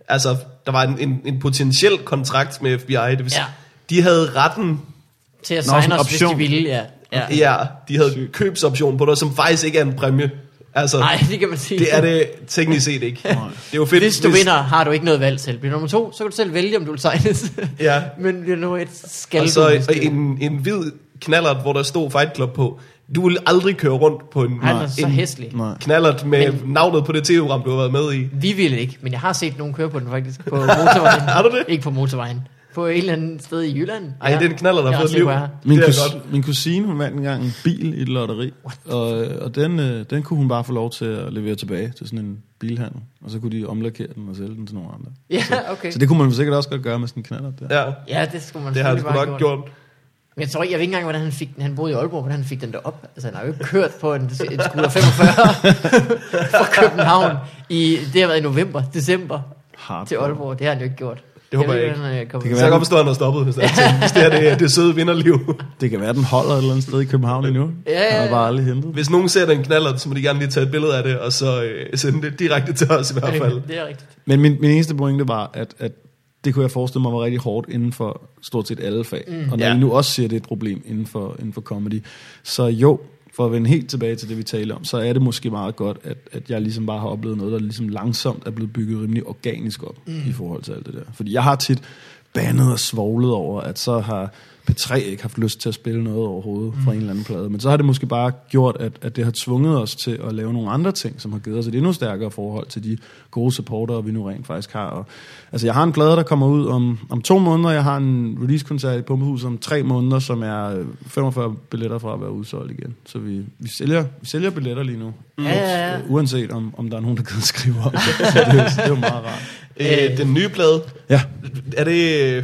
Speaker 1: Altså, der var en, en, en potentiel kontrakt med FBI. Det vil sige,
Speaker 3: Ja.
Speaker 1: De havde retten...
Speaker 3: Til at signe os, hvis de ville, ja. ja.
Speaker 1: Ja, de havde købsoption på det, som faktisk ikke er en præmie. Altså,
Speaker 3: Nej, det kan man sige.
Speaker 1: det er det teknisk set ikke. Det er jo fedt,
Speaker 3: Hvis du vinder, har du ikke noget valg selv. Bliver du nummer to, så kan du selv vælge, om du vil signes.
Speaker 1: Ja.
Speaker 3: Men bliver nummer et, skal
Speaker 1: Og så en, en hvid knallert, hvor der stod Fight Club på. Du vil aldrig køre rundt på en,
Speaker 3: så
Speaker 1: en
Speaker 3: hæslig.
Speaker 2: Nej.
Speaker 1: knallert med
Speaker 3: Men-
Speaker 1: navnet på det tv-program, du har været med i.
Speaker 3: Vi ville ikke, men jeg har set nogen køre på den faktisk. På motorvejen.
Speaker 1: Har du det?
Speaker 3: Ikke på motorvejen. På et eller andet sted i Jylland.
Speaker 1: Ej, det er en knallert, der har fået liv.
Speaker 2: Min, kus, min kusine, hun vandt engang en bil i et lotteri, og, og den, øh, den kunne hun bare få lov til at levere tilbage til sådan en bilhandel, og så kunne de omlakere den og sælge den til nogle andre.
Speaker 3: Ja, okay.
Speaker 2: Så det kunne man sikkert også godt gøre med sådan en knaller der.
Speaker 1: Ja,
Speaker 3: Ja, det skulle man
Speaker 1: det har han sgu
Speaker 3: bare
Speaker 1: nok gjort.
Speaker 3: Men jeg tror ikke, jeg ved ikke engang, hvordan han fik den. Han boede i Aalborg, hvordan han fik den derop. Altså, han har jo ikke kørt på en, en scooter 45 fra København i, det har været i november, december
Speaker 2: Hardcore.
Speaker 3: til Aalborg. Det har han jo ikke gjort.
Speaker 1: Det håber jeg
Speaker 3: ved,
Speaker 1: ikke.
Speaker 3: hvordan han er kommet.
Speaker 2: Det kan
Speaker 1: Så
Speaker 2: være,
Speaker 1: jeg kan godt forstå, at han har stoppet, hvis det er, hvis det, er det, det søde vinderliv.
Speaker 2: Det kan være, den holder et eller andet sted i København endnu.
Speaker 3: Ja, ja,
Speaker 2: Jeg har
Speaker 3: ja.
Speaker 2: bare aldrig hentet.
Speaker 1: Hvis nogen ser den knaller, så må de gerne lige tage et billede af det, og så øh, sende det direkte til os i hvert fald.
Speaker 3: Det er rigtigt.
Speaker 2: Men min, min eneste pointe var, at, at det kunne jeg forestille mig var rigtig hårdt inden for stort set alle fag. Mm. Og når
Speaker 1: Ja.
Speaker 2: ja. I nu også siger, at det er et problem inden for, inden for comedy. Så jo, for at vende helt tilbage til det, vi taler om, så er det måske meget godt, at, at jeg ligesom bare har oplevet noget, der ligesom langsomt er blevet bygget rimelig organisk op mm. i forhold til alt det der. Fordi jeg har tit bandet og svoglet over, at så har P3 ikke haft lyst til at spille noget overhovedet fra en eller anden plade. Men så har det måske bare gjort, at, at det har tvunget os til at lave nogle andre ting, som har givet os et endnu stærkere forhold til de gode supportere, vi nu rent faktisk har. Og, altså jeg har en plade, der kommer ud om, om to måneder. Jeg har en release-koncert i Pumpehuset om tre måneder, som er øh, 45 billetter fra at være udsolgt igen. Så vi, vi, sælger, vi sælger billetter lige nu.
Speaker 3: Ja, ja, ja.
Speaker 2: Øh, Uanset om, om der er nogen, der kan skrive op. så det, er jo- det er jo meget rart.
Speaker 1: Øh, den nye plade,
Speaker 2: Ja,
Speaker 1: er det...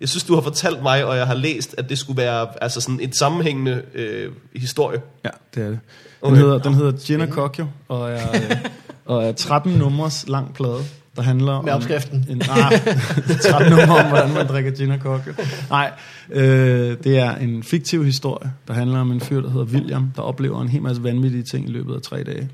Speaker 1: Jeg synes, du har fortalt mig, og jeg har læst, at det skulle være altså sådan et sammenhængende øh, historie.
Speaker 2: Ja, det er det. Den,
Speaker 1: Okay.
Speaker 2: hedder, den hedder Gin og Kokyo, og er, øh, og er 13 numres lang plade, der handler
Speaker 3: Med
Speaker 2: om...
Speaker 3: opskriften.
Speaker 2: En, nej, 13 numre om, hvordan man drikker gin og Kokyo. Nej, øh, det er en fiktiv historie, der handler om en fyr, der hedder William, der oplever en hel masse vanvittige ting i løbet af tre dage.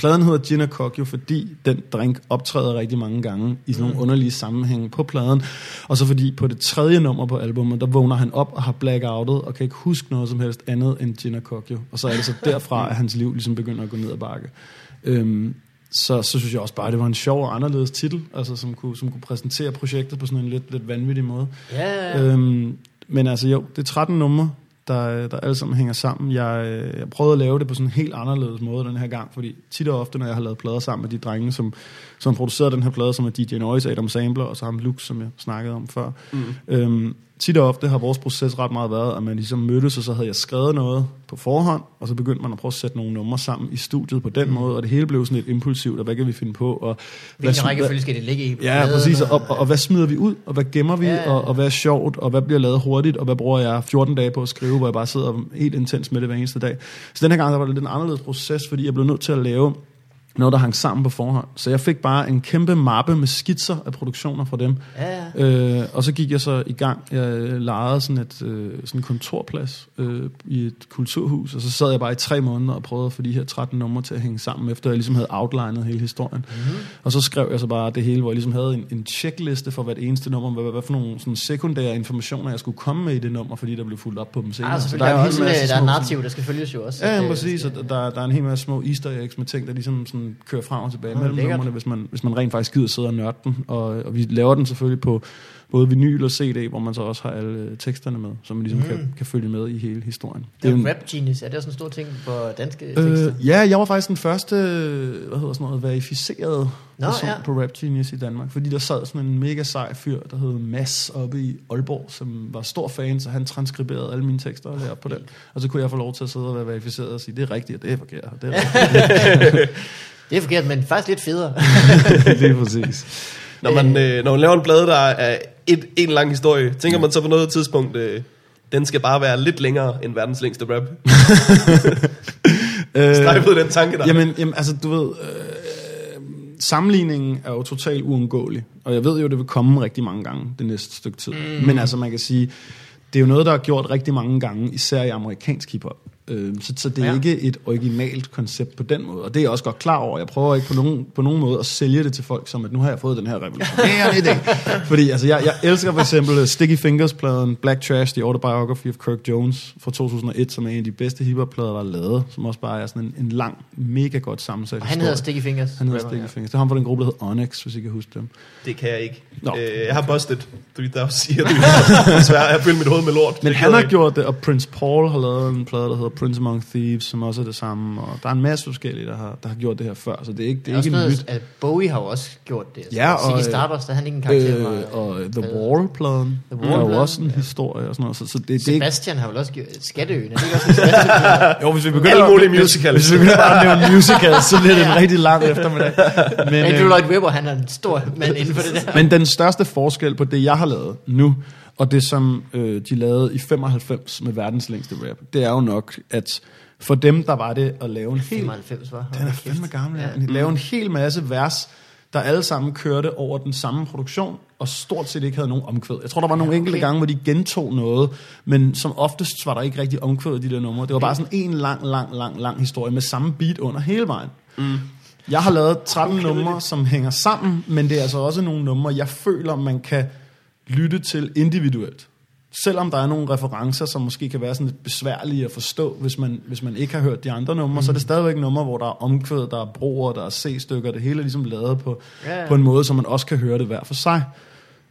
Speaker 2: Pladen hedder Gin Cock jo, fordi den drink optræder rigtig mange gange i sådan nogle underlige sammenhænge på pladen. Og så fordi på det tredje nummer på albumet, der vågner han op og har blackoutet, og kan ikke huske noget som helst andet end Gin og Cock jo. Og så er det så derfra, at hans liv ligesom begynder at gå ned ad bakke. Øhm, så, så synes jeg også bare, at det var en sjov og anderledes titel, altså, som, kunne, som kunne præsentere projektet på sådan en lidt, lidt vanvittig måde.
Speaker 3: Ja, ja.
Speaker 2: Øhm, men altså jo, det er 13 numre, der, der alle sammen hænger sammen. Jeg, øh, jeg prøvede at lave det på sådan en helt anderledes måde den her gang, fordi tit og ofte, når jeg har lavet plader sammen med de drenge, som, som producerede den her plade, som er DJ Noise, Adam Sampler, og så ham Lux, som jeg snakkede om før. Mm. Øhm, tit og ofte har vores proces ret meget været, at man ligesom mødtes, og så havde jeg skrevet noget på forhånd, og så begyndte man at prøve at sætte nogle numre sammen i studiet på den mm. måde, og det hele blev sådan lidt impulsivt, og hvad kan vi finde på? Og
Speaker 3: Hvilken rækkefølge skal det ligge i?
Speaker 2: Ja, præcis. Og, og, og hvad smider vi ud, og hvad gemmer vi,
Speaker 3: ja.
Speaker 2: Og, og hvad er sjovt, og hvad bliver lavet hurtigt, og hvad bruger jeg 14 dage på at skrive, hvor jeg bare sidder helt intens med det hver eneste dag. Så den her gang der var det lidt en anderledes proces, fordi jeg blev nødt til at lave noget, der hang sammen på forhånd. Så jeg fik bare en kæmpe mappe med skitser af produktioner fra dem.
Speaker 3: Ja, ja.
Speaker 2: Øh, og så gik jeg så i gang. Jeg lejede sådan et øh, sådan en kontorplads øh, i et kulturhus, og så sad jeg bare i tre måneder og prøvede at få de her 13 numre til at hænge sammen, efter jeg ligesom havde outlinet hele historien. Mm-hmm. Og så skrev jeg så bare det hele, hvor jeg ligesom havde en, en checkliste for hvert eneste nummer, hvad, hvad for nogle sådan sekundære informationer, jeg skulle komme med i det nummer, fordi der blev fuldt op på dem senere.
Speaker 3: Ah,
Speaker 2: Så
Speaker 3: selvfølgelig. Der er,
Speaker 2: en hel masse
Speaker 3: der er narrativ, der skal følges jo også.
Speaker 2: Ja, præcis. Og der, der er en hel masse små easter eggs med ting, der ligesom sådan kører frem og tilbage mellem numrene, hvis man, hvis man rent faktisk gider sidde og nørde den. Og, og vi laver den selvfølgelig på både vinyl og CD, hvor man så også har alle øh, teksterne med, så man ligesom mm. kan, kan følge med i hele historien.
Speaker 3: Det er jo Rap Genius. Er det også en stor ting på danske tekster?
Speaker 2: Øh, ja, jeg var faktisk den første, hvad hedder sådan noget, verificerede
Speaker 3: Nå,
Speaker 2: person
Speaker 3: ja.
Speaker 2: på Rap Genius i Danmark. Fordi der sad sådan en mega sej fyr, der hed Mads oppe i Aalborg, som var stor fan, så han transkriberede alle mine tekster og på den. Og så kunne jeg få lov til at sidde og være verificeret og sige, det er rigtigt, og det er forkert. og Det er rigtigt.
Speaker 3: Det er forkert, men faktisk lidt federe.
Speaker 2: Lige præcis.
Speaker 1: Når man, øh, når man laver en plade, der er et, en lang historie, tænker man så på noget tidspunkt, øh, den skal bare være lidt længere end verdens længste rap. Strejfede den tanke der.
Speaker 2: Jamen, jamen, altså du ved, øh, sammenligningen er jo totalt uundgåelig. Og jeg ved jo, det vil komme rigtig mange gange det næste stykke tid. Mm. Men altså, man kan sige, det er jo noget, der er gjort rigtig mange gange, især i amerikansk hiphop. Øh, så, så det er
Speaker 3: Ja.
Speaker 2: ja. ikke et originalt koncept på den måde. Og det er jeg også godt klar over. Jeg prøver ikke på nogen, på nogen måde at sælge det til folk, som at nu har jeg fået den her revolutionerende idé. Fordi altså, jeg, jeg elsker for eksempel øh, Sticky Fingers-pladen Black Trash, The Autobiography of Kirk Jones fra 2001, som er en af de bedste hiphop-plader, der er lavet. Som også bare er sådan en, en lang, mega godt sammensat
Speaker 3: Og han
Speaker 2: historie.
Speaker 3: hedder Sticky Fingers.
Speaker 2: Han hedder Sticky Fingers. Det er ham fra den gruppe, der hedder Onyx, hvis I kan huske dem.
Speaker 1: Det kan jeg ikke.
Speaker 2: Nå.
Speaker 1: Øh, jeg har busted, fordi der siger det. Desværre, jeg har fyldt mit hoved med lort.
Speaker 2: Men
Speaker 1: Det
Speaker 2: han har gjort det, og Prince Paul har lavet en plade, der hedder Prince Among Thieves, som også er det samme. Og der er en masse forskellige, der har, der har gjort det her før, så det er ikke, det
Speaker 3: Det
Speaker 2: er ikke
Speaker 3: noget,
Speaker 2: nyt.
Speaker 3: at Bowie har jo også gjort det.
Speaker 2: Ja, og,
Speaker 3: Ziggy Stardust, der er han ikke en karakter.
Speaker 2: Øh,
Speaker 3: meget-
Speaker 2: og The
Speaker 3: Øh,
Speaker 2: Wall-pladen
Speaker 3: The
Speaker 2: er jo også en
Speaker 3: ja.
Speaker 2: historie og sådan noget. Så, så det, det er ikke...
Speaker 3: Sebastian har vel også gjort Skatteøen. Er det ikke også en Sebastian?
Speaker 2: Jo, hvis vi
Speaker 1: Alle mulige musicals.
Speaker 2: Hvis vi begynder bare at nævne musicals, så bliver det en rigtig lang eftermiddag. Men,
Speaker 3: Andrew
Speaker 2: øh,
Speaker 3: Lloyd Webber, han er en stor mand inden for det der.
Speaker 2: Men den største forskel på det, jeg har lavet nu, og det, som øh, de lavede i 95 med verdens længste rap, det er jo nok, at for dem, der var det at lave en hel...
Speaker 3: 95, var.
Speaker 2: Den er fandme gammel, ja.
Speaker 3: Ja.
Speaker 2: Lave en hel masse vers, der alle sammen kørte over den samme produktion, og stort set ikke havde nogen omkvæd. Jeg tror, der var nogle
Speaker 3: Ja,
Speaker 2: enkelte
Speaker 3: okay.
Speaker 2: gange, hvor de gentog noget, men som oftest var der ikke rigtig omkvæd i de der numre. Det var bare sådan en lang, lang, lang, lang historie med samme beat under hele vejen. Mm. Jeg har lavet 13 okay. numre, som hænger sammen, men det er altså også nogle numre, jeg føler, man kan lytte til individuelt. Selvom der er nogle referencer, som måske kan være sådan lidt besværlige at forstå, hvis man, hvis man ikke har hørt de andre numre, mm. så er det stadigvæk numre, hvor der er omkvæd, der er broer, der er C-stykker, det hele er ligesom lavet på,
Speaker 3: ja.
Speaker 2: på en måde, så man også kan høre det hver for sig.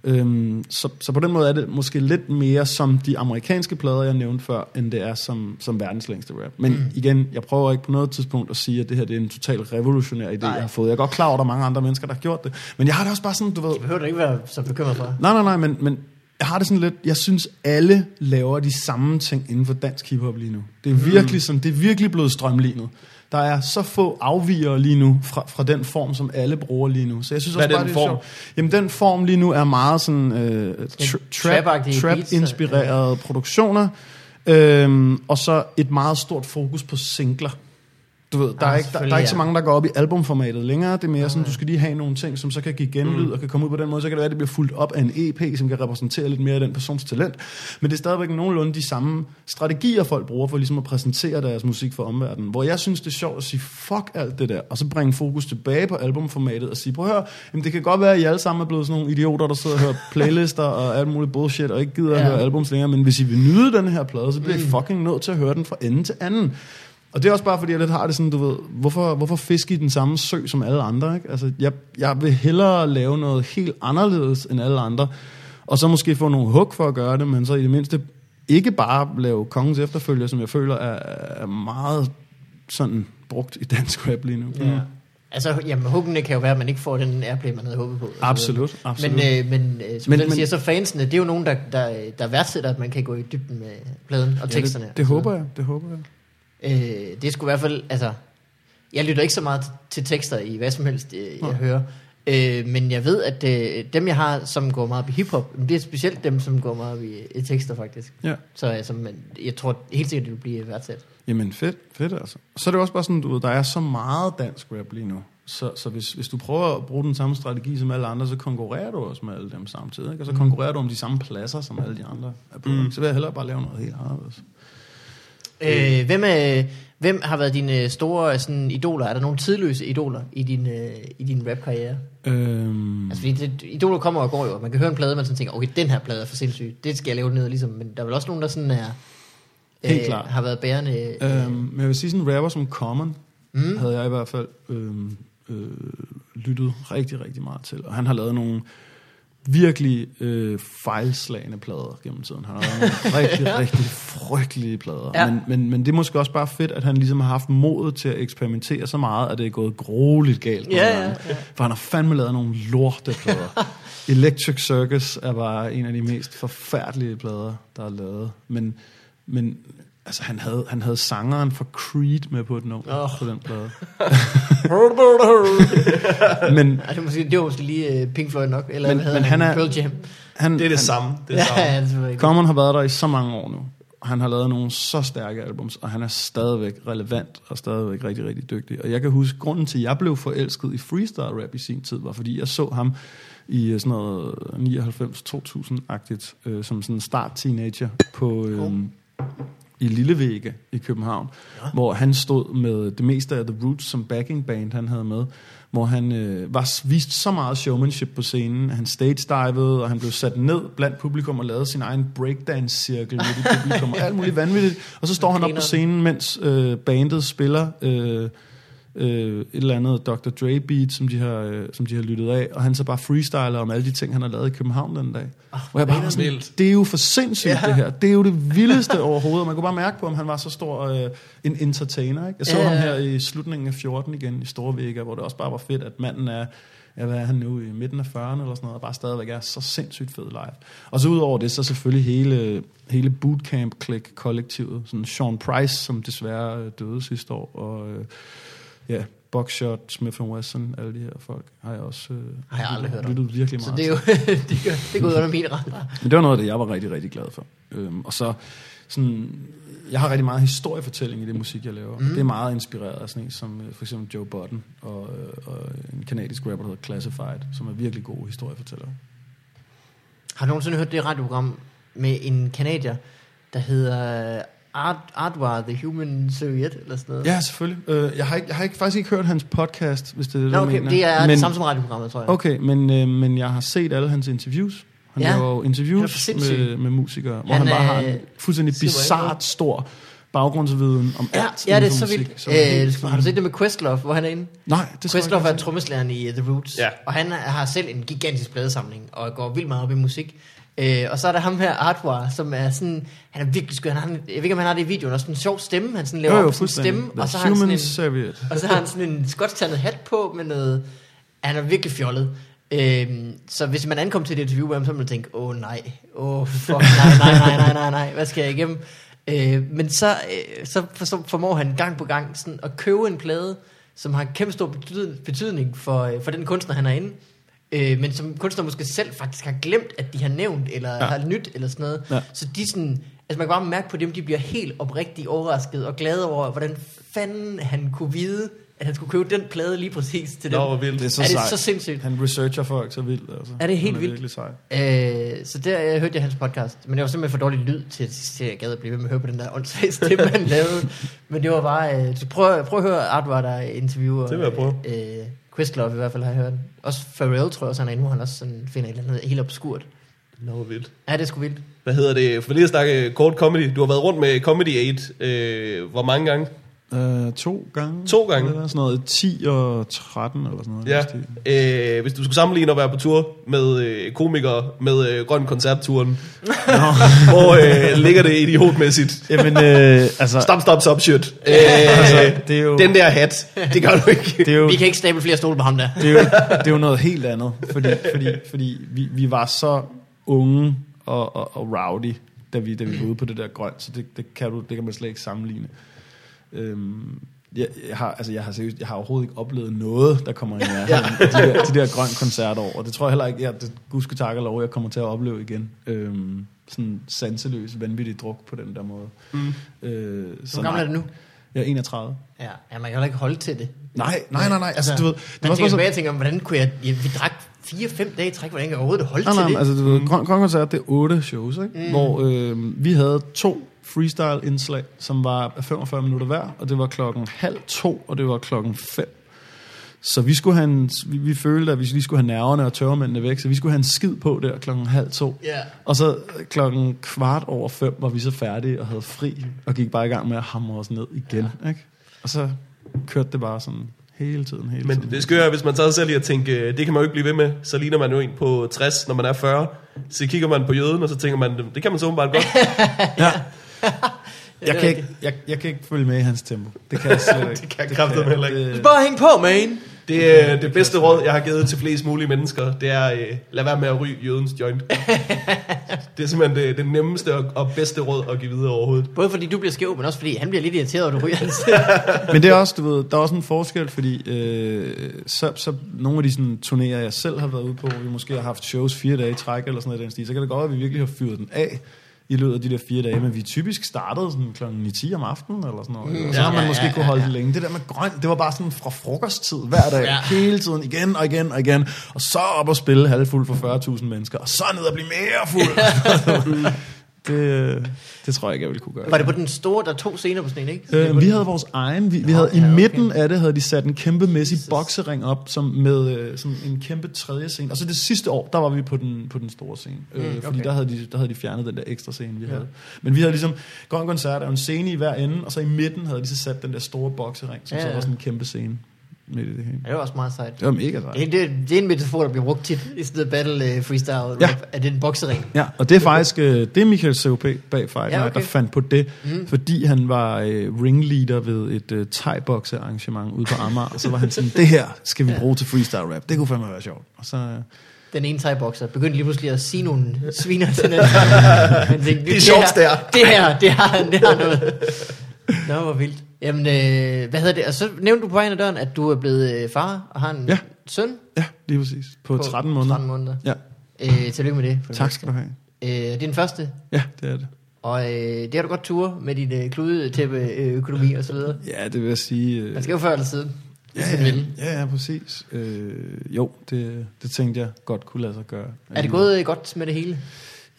Speaker 2: Øhm, så, så på den måde er det måske lidt mere som de amerikanske plader, jeg nævnte før, end det er som, som verdens længste rap. Men mm. igen, jeg prøver ikke på noget tidspunkt at sige, at det her det er en totalt revolutionær idé,
Speaker 3: Nej.
Speaker 2: jeg har fået. Jeg er godt klar over, at der er mange andre mennesker, der har gjort det. Men jeg har det også bare sådan, du ved...
Speaker 3: Det behøver du ikke være så bekymret for.
Speaker 2: Nej, nej, nej, men, men jeg har det sådan lidt, jeg synes alle laver de samme ting inden for dansk hiphop lige nu. Det er virkelig sådan, det er virkelig blevet strømlignet. Der er så få afvigere lige nu fra, fra den form, som alle bruger lige nu. Så jeg synes
Speaker 1: Hvad
Speaker 2: også
Speaker 1: er
Speaker 2: bare,
Speaker 1: den
Speaker 2: det er
Speaker 1: form?
Speaker 2: sjovt. Jamen den form lige nu er meget sådan øh, tra- trap,
Speaker 3: trap-agtige
Speaker 2: trap
Speaker 3: beats,
Speaker 2: inspirerede produktioner. Øhm, og så et meget stort fokus på singler. Du ved, der,
Speaker 3: Ah,
Speaker 2: er ikke, der, der er ikke så
Speaker 3: ja.
Speaker 2: mange, der går op i albumformatet længere. Det er mere sådan, du skal lige have nogle ting, som så kan give genlyd
Speaker 1: Mm.
Speaker 2: og kan komme ud på den måde. Så kan det være, at det bliver fuldt op af en EP, som kan repræsentere lidt mere af den persons talent. Men det er stadigvæk nogenlunde de samme strategier, folk bruger for ligesom at præsentere deres musik for omverdenen. Hvor jeg synes, det er sjovt at sige, fuck alt det der, og så bringe fokus tilbage på albumformatet og sige, prøv at høre, jamen det kan godt være, at I alle sammen er blevet sådan nogle idioter, der sidder og hører playlister og alt muligt bullshit, og ikke gider at
Speaker 3: Ja.
Speaker 2: høre albums længere, men hvis I vil nyde den her plade, så bliver I fucking nødt til at høre den fra ende til anden. Og det er også bare fordi, jeg lidt har det sådan, du ved, hvorfor, hvorfor fiske i den samme sø som alle andre? Ikke? Altså, jeg, jeg vil hellere lave noget helt anderledes end alle andre, og så måske få nogle hug for at gøre det, men så i det mindste ikke bare lave kongens efterfølger, som jeg føler er, er meget sådan brugt i dansk rap lige nu.
Speaker 3: Ja. Altså, jamen, huggene kan jo være, at man ikke får den airplay, man havde håbet på. og så videre.
Speaker 2: Absolut, absolut.
Speaker 3: Men, øh, men øh, som
Speaker 2: men,
Speaker 3: men- siger, så fansene, det er jo nogen, der, der, der værdsætter, at man kan gå i dybden med pladen og
Speaker 2: Ja,
Speaker 3: teksterne.
Speaker 2: det, det håber jeg, det håber jeg.
Speaker 3: Øh, det skulle i hvert fald, altså, jeg lytter ikke så meget til, tekster i hvad som helst, øh, jeg
Speaker 2: Nej.
Speaker 3: hører. Øh, men jeg ved, at øh, dem, jeg har, som går meget op i hiphop, det er specielt dem, som går meget op i, i tekster, faktisk.
Speaker 2: Ja.
Speaker 3: Så altså, men, jeg tror helt sikkert, det vil blive værdsat.
Speaker 2: Jamen fedt, fedt altså. Så er det også bare sådan, du ved, der er så meget dansk rap lige nu. Så, så hvis, hvis du prøver at bruge den samme strategi som alle andre, så konkurrerer du også med alle dem samtidig. Ikke? Og så konkurrerer du om de samme pladser, som alle de andre er på. Mm. Så vil jeg hellere bare lave noget helt anderledes.
Speaker 3: Øh, hvem, er, hvem har været dine store sådan, idoler? Er der nogle tidløse idoler i din, øh, i din rap-karriere?
Speaker 2: Øhm,
Speaker 3: Altså, fordi det, idoler kommer og går jo. Man kan høre en plade, man sådan tænker, okay, den her plade er for sindssyg. Det skal jeg lave ned, ligesom. Men der er vel også nogen, der sådan er...
Speaker 2: Helt klart.
Speaker 3: Har været bærende... Øh,
Speaker 2: øhm, men jeg vil sige sådan en rapper som Common,
Speaker 3: mm.
Speaker 2: mm. havde jeg i hvert fald øhm, øh, lyttet rigtig, rigtig meget til. Og han har lavet nogle virkelig øh, fejlslagende plader gennem tiden. Han har lavet rigtig, rigtig frygtelige plader.
Speaker 3: Ja.
Speaker 2: Ja. Men, men, men det er måske også bare fedt, at han ligesom har haft modet til at eksperimentere så meget, at det er gået grueligt galt.
Speaker 3: Ja, ja, ja.
Speaker 2: For han har fandme lavet nogle lorteplader. Electric Circus er bare en af de mest forfærdelige plader, der er lavet. Men, men altså, han, havde, han havde sangeren for Creed med på et nummer
Speaker 3: Åh.
Speaker 2: oh. på den plade. men
Speaker 3: Ja, det, var måske, det var måske lige uh, Pink Floyd nok, eller
Speaker 2: Men-
Speaker 3: hedder
Speaker 2: men han er-
Speaker 3: Pearl Jam.
Speaker 2: han,
Speaker 1: Det er det
Speaker 2: han,
Speaker 1: samme. Det er
Speaker 3: Ja,
Speaker 1: det samme.
Speaker 3: ja, er.
Speaker 2: Common har været der i så mange år nu. Han har lavet nogle så stærke albums, og han er stadigvæk relevant og stadigvæk rigtig, rigtig dygtig. Og jeg kan huske, grunden til, at jeg blev forelsket i freestyle rap i sin tid, var fordi jeg så ham i øh, sådan noget 99-2000-agtigt, øh, som sådan en start teenager på, øh, i Lillevægge i København, ja. hvor han stod med det meste af The Roots som backing band, han havde med, hvor han øh, var vist så meget showmanship på scenen, han stage-divede, og han blev sat ned blandt publikum og lavede sin egen breakdance-cirkel midt i publikum, og alt muligt vanvittigt. Og så står han op på scenen, mens øh, bandet spiller øh, øh, et eller andet Dr. Dre beat, som de, har, øh, som de har lyttet af, og han så bare freestyler om alle de ting, han har lavet i København den dag. Oh, hvor jeg bare var sådan,
Speaker 1: vildt.
Speaker 2: det er jo for sindssygt
Speaker 3: Ja.
Speaker 2: det her. Det er jo det vildeste overhovedet. Man kunne bare mærke på, om han var så stor øh, en entertainer. Ikke? Jeg så
Speaker 3: Ja,
Speaker 2: ham her i slutningen af 14 igen i Storvægger, hvor det også bare var fedt, at manden er, ja, hvad er han nu, i midten af 40'erne eller sådan noget, og bare stadigvæk er så sindssygt fed live. Og så udover det, så selvfølgelig hele, hele bootcamp-kollektivet. Sådan Sean Price, som desværre øh, døde sidste år, og øh, ja, Buckshot, Smith Wesson, alle de her folk, har jeg også øh,
Speaker 3: Har jeg aldrig hørt om.
Speaker 2: lyttet virkelig
Speaker 3: Så
Speaker 2: meget
Speaker 3: det er jo det, gør, det går ud under min radar.
Speaker 2: men det var noget af det, jeg var rigtig, rigtig glad for. Øhm, og så sådan, jeg har rigtig meget historiefortælling i det musik, jeg laver. Mm. Det er meget inspireret af sådan en som øh, for eksempel Joe Budden og, øh, og en kanadisk rapper, der hedder Classified, som er virkelig gode historiefortællere.
Speaker 3: Har du nogensinde hørt det radioprogram med en kanadier, der hedder Art, Artwar, The Human Serviette, eller sådan noget?
Speaker 2: Ja, selvfølgelig. Øh, jeg, har ikke, jeg har ikke, faktisk ikke hørt hans podcast, hvis det er det,
Speaker 3: Nå,
Speaker 2: du
Speaker 3: okay,
Speaker 2: mener.
Speaker 3: det er
Speaker 2: men,
Speaker 3: det samme som radioprogrammet, tror jeg.
Speaker 2: Okay, men, øh, men jeg har set alle hans interviews. Han
Speaker 3: Ja,
Speaker 2: laver jo
Speaker 3: er
Speaker 2: interviews med, med musikere, hvor
Speaker 3: Han
Speaker 2: han, bare har en fuldstændig bizart stor baggrundsviden om
Speaker 3: Ja,
Speaker 2: alt
Speaker 3: ja, det er så vildt. Øh, har du set det med Questlove, hvor han er inde?
Speaker 2: Nej, det
Speaker 3: Questlove er trommeslæren i uh, The Roots,
Speaker 1: Ja.
Speaker 3: og han har selv en gigantisk pladesamling, og går vildt meget op i musik. Øh, og så er der ham her, Artwar, som er sådan, han er virkelig skør. Han jeg ved ikke, om han har det i videoen, også sådan en sjov stemme, han sådan laver
Speaker 2: Jo, jo,
Speaker 3: op
Speaker 2: fuldstændig.
Speaker 3: stemme,
Speaker 2: The
Speaker 3: og så har han sådan en,
Speaker 2: serviette.
Speaker 3: og så har han sådan en skotstandet hat på med noget... Han er virkelig fjollet. Øhm, så hvis man ankom til det interview med ham, så ville man tænke, åh oh, nej, åh oh, fuck, nej, nej, nej, nej, nej, nej, hvad skal jeg igennem? Øh, men så, øh, så, for, så formår han gang på gang sådan at købe en plade, som har kæmpe stor betydning, betydning for, øh, for den kunstner, han er inde. Øh, men som kunstner måske selv faktisk har glemt, at de har nævnt, eller ja. Har nyt, eller sådan noget.
Speaker 2: Ja.
Speaker 3: Så de sådan Altså man kan bare mærke på dem, de bliver helt oprigtigt overrasket og glade over, hvordan fanden han kunne vide, at han skulle købe den plade lige præcis til dem.
Speaker 1: Nå, hvor vildt.
Speaker 2: Det er så
Speaker 3: er det
Speaker 2: sejt.
Speaker 3: så sindssygt?
Speaker 2: Han researcher folk så vildt. Altså.
Speaker 3: Er det helt
Speaker 2: er
Speaker 3: vildt?
Speaker 2: virkelig sej.
Speaker 3: Øh, så der øh, hørte jeg hans podcast, men det var simpelthen for dårlig lyd til, til at jeg gad at blive ved med at høre på den der åndssvage stemme, han lavede. Men det var bare, øh, så prøv, prøv at høre Art der interviewer.
Speaker 1: Det vil jeg prøve.
Speaker 3: Øh, Questlove i hvert fald har jeg hørt. Også Pharrell tror jeg også, han er inde, hvor han også sådan finder et eller andet helt obskurt.
Speaker 1: Nå, hvor vildt.
Speaker 3: Ja, det er sgu vildt.
Speaker 1: Hvad hedder det? For lige at snakke kort comedy. Du har været rundt med Comedy 8. Øh, hvor mange gange?
Speaker 2: Uh, to gange.
Speaker 1: To gange?
Speaker 2: Eller sådan noget 10 og 13 eller sådan noget.
Speaker 1: Ja.
Speaker 2: stil.
Speaker 1: Øh, hvis du skulle sammenligne at være på tur med øh, komikere med øh, Grøn Koncertturen, hvor øh, ligger det idiotmæssigt?
Speaker 2: Jamen, øh, altså,
Speaker 1: Stop, stop, stop, shit. Øh,
Speaker 2: Altså, det er jo-
Speaker 1: Den der hat, det gør du ikke.
Speaker 2: det er jo,
Speaker 3: Vi kan ikke stable flere stole på ham der.
Speaker 2: det er jo, det er jo noget helt andet, fordi, fordi, fordi vi, vi var så unge og, og, og rowdy, da vi, da vi var ude på det der grønt, så det, det, kan, du, det kan man slet ikke sammenligne. Øhm, jeg, jeg, har, altså jeg, har seriøst, jeg har overhovedet ikke oplevet noget, der kommer i nærheden af de, der, de der grøn koncerter over. Det tror jeg heller ikke, jeg, det, gudske tak og lov, jeg kommer til at opleve igen. Øhm, sådan sanseløs, vanvittig druk på den der måde. Mm. Øh, så
Speaker 3: Hvor gammel er
Speaker 2: nej.
Speaker 3: du nu?
Speaker 2: Jeg er 31.
Speaker 3: Ja, ja man kan heller ikke holde til det.
Speaker 2: Nej, nej, nej, nej. Altså, du ved, det
Speaker 3: man tænker tilbage og tænker, hvordan kunne jeg... Ja, vi drak 4-5 dage i træk, hvordan kan jeg overhovedet holde
Speaker 2: Nej,
Speaker 3: til
Speaker 2: nej,
Speaker 3: det?
Speaker 2: altså du ved, Grøn, Grøn Koncert, det er otte shows, ikke? Mm. hvor øh, vi havde to freestyle-indslag, som var af 45 minutter hver, og det var klokken halv to, og det var klokken fem. Så vi skulle have en, vi, vi følte, at vi lige skulle have nerverne og tørremændene væk, så vi skulle have en skid på der klokken halv to.
Speaker 3: Ja.
Speaker 2: Og så klokken kvart over fem var vi så færdige og havde fri, og gik bare i gang med at hamre os ned igen. Ja. Ikke? Og så kørte det bare sådan hele tiden, hele
Speaker 1: Men
Speaker 2: tiden.
Speaker 1: det er, hvis man tager sig selv i at tænke, øh, det kan man jo ikke blive ved med, så ligner man jo en på 60, når man er 40. Så kigger man på jøden, og så tænker man, det kan man så åbenbart godt.
Speaker 2: Ja. Jeg kan, ikke, jeg, jeg kan ikke følge med i hans tempo. Det kan jeg slet ikke.
Speaker 1: Det kan jeg kraftedeme heller ikke.
Speaker 2: Det-
Speaker 3: Bare hæng på, man!
Speaker 1: Det, er det bedste råd, jeg har givet til flest mulige mennesker, det er, øh, lad være med at ryge jødens joint. Det er simpelthen det, det nemmeste og, og bedste råd at give videre overhovedet.
Speaker 3: Både fordi du bliver skæv, men også fordi han bliver lidt irriteret, over du ryger hans.
Speaker 2: Men det er også, du ved, der er også en forskel, fordi øh, så, så nogle af de sådan, turnéer, jeg selv har været ude på, hvor vi måske har haft shows fire dage i træk eller sådan noget i den stil, så kan det godt være, at vi virkelig har fyret den af i løbet af de der fire dage, men vi typisk startede sådan klokken 10 om aftenen eller sådan noget. Mm, og så
Speaker 3: ja,
Speaker 2: man
Speaker 3: ja,
Speaker 2: måske
Speaker 3: ja,
Speaker 2: kunne holde
Speaker 3: ja.
Speaker 2: det længe. Det der med grønt, det var bare sådan fra frokosttid hver dag,
Speaker 3: ja.
Speaker 2: hele tiden, igen og igen og igen. Og så op og spille halvfuld for 40.000 mennesker, og så ned og blive mere fuld. det, det tror jeg ikke, jeg ville kunne gøre.
Speaker 3: Var det på den store, der er to scener på sådan en, ikke?
Speaker 2: Øh, vi havde vores egen. Vi, vi
Speaker 3: Nå,
Speaker 2: havde
Speaker 3: ja,
Speaker 2: i
Speaker 3: okay.
Speaker 2: midten af det havde de sat en kæmpemæssig
Speaker 3: Jesus.
Speaker 2: boksering op som med øh, sådan en kæmpe tredje scene. Og så det sidste år, der var vi på den på den store scene, øh,
Speaker 3: Mm,
Speaker 2: fordi
Speaker 3: okay.
Speaker 2: der havde de der havde de fjernet den der ekstra scene vi havde. Men vi havde ligesom Grøn Koncert er en scene i hver ende, og så i midten havde de så sat den der store boksering, som
Speaker 3: Ja,
Speaker 2: så
Speaker 3: ja.
Speaker 2: var sådan en kæmpe scene midt i det hele.
Speaker 3: Ja, det var også meget sejt.
Speaker 2: Det var mega sejt.
Speaker 3: Det, det, det er en metafor, der bliver brugt tit i stedet for battle uh, freestyle rap,
Speaker 2: Ja.
Speaker 3: at det er en boksering.
Speaker 2: Ja, og det er faktisk øh, det er Michael C.O.P. bag Fight
Speaker 3: Ja,
Speaker 2: ja,
Speaker 3: okay.
Speaker 2: der fandt på det, mm. fordi han var øh, ringleader ved et øh, thai-bokse arrangement ude på Amager, og så var han sådan, det her skal vi bruge til freestyle rap, det kunne fandme være sjovt. Og så, øh,
Speaker 3: Den ene thai-bokser begyndte lige pludselig at sige nogle sviner til den. Tænkte,
Speaker 1: Det er sjovt,
Speaker 3: her,
Speaker 1: der.
Speaker 3: det her, det har, det har noget. Nå, hvor vildt. Jamen, øh, hvad hedder det? Og så nævnte du på vejen af døren, at du er blevet øh, far og har en
Speaker 2: Ja.
Speaker 3: søn
Speaker 2: ja, lige præcis. På, på 13 måneder.
Speaker 3: 13 måneder.
Speaker 2: Ja,
Speaker 3: Øh, tillykke med det. for
Speaker 2: tak skal du have.
Speaker 3: Øh, det er den første,
Speaker 2: Ja, det er det.
Speaker 3: og øh, det har du godt ture med din øh, kludetæppe øh, økonomi og så videre.
Speaker 2: Ja, det vil jeg sige... Øh,
Speaker 3: Man skal jo før eller siden.
Speaker 2: ja, ja, ja, ja, præcis. Øh, jo, det, det tænkte jeg godt kunne lade sig gøre.
Speaker 3: Er det gået øh, godt med det hele?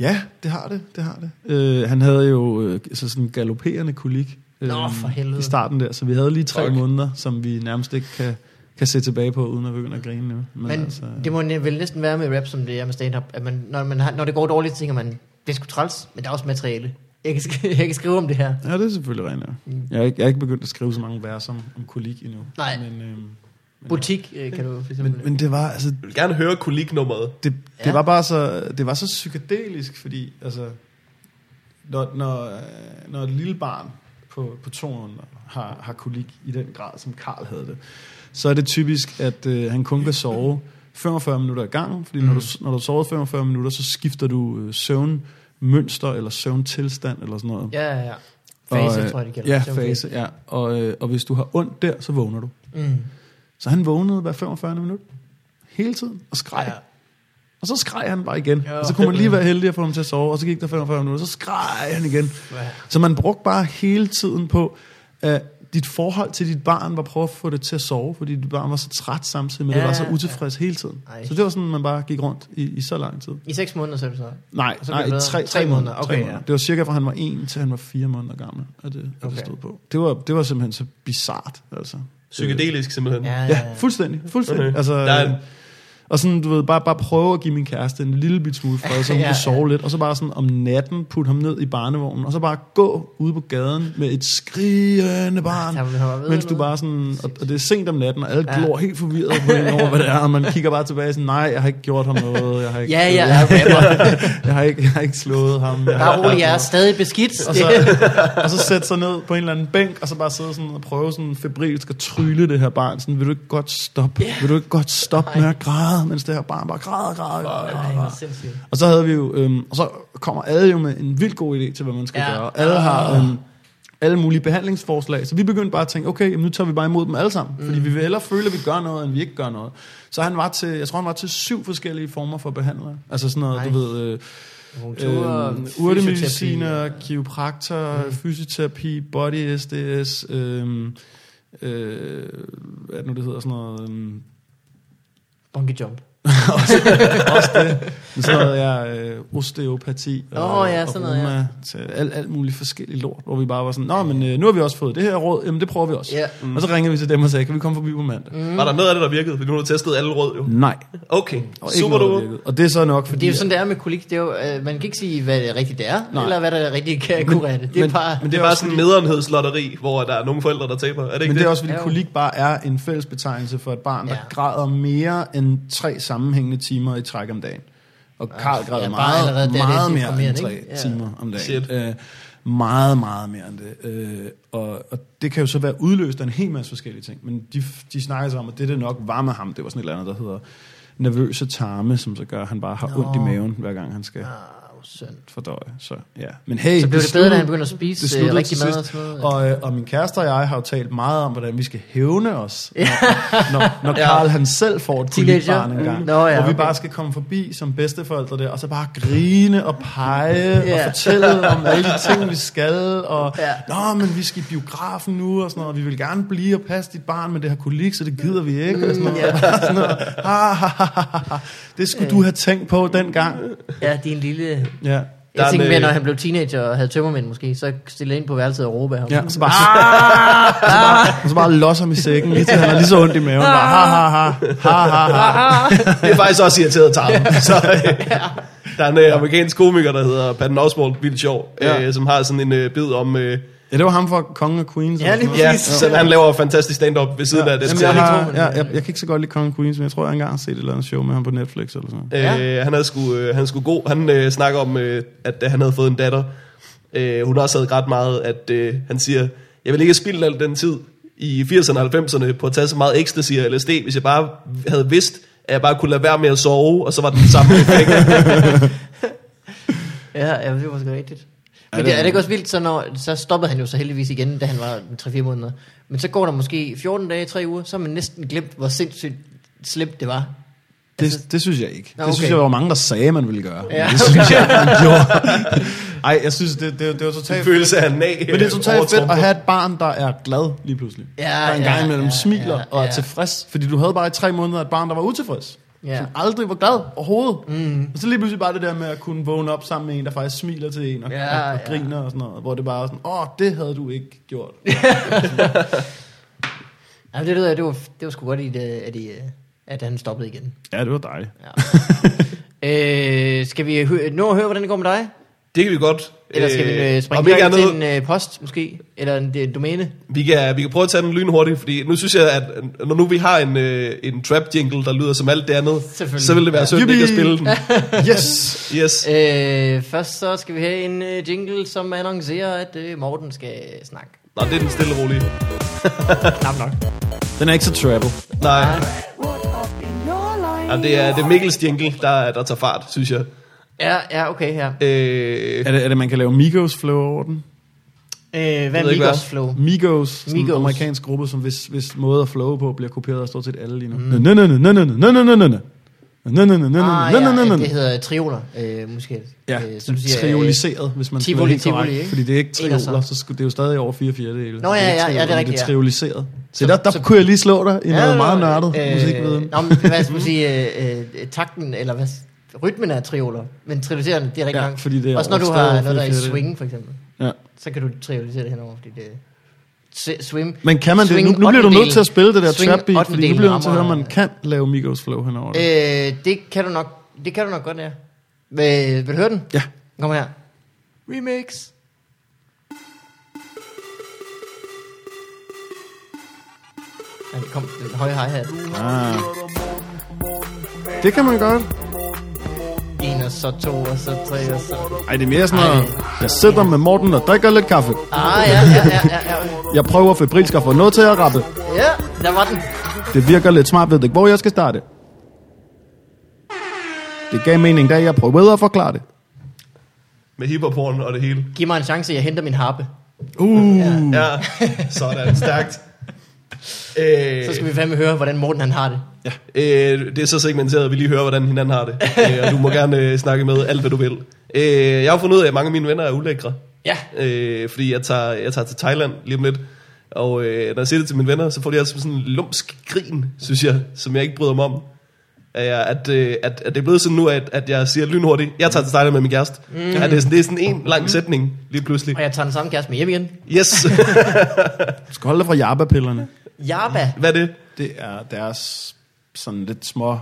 Speaker 2: Ja, det har det, det har det. Øh, han havde jo øh, så sådan en galopperende kolik øh,
Speaker 3: Nå, for helvede.
Speaker 2: i starten der, så vi havde lige tre
Speaker 1: Fuck.
Speaker 2: måneder, som vi nærmest ikke kan, kan se tilbage på, uden at begynde at grine nu. Men,
Speaker 3: Men
Speaker 2: altså,
Speaker 3: det må vel næsten være med rap, som det er med stand-up. At man, når, man har, når det går dårligt, tænker man, det er sgu træls, men der er også materiale. Jeg kan, jeg kan skrive om det her.
Speaker 2: Ja, det er selvfølgelig rent, ja.
Speaker 3: Mm.
Speaker 2: Jeg er, ikke, jeg er ikke begyndt at skrive så mange vers om, om kolik endnu.
Speaker 3: Nej.
Speaker 2: Men, øhm, men,
Speaker 3: Butik øh, kan du for eksempel.
Speaker 2: men, men det var, altså,
Speaker 1: Jeg vil gerne høre koliknummeret.
Speaker 2: det, det
Speaker 3: Ja.
Speaker 2: var bare så, det var så psykedelisk, fordi altså, når, når, øh, når et lille barn på, på to måneder har, har kolik i den grad, som Karl havde det, så er det typisk, at øh, han kun kan sove 45 minutter i gangen, fordi mm. når, du, når du sover 45 minutter, så skifter du øh, søvnmønster eller søvntilstand eller sådan noget.
Speaker 3: Ja, ja, ja. Fase,
Speaker 2: og, øh,
Speaker 3: tror jeg, det kalder
Speaker 2: Ja,
Speaker 3: det.
Speaker 2: fase, ja. Og, øh, og hvis du har ondt der, så vågner du.
Speaker 3: Mm.
Speaker 2: Så han vågnede hver 45 minutter. Hele tiden. Og skreg.
Speaker 3: Ja.
Speaker 2: Og så skreg han bare igen. Og så kunne man lige være heldig at få ham til at sove, og så gik der 45 minutter, og så skreg han igen. Så man brugte bare hele tiden på, at dit forhold til dit barn var at prøve at få det til at sove, fordi dit barn var så træt samtidig med, at det
Speaker 3: Ja,
Speaker 2: var så
Speaker 3: ja,
Speaker 2: utilfreds hele tiden.
Speaker 3: Ej.
Speaker 2: Så det var sådan, man bare gik rundt i, i så lang tid.
Speaker 3: I seks måneder, så er det så.
Speaker 2: Nej,
Speaker 3: Så
Speaker 2: nej
Speaker 3: det bedre.
Speaker 2: tre,
Speaker 3: Tre måneder, okay,
Speaker 2: tre
Speaker 3: ja.
Speaker 2: måneder. Det var cirka fra han var en til han var fire måneder gammel, at det, at
Speaker 3: Okay.
Speaker 2: det stod på. Det var, det var simpelthen så bizart, altså.
Speaker 1: Psykedelisk simpelthen.
Speaker 3: Ja,
Speaker 2: Ja, fuldstændig. fuldstændig.
Speaker 1: Okay.
Speaker 2: Altså,
Speaker 1: Der er en-
Speaker 2: Og sådan, du ved, bare, bare prøve at give min kæreste en lille bit smule fred, så hun
Speaker 3: Ja,
Speaker 2: kan sove
Speaker 3: ja.
Speaker 2: lidt, og så bare sådan om natten putte ham ned i barnevognen, og så bare gå ude på gaden med et skrigende barn, mens du bare sådan, og, og det er sent om natten, og alle
Speaker 3: Ja.
Speaker 2: glor helt forvirret på en over, hvad det er, og man kigger bare tilbage sådan, nej, jeg har ikke gjort ham noget, jeg har ikke,
Speaker 3: Ja, ja,
Speaker 2: jeg har ikke, jeg har ikke slået ham. Jeg
Speaker 3: Bare rolig, jeg er stadig beskidt.
Speaker 2: og så, og så sætte sig ned på en eller anden bænk, og så bare sidde sådan og prøve sådan febrilsk at trylle det her barn. Sådan, vil du ikke godt stoppe? Vil du ikke godt stoppe med at græde, mens det her barn bare græder, græder, græder,
Speaker 3: Ej,
Speaker 2: græder, græder. Og så havde vi jo, øhm, og så kommer alle jo med en vildt god idé til, hvad man skal
Speaker 3: Ja.
Speaker 2: gøre. Alle har øhm, alle mulige behandlingsforslag. Så vi begyndte bare at tænke, okay, jamen, nu tager vi bare imod dem alle sammen. Mm. Fordi vi vil hellere føle, at vi gør noget, end vi ikke gør noget. Så han var til, jeg tror han var til syv forskellige former for behandlere. Altså sådan noget,
Speaker 3: Nej.
Speaker 2: du ved... Øh,
Speaker 3: Akupunktur,
Speaker 2: øh,
Speaker 3: fysioterapi.
Speaker 2: urtemediciner, kiropraktor, mm. fysioterapi, body SDS, øh, øh, hvad er det nu, det hedder, sådan noget...
Speaker 3: Bungee jump.
Speaker 2: også det. Men sådan noget, ja, øh, osteopati og,
Speaker 3: Åh, ja,
Speaker 2: og
Speaker 3: sådan noget, ja.
Speaker 2: til alt, alt muligt forskelligt lort, hvor vi bare var sådan, nå, men øh, nu har vi også fået det her råd, jamen det prøver vi også.
Speaker 3: Ja.
Speaker 2: Mm. Og så ringede vi til dem og sagde, kan vi komme forbi på mandag? Mm.
Speaker 1: Var der noget af det, der virkede? Fordi nu har du testet alle råd jo.
Speaker 2: Nej,
Speaker 1: Okay,
Speaker 2: og
Speaker 1: super
Speaker 2: noget,
Speaker 1: du.
Speaker 2: Og det er så nok, fordi...
Speaker 3: Det er jo sådan, det er med kolik. Det er jo, øh, man kan ikke sige, hvad det rigtigt er,
Speaker 2: Nej.
Speaker 3: eller hvad der rigtig kan kurere det. Det er
Speaker 2: men-
Speaker 3: bare...
Speaker 2: men
Speaker 1: Det er bare sådan en nederenhedslotteri, hvor der er nogle forældre, der taber. Er det ikke
Speaker 2: Men det
Speaker 1: det?
Speaker 2: er også, fordi kolik bare er en fælles betegnelse for et barn, der
Speaker 3: Ja.
Speaker 2: græder mere end tre sammenhængende timer i træk om dagen. Og Karl græder
Speaker 3: ja,
Speaker 2: meget,
Speaker 3: allerede der det
Speaker 2: meget mere end tre
Speaker 3: ikke? Ja.
Speaker 2: timer om dagen.
Speaker 1: Shit.
Speaker 2: Øh, meget, meget mere end det. Øh, og, og det kan jo så være udløst af en hel masse forskellige ting. Men de, de snakker så om, at det, det nok var med ham, det var sådan et eller andet, der hedder nervøse tarme, som så gør, at han bare har
Speaker 3: Nå.
Speaker 2: ondt i maven, hver gang han skal
Speaker 3: Ah, hvor synd.
Speaker 2: fordøje. Så, ja. Men hey,
Speaker 3: Så blev det
Speaker 2: sluttede-
Speaker 3: bedre, da han begyndte at spise,
Speaker 2: det
Speaker 3: øh, rigtig mad og sådan noget?
Speaker 2: Og, øh, og min kæreste og jeg har jo talt meget om, hvordan vi skal hævne os, når, når, når Karl han selv får et kolibbarn en gang.
Speaker 3: Mm. Nå, ja,
Speaker 2: hvor vi
Speaker 3: okay.
Speaker 2: bare skal komme forbi som bedsteforældre der, og så bare grine og pege
Speaker 3: Ja.
Speaker 2: og fortælle om alle de ting, vi skal. Og,
Speaker 3: Ja.
Speaker 2: Nå, men vi skal i biografen nu, og sådan noget. og Vi vil gerne blive og passe dit barn, men det har kolik, så det gider vi ikke. Og sådan noget.
Speaker 3: Ja.
Speaker 2: sådan noget. Ha, ha, ha, ha, ha. Det skulle du have tænkt på dengang.
Speaker 3: Ja, din lille...
Speaker 2: Ja.
Speaker 3: Jeg
Speaker 1: er
Speaker 3: tænkte
Speaker 1: en,
Speaker 3: mere, når han blev teenager og havde tømmermænd måske, så stille ind på værelset og råbe af ham.
Speaker 2: Ja, og så bare, og så bare, og så bare losser ham i sækken, lige til han er lige så ondt i maven. Bare, ha, ha, ha, ha, ha, ha.
Speaker 1: Det er faktisk også irriteret tarm. Så, øh, der er en øh, amerikansk komiker, der hedder Patton Oswalt, vildt sjov,
Speaker 2: Ja.
Speaker 1: øh, som har sådan en øh, bid om... Øh,
Speaker 2: Ja, det var ham fra Kongen og Queens.
Speaker 3: Ja, lige
Speaker 2: sådan noget.
Speaker 1: ja, så han laver fantastisk stand-up ved siden af det.
Speaker 2: Jamen, jeg,
Speaker 3: jeg
Speaker 2: har, ja, jeg, jeg kan ikke så godt lide Kongen og Queens, men jeg tror, jeg engang har set et eller andet show med ham på Netflix eller sådan noget.
Speaker 1: Øh, han, er sgu, øh, han sgu god. Han øh, snakker om, øh, at øh, han havde fået en datter. Øh, hun har også havde ret meget, at øh, han siger, jeg vil ikke have spildt al den tid i 80'erne og 90'erne på at tage så meget ecstasy og LSD, hvis jeg bare havde vidst, at jeg bare kunne lade være med at sove, og så var den samme effekt.
Speaker 3: Ja, ja det var sgu rigtigt. Men
Speaker 2: det
Speaker 3: det,
Speaker 2: er-
Speaker 3: det ikke også vildt, så, når, så stoppede han jo så heldigvis igen, da han var 3-4 måneder. Men så går der måske 14 dage, 3 uger, så har man næsten glemt, hvor sindssygt slemt det var.
Speaker 2: Det, det synes jeg ikke.
Speaker 3: Nå,
Speaker 2: Det synes
Speaker 3: okay.
Speaker 2: jeg, der var mange, der sagde, man ville gøre.
Speaker 3: Ja,
Speaker 2: Men det synes jeg, man gjorde. Ej, jeg synes, det, det, det var totalt
Speaker 1: følelse af nag.
Speaker 2: Men det er totalt fedt at have et barn, der er glad lige pludselig.
Speaker 3: Ja,
Speaker 2: der en
Speaker 3: ja,
Speaker 2: gang imellem
Speaker 3: ja,
Speaker 2: smiler
Speaker 3: ja,
Speaker 2: og er
Speaker 3: ja.
Speaker 2: tilfreds. Fordi du havde bare i tre måneder et barn, der var utilfreds.
Speaker 3: Ja.
Speaker 2: Som aldrig var glad overhovedet. Mm. Og så lige pludselig bare det der med at kunne vågne op sammen med en, der faktisk smiler til en og,
Speaker 3: Ja,
Speaker 2: og, og
Speaker 3: ja.
Speaker 2: griner og sådan noget. Hvor det bare er sådan, åh, det havde du ikke gjort.
Speaker 3: Ja, det, jeg, det, var, det var sgu godt, i det, at, øh, at han stoppede igen.
Speaker 2: ja, det var dejligt.
Speaker 3: Ja. øh, skal vi nå at høre, hvordan det går med dig?
Speaker 1: Det kan vi godt.
Speaker 3: Eller skal vi øh,
Speaker 1: om
Speaker 3: springe direkte til en øh, post, måske? Eller en, en domæne?
Speaker 1: vi, kan, vi kan prøve at tage den lynhurtigt, fordi nu synes jeg, at når nu vi har en, øh, en trap jingle, der lyder som alt det andet, så vil det være
Speaker 3: Ja.
Speaker 1: synd ikke at spille den.
Speaker 2: Yes!
Speaker 1: Yes.
Speaker 3: Øh, først så skal vi have en øh, jingle, som annoncerer, at øh, Morten skal snakke.
Speaker 1: Nå, det er den stille og rolige.
Speaker 3: Knap nok.
Speaker 2: Den er ikke så travel.
Speaker 1: Nej,
Speaker 4: life?
Speaker 1: Jamen, det er, det er Mikkels jingle, der, der tager fart, synes jeg.
Speaker 3: Ja, ja, okay her.
Speaker 1: Øh,
Speaker 2: Er det, er det, man kan lave Migos flow over den?
Speaker 3: Øh, hvad er Migos
Speaker 1: hvad.
Speaker 3: flow?
Speaker 2: Migos, sådan en
Speaker 3: Migos.
Speaker 2: amerikansk gruppe, som hvis, hvis måde at flow på bliver kopieret af stort set alle lige nu. Nø. Nå, nå, nå, nå,
Speaker 3: Ah,
Speaker 2: nå, nå, nå,
Speaker 3: ja,
Speaker 2: nå.
Speaker 3: det hedder trioler, øh, måske.
Speaker 2: Ja,
Speaker 3: øh, som du siger,
Speaker 2: trioliseret, hvis man skal
Speaker 3: Tivoli,
Speaker 2: være helt
Speaker 3: Tivoli,
Speaker 2: korrekt.
Speaker 3: ikke?
Speaker 2: Fordi det er ikke trioler, så skulle det er jo stadig over 4 fjerdedele.
Speaker 3: Nå, ja,
Speaker 2: det er
Speaker 3: ja, ja, det er rigtigt,
Speaker 2: Det er trioliseret. Så der, der
Speaker 3: så-
Speaker 2: kunne jeg lige slå dig i
Speaker 3: Ja,
Speaker 2: noget meget nørdet
Speaker 3: Øh,
Speaker 2: musikviden.
Speaker 3: Nå, men hvad skal man sige, øh, øh, takten, eller hvad, rytmen er trioler, men trioliseren, det er rigtig
Speaker 2: Ja,
Speaker 3: langt.
Speaker 2: fordi det er
Speaker 3: Også når du har noget, der er i swing, for eksempel,
Speaker 2: Ja.
Speaker 3: så kan du triolisere det henover, fordi det swim.
Speaker 2: Men kan man det? Nu, nu bliver du nødt til at spille det der trap beat, fordi nu bliver du nødt til at høre, man kan lave Migos flow henover det.
Speaker 3: Øh, det kan du nok, det kan du nok godt, ja. Vil, vil du høre den?
Speaker 2: Ja.
Speaker 3: Kom her. Remix. Ja, det kom den høje hi-hat.
Speaker 2: Ah. Det kan man godt.
Speaker 3: En og så to, og så tre, og så...
Speaker 2: Ej, det er mere sådan noget, jeg sidder med Morten og drikker lidt kaffe.
Speaker 3: Ah, ja, ja, ja, ja, ja.
Speaker 2: Jeg prøver febrilsk at få noget til at rappe.
Speaker 3: Ja, der var den.
Speaker 2: Det virker lidt smart, ved ikke, hvor jeg skal starte. Det gav mening, da jeg prøvede at forklare det.
Speaker 1: Med hiphop-horn og det hele.
Speaker 3: Giv mig en chance, jeg henter min harpe.
Speaker 2: Uh.
Speaker 1: Ja, sådan. Stærkt. Øh,
Speaker 3: Så skal vi fandme høre, hvordan Morten han har det.
Speaker 1: Øh, det er så segmenteret, at vi lige hører, hvordan hinanden har det. øh, og du må gerne øh, snakke med alt, hvad du vil. Øh, jeg har fundet ud af, at mange af mine venner er ulækre.
Speaker 3: Ja.
Speaker 1: Øh, fordi jeg tager, jeg tager til Thailand lige om lidt. Og øh, når jeg siger det til mine venner, så får de altså sådan en lumsk grin, synes jeg, som jeg ikke bryder mig om. At, øh, at, at det er blevet sådan nu, at, at jeg siger lynhurtigt, jeg tager til Thailand med min kæreste. Mm. At det, er sådan, det er sådan en lang sætning lige pludselig.
Speaker 3: Og jeg tager den samme kæreste med hjem igen.
Speaker 1: Yes.
Speaker 2: Du skal holde dig fra jabba-pillerne.
Speaker 3: Jabba.
Speaker 1: Hvad er det?
Speaker 2: Det er deres sådan lidt små,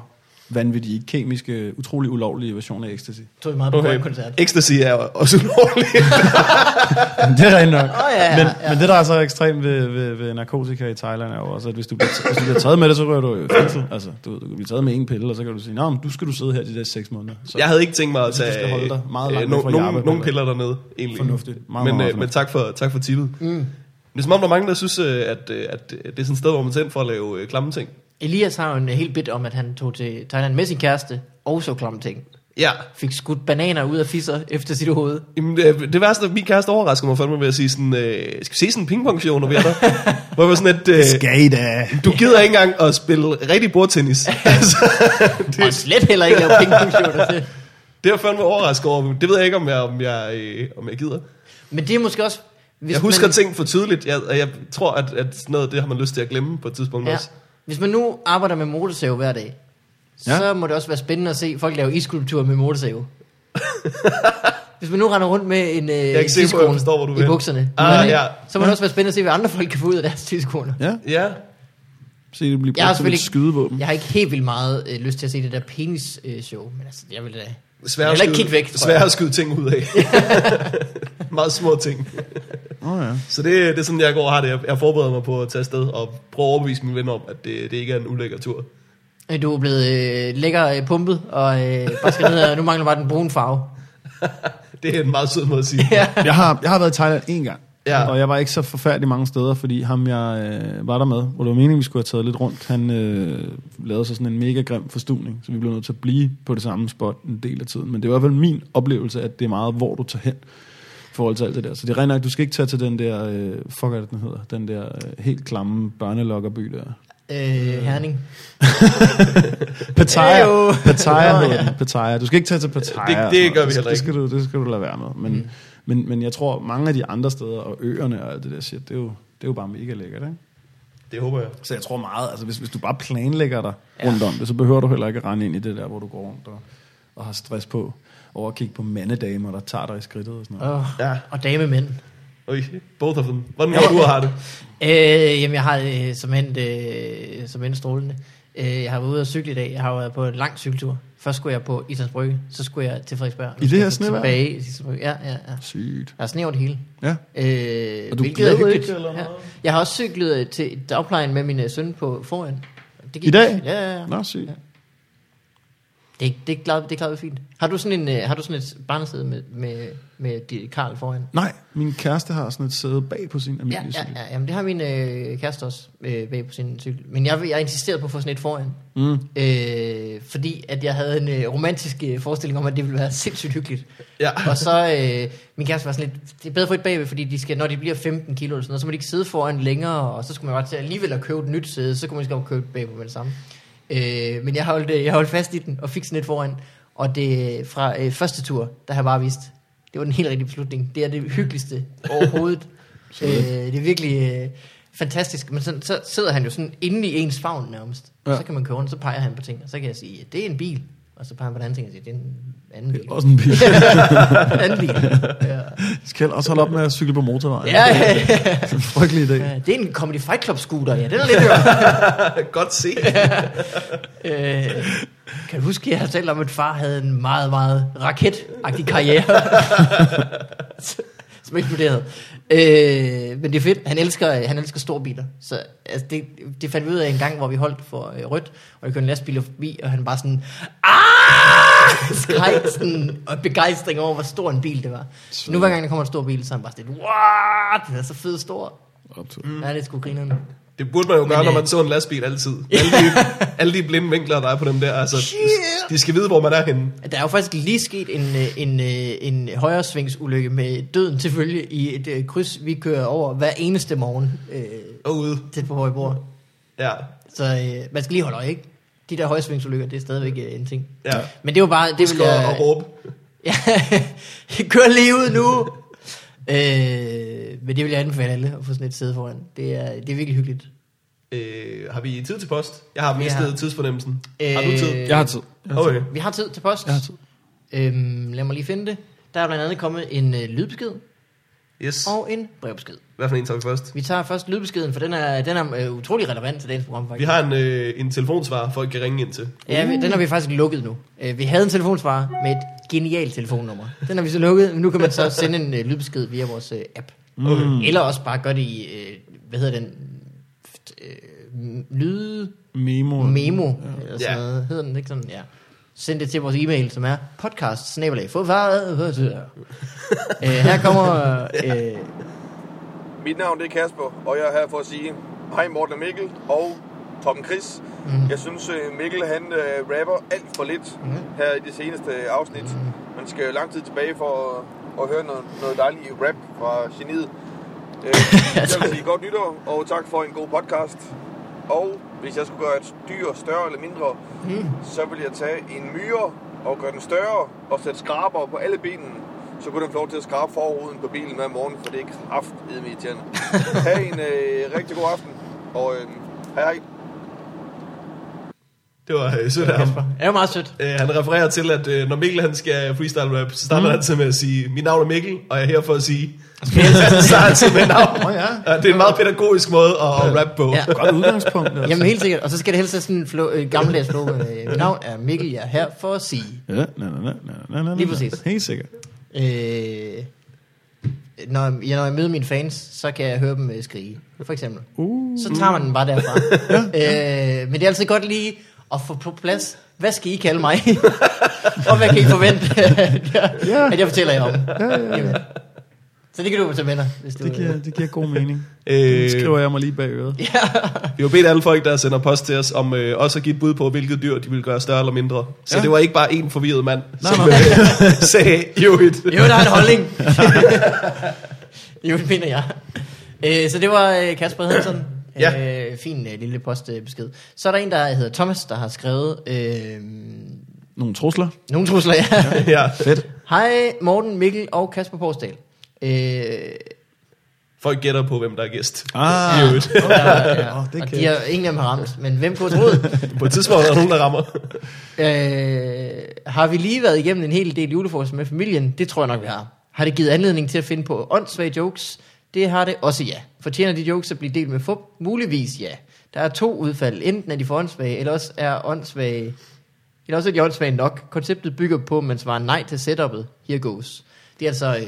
Speaker 2: vanvittige, kemiske, utrolig ulovlige version af ecstasy.
Speaker 3: Tog vi meget på
Speaker 1: Okay.
Speaker 3: koncert.
Speaker 1: Ecstasy er også ulovligt.
Speaker 2: det er rent nok.
Speaker 3: Åh, ja, ja,
Speaker 2: men,
Speaker 3: ja.
Speaker 2: men det, der er så ekstremt ved, ved, ved narkotika i Thailand, er jo også, at hvis du, bliver, hvis du bliver taget med det, så rører du jo i fængsel. Altså, du, du kan blive taget med en pille, og så kan du sige, Nå, men du skal du sidde her de der seks måneder. Så
Speaker 1: Jeg havde ikke tænkt mig at tage
Speaker 2: skal holde dig meget langt
Speaker 1: øh, no, nogen
Speaker 2: eller?
Speaker 1: piller dernede, egentlig.
Speaker 2: Fornuftigt. Meget,
Speaker 1: men,
Speaker 2: meget
Speaker 1: øh, men tak for, tak for tippet. Mm. Det er som om, der er mange, der synes, øh, at, øh, at øh, det er sådan et sted, hvor man ind for at lave klamme ting.
Speaker 3: Elias har jo en helt bit om, at han tog til Thailand med sin kæreste, og så klamme ting.
Speaker 1: Ja,
Speaker 3: Fik skudt bananer ud af fisser efter sit hoved.
Speaker 1: Jamen, det, det værste, at min kæreste overrasker mig fandme ved at sige sådan, øh, skal vi se sådan en pingpong-show, når vi er der? Hvor jeg var sådan, at øh,
Speaker 2: skal I da.
Speaker 1: du gider ikke engang at spille rigtig bordtennis. altså,
Speaker 3: Det... Og slet heller ikke lave pingpong der
Speaker 1: det er jeg fandme overrasket over. Det ved jeg ikke, om jeg, om jeg, øh, om jeg gider.
Speaker 3: Men det er måske også... Hvis
Speaker 1: jeg husker
Speaker 3: man,
Speaker 1: ting for tydeligt. Jeg, og jeg tror, at, at sådan noget, det har man lyst til at glemme på et tidspunkt
Speaker 3: ja,
Speaker 1: også.
Speaker 3: Hvis man nu arbejder med motorsave hver dag,
Speaker 2: Ja.
Speaker 3: så må det også være spændende at se folk lave iskulptur med motorsave. Hvis man nu render rundt med en, øh,
Speaker 1: jeg forstår, du
Speaker 3: i
Speaker 1: vil.
Speaker 3: bukserne,
Speaker 1: Ah, ja.
Speaker 3: så må det også være spændende at se, hvad andre folk kan få ud af deres tidskoner.
Speaker 2: Ja,
Speaker 1: Ja,
Speaker 2: se det bliver
Speaker 3: Jeg har
Speaker 2: brugt som et skydevåben.
Speaker 3: Jeg har ikke helt vildt meget øh, lyst til at se det der penis-show, men altså, jeg vil da...
Speaker 1: svære
Speaker 3: Eller
Speaker 1: at
Speaker 3: ikke kigge væk, jeg.
Speaker 1: svære at skyde ting ud af. Meget små ting.
Speaker 2: Oh, ja.
Speaker 1: Så det, det er sådan, jeg går og har det. Jeg, jeg forbereder mig på at tage afsted og prøve at overbevise mine venner om, at det, det ikke er en ulækker tur.
Speaker 3: Øh, Du er blevet øh, lækker øh, pumpet, og øh, bare skal ned, og nu mangler bare den brune farve.
Speaker 1: Det er en meget sød måde at sige.
Speaker 3: ja.
Speaker 2: Jeg har, jeg har været i Thailand en gang.
Speaker 1: Ja.
Speaker 2: Og jeg var ikke så forfærdelig mange steder, fordi ham jeg øh, var der med, hvor det var meningen, vi skulle have taget lidt rundt, han øh, lavede så sådan en mega grim forstuning, så vi blev nødt til at blive på det samme spot en del af tiden. Men det var i hvert fald min oplevelse, at det er meget, hvor du tager hen forhold til alt det der. Så det er rent nok, du skal ikke tage til den der, øh, fuck er det, den hedder, den der øh, helt klamme børnelokkerby der.
Speaker 3: Øh, Herning.
Speaker 2: Pattaya,
Speaker 3: Ejo.
Speaker 2: Pattaya hedder den. Pattaya. Du skal ikke tage til Pattaya.
Speaker 1: Det- det gør vi heller
Speaker 2: det skal, du, det skal du lade være med. Men, mm. men, men jeg tror, mange af de andre steder, og øerne og alt det der shit, det er jo, det er jo bare mega lækkert, ikke?
Speaker 1: Det håber jeg.
Speaker 2: Så jeg tror meget, altså hvis, hvis du bare planlægger dig
Speaker 3: ja.
Speaker 2: rundt om det, så behøver du heller ikke at rende ind i det der, hvor du går rundt og, og har stress på, over at kigge på mandedamer, der tager dig i skridtet og sådan noget.
Speaker 3: Oh,
Speaker 1: Ja.
Speaker 3: og damemænd.
Speaker 1: Oj, both of them. Hvordan har du har det?
Speaker 3: Øh, jamen, jeg har øh, som endt, øh, som endt strålende. Øh, jeg har været ude og cykle i dag. Jeg har været på en lang cykeltur. Først skulle jeg på Islands Brygge, så skulle jeg til Frederiksberg.
Speaker 2: I det her snevejr?
Speaker 3: Tilbage. Ja, ja, ja.
Speaker 2: Sygt.
Speaker 3: Der er sne over det hele.
Speaker 2: Ja.
Speaker 3: Øh,
Speaker 2: Og du
Speaker 3: er
Speaker 2: glæder ikke, eller
Speaker 3: ja.
Speaker 2: noget?
Speaker 3: Jeg har også cyklet til dagplejen med min øh, søn på foran. Det
Speaker 2: I dag?
Speaker 3: Ja, ja, ja.
Speaker 2: Nå, sygt.
Speaker 3: Ja. Det, det, klarede, det klarede fint. Har du sådan, en, øh, har du sådan et barnesæde med, med, med Karl foran?
Speaker 2: Nej, min kæreste har sådan et sæde bag på sin
Speaker 3: Ja,
Speaker 2: almindelige
Speaker 3: ja,
Speaker 2: cykel.
Speaker 3: ja, jamen det har min øh, kæreste også øh, bag på sin cykel. Men jeg, jeg insisterede på at få sådan et foran.
Speaker 2: Mm.
Speaker 3: Øh, fordi at jeg havde en øh, romantisk øh, forestilling om, at det ville være sindssygt hyggeligt.
Speaker 1: Ja.
Speaker 3: Og så, øh, min kæreste var sådan lidt, det er bedre få et bagved, fordi de skal, når de bliver 15 kilo eller sådan noget, så må de ikke sidde foran længere, og så skulle man bare til alligevel at købe et nyt sæde, så kunne man ikke købe et bagved med det samme. Øh, men jeg holdt, øh, jeg holdt fast i den og fik sådan lidt foran. Og det fra øh, første tur, der har jeg bare vist, det var den helt rigtige beslutning. Det er det hyggeligste overhovedet. øh, det er virkelig øh, fantastisk. Men sådan, så sidder han jo sådan inde i ens favn nærmest. Ja. Så kan man køre rundt, så peger han på ting. Og så kan jeg sige, det er en bil. Og så peger han på den anden ting og siger, det er en anden bil.
Speaker 2: Også en bil.
Speaker 3: en anden bil. Ja.
Speaker 2: Skal også holde op med at cykle på motorvejen.
Speaker 3: Ja, ja, ja.
Speaker 2: Det er en frygtelig idé.
Speaker 3: ja. Det er en Comedy Fight Club scooter, ja. Den er lidt.
Speaker 1: Godt se.
Speaker 3: Øh, kan du huske, jeg har talt om, at far havde en meget, meget raketagtig karriere, som eksploderede. Øh, men det er fedt. Han elsker, han elsker store biler. Så altså, det, det fandt vi ud af en gang, hvor vi holdt for øh, rødt, og der kørte en lastbil forbi, og han bare sådan, ah! skreg sådan, og begejstring over, hvor stor en bil det var. Nu hver gang der kommer en stor bil, så er han bare sådan, what? Den er så fed stor.
Speaker 2: Optur.
Speaker 3: Mm. Ja, det er sgu grineren.
Speaker 1: Det burde man jo gøre,
Speaker 3: Men,
Speaker 1: når
Speaker 3: øh,
Speaker 1: man så en lastbil altid. Alle de, alle de blinde vinkler, der er på dem der. Altså,
Speaker 3: Shit.
Speaker 1: de skal vide, hvor man er henne.
Speaker 3: Der er jo faktisk lige sket en, øh, en, øh, en højresvingsulykke med døden til følge i et øh, kryds, vi kører over hver eneste morgen øh,
Speaker 1: Og ude.
Speaker 3: tæt på, bor.
Speaker 1: Ja.
Speaker 3: Så øh, man skal lige holde øje, ikke? De der højresvingsulykker, det er stadigvæk øh, en ting.
Speaker 1: Ja.
Speaker 3: Men det var bare... Det
Speaker 1: Husk
Speaker 3: vil jeg,
Speaker 1: at råbe.
Speaker 3: ja, kør lige ud nu! Øh, men det vil jeg anbefale alle at få sådan et sæde foran. Det er, det er virkelig hyggeligt.
Speaker 1: Øh, har vi tid til post? Jeg har mistet
Speaker 3: har-
Speaker 1: tidsfornemmelsen. Har du
Speaker 3: Øh,
Speaker 1: tid?
Speaker 2: Jeg har tid. Jeg har tid.
Speaker 1: Okay.
Speaker 3: Vi har tid til post.
Speaker 2: Jeg har tid.
Speaker 3: Øhm, lad mig lige finde det. Der er blandt andet kommet en øh, lydbesked
Speaker 1: Yes.
Speaker 3: og en brevbesked.
Speaker 1: Hvad for en tager vi først?
Speaker 3: Vi tager først lydbeskeden, for den er, den er øh, utrolig relevant til dagens program,
Speaker 1: Vi
Speaker 3: faktisk.
Speaker 1: har en, øh, en telefonsvar, folk kan ringe ind til.
Speaker 3: Ja, vi, den har vi faktisk lukket nu. Øh, vi havde en telefonsvarer med et genialt telefonnummer. Den har vi så lukket, men nu kan man så sende en øh, lydbesked via vores øh, app.
Speaker 1: Okay.
Speaker 3: Eller også bare gøre det i, øh, hvad hedder den, øh, lyd
Speaker 2: Memo.
Speaker 3: memo, eller sådan
Speaker 1: Ja.
Speaker 3: noget. Hedder den ikke sådan? Ja. Send det til vores e-mail, som er podcast snabelag. øh, her kommer øh,
Speaker 5: Mit navn det er Kasper, og jeg er her for at sige hej Morten og Mikkel og Tom Chris. Mm. Jeg synes øh, Mikkel han øh, rapper alt for lidt mm. her i det seneste afsnit. Mm. Man skal jo lang tid tilbage for at, at høre noget, noget dejligt rap fra geniet. Øh, jeg vil sige godt nytår, og tak for en god podcast. Og hvis jeg skulle gøre et dyr større eller mindre, mm. så vil jeg tage en myre og gøre den større og sætte skraber på alle benene. Så kunne den få lov til at skrabe forruden på bilen hver morgen, for det er kraftedeme irriterende. Ha' en øh, rigtig god aften, og øh, hej hej.
Speaker 1: Det var øh, sødt af ham.
Speaker 3: Det er jo meget sødt.
Speaker 1: Øh, han refererer til, at øh, når Mikkel han skal freestyle rap, så starter mm. han til med at sige, mit navn er Mikkel, og jeg er her for at sige... så han til med navn.
Speaker 2: Åh, ja.
Speaker 1: Ja, det er en meget pædagogisk måde at, rappe på.
Speaker 3: Ja.
Speaker 2: Godt udgangspunkt. Altså.
Speaker 3: Jamen helt sikkert. Og så skal det helst være sådan en flo- øh, gammeldags flow. Øh, mit navn er Mikkel, jeg er her for at sige.
Speaker 2: Ja, na, na, na, na, na,
Speaker 3: Lige præcis.
Speaker 2: Helt sikkert.
Speaker 3: Øh, når, jeg, når jeg møder mine fans, så kan jeg høre dem øh, skrige, for eksempel.
Speaker 2: Uh.
Speaker 3: Så tager man den bare derfra. øh, men det er altid godt lige at få på plads, hvad skal I kalde mig? og hvad kan I forvente, at jeg,
Speaker 2: Ja.
Speaker 3: at jeg fortæller jer om? Jamen. Så det kan du tage med dig, hvis du...
Speaker 2: Det giver, det giver god mening.
Speaker 1: Øh,
Speaker 2: Det skriver jeg mig lige bag øret.
Speaker 1: Vi har bedt alle folk, der sender post til os, om øh, også at give et bud på, hvilket dyr de vil gøre større eller mindre. Så
Speaker 2: Ja.
Speaker 1: det var ikke bare en forvirret mand,
Speaker 2: Nej,
Speaker 1: som
Speaker 2: nej.
Speaker 1: øh, sagde, jo et.
Speaker 3: Jo, der er en holdning. jo, det mener jeg. Øh, så det var øh, Kasper Hedensson.
Speaker 1: Ja.
Speaker 3: Øh, fin øh, lille postbesked. Så er der en, der hedder Thomas, der har skrevet øh,
Speaker 2: Nogle trusler.
Speaker 3: nogle trusler. Ja.
Speaker 1: ja.
Speaker 2: Fedt.
Speaker 3: Hej Morten, Mikkel og Kasper Porsdal. Øh,
Speaker 1: Folk gætter på, hvem der er gæst.
Speaker 2: Ah.
Speaker 3: Og, der, ja,
Speaker 2: Åh, det
Speaker 3: og de har, ingen af dem har ramt, men hvem kunne troet?
Speaker 1: På et tidspunkt er der nogen, der rammer.
Speaker 3: Øh, har vi lige været igennem en hel del julefrokost med familien? Det tror jeg nok, vi har. Har det givet anledning til at finde på åndssvage jokes? Det har det også ja. Fortjener de jokes at blive delt med fup? Muligvis ja. Der er to udfald. Enten er de for åndssvage, eller også er åndssvage... Eller også er de åndssvage nok. Konceptet bygger på, at man svarer nej til setupet. Here goes. Det er altså øh,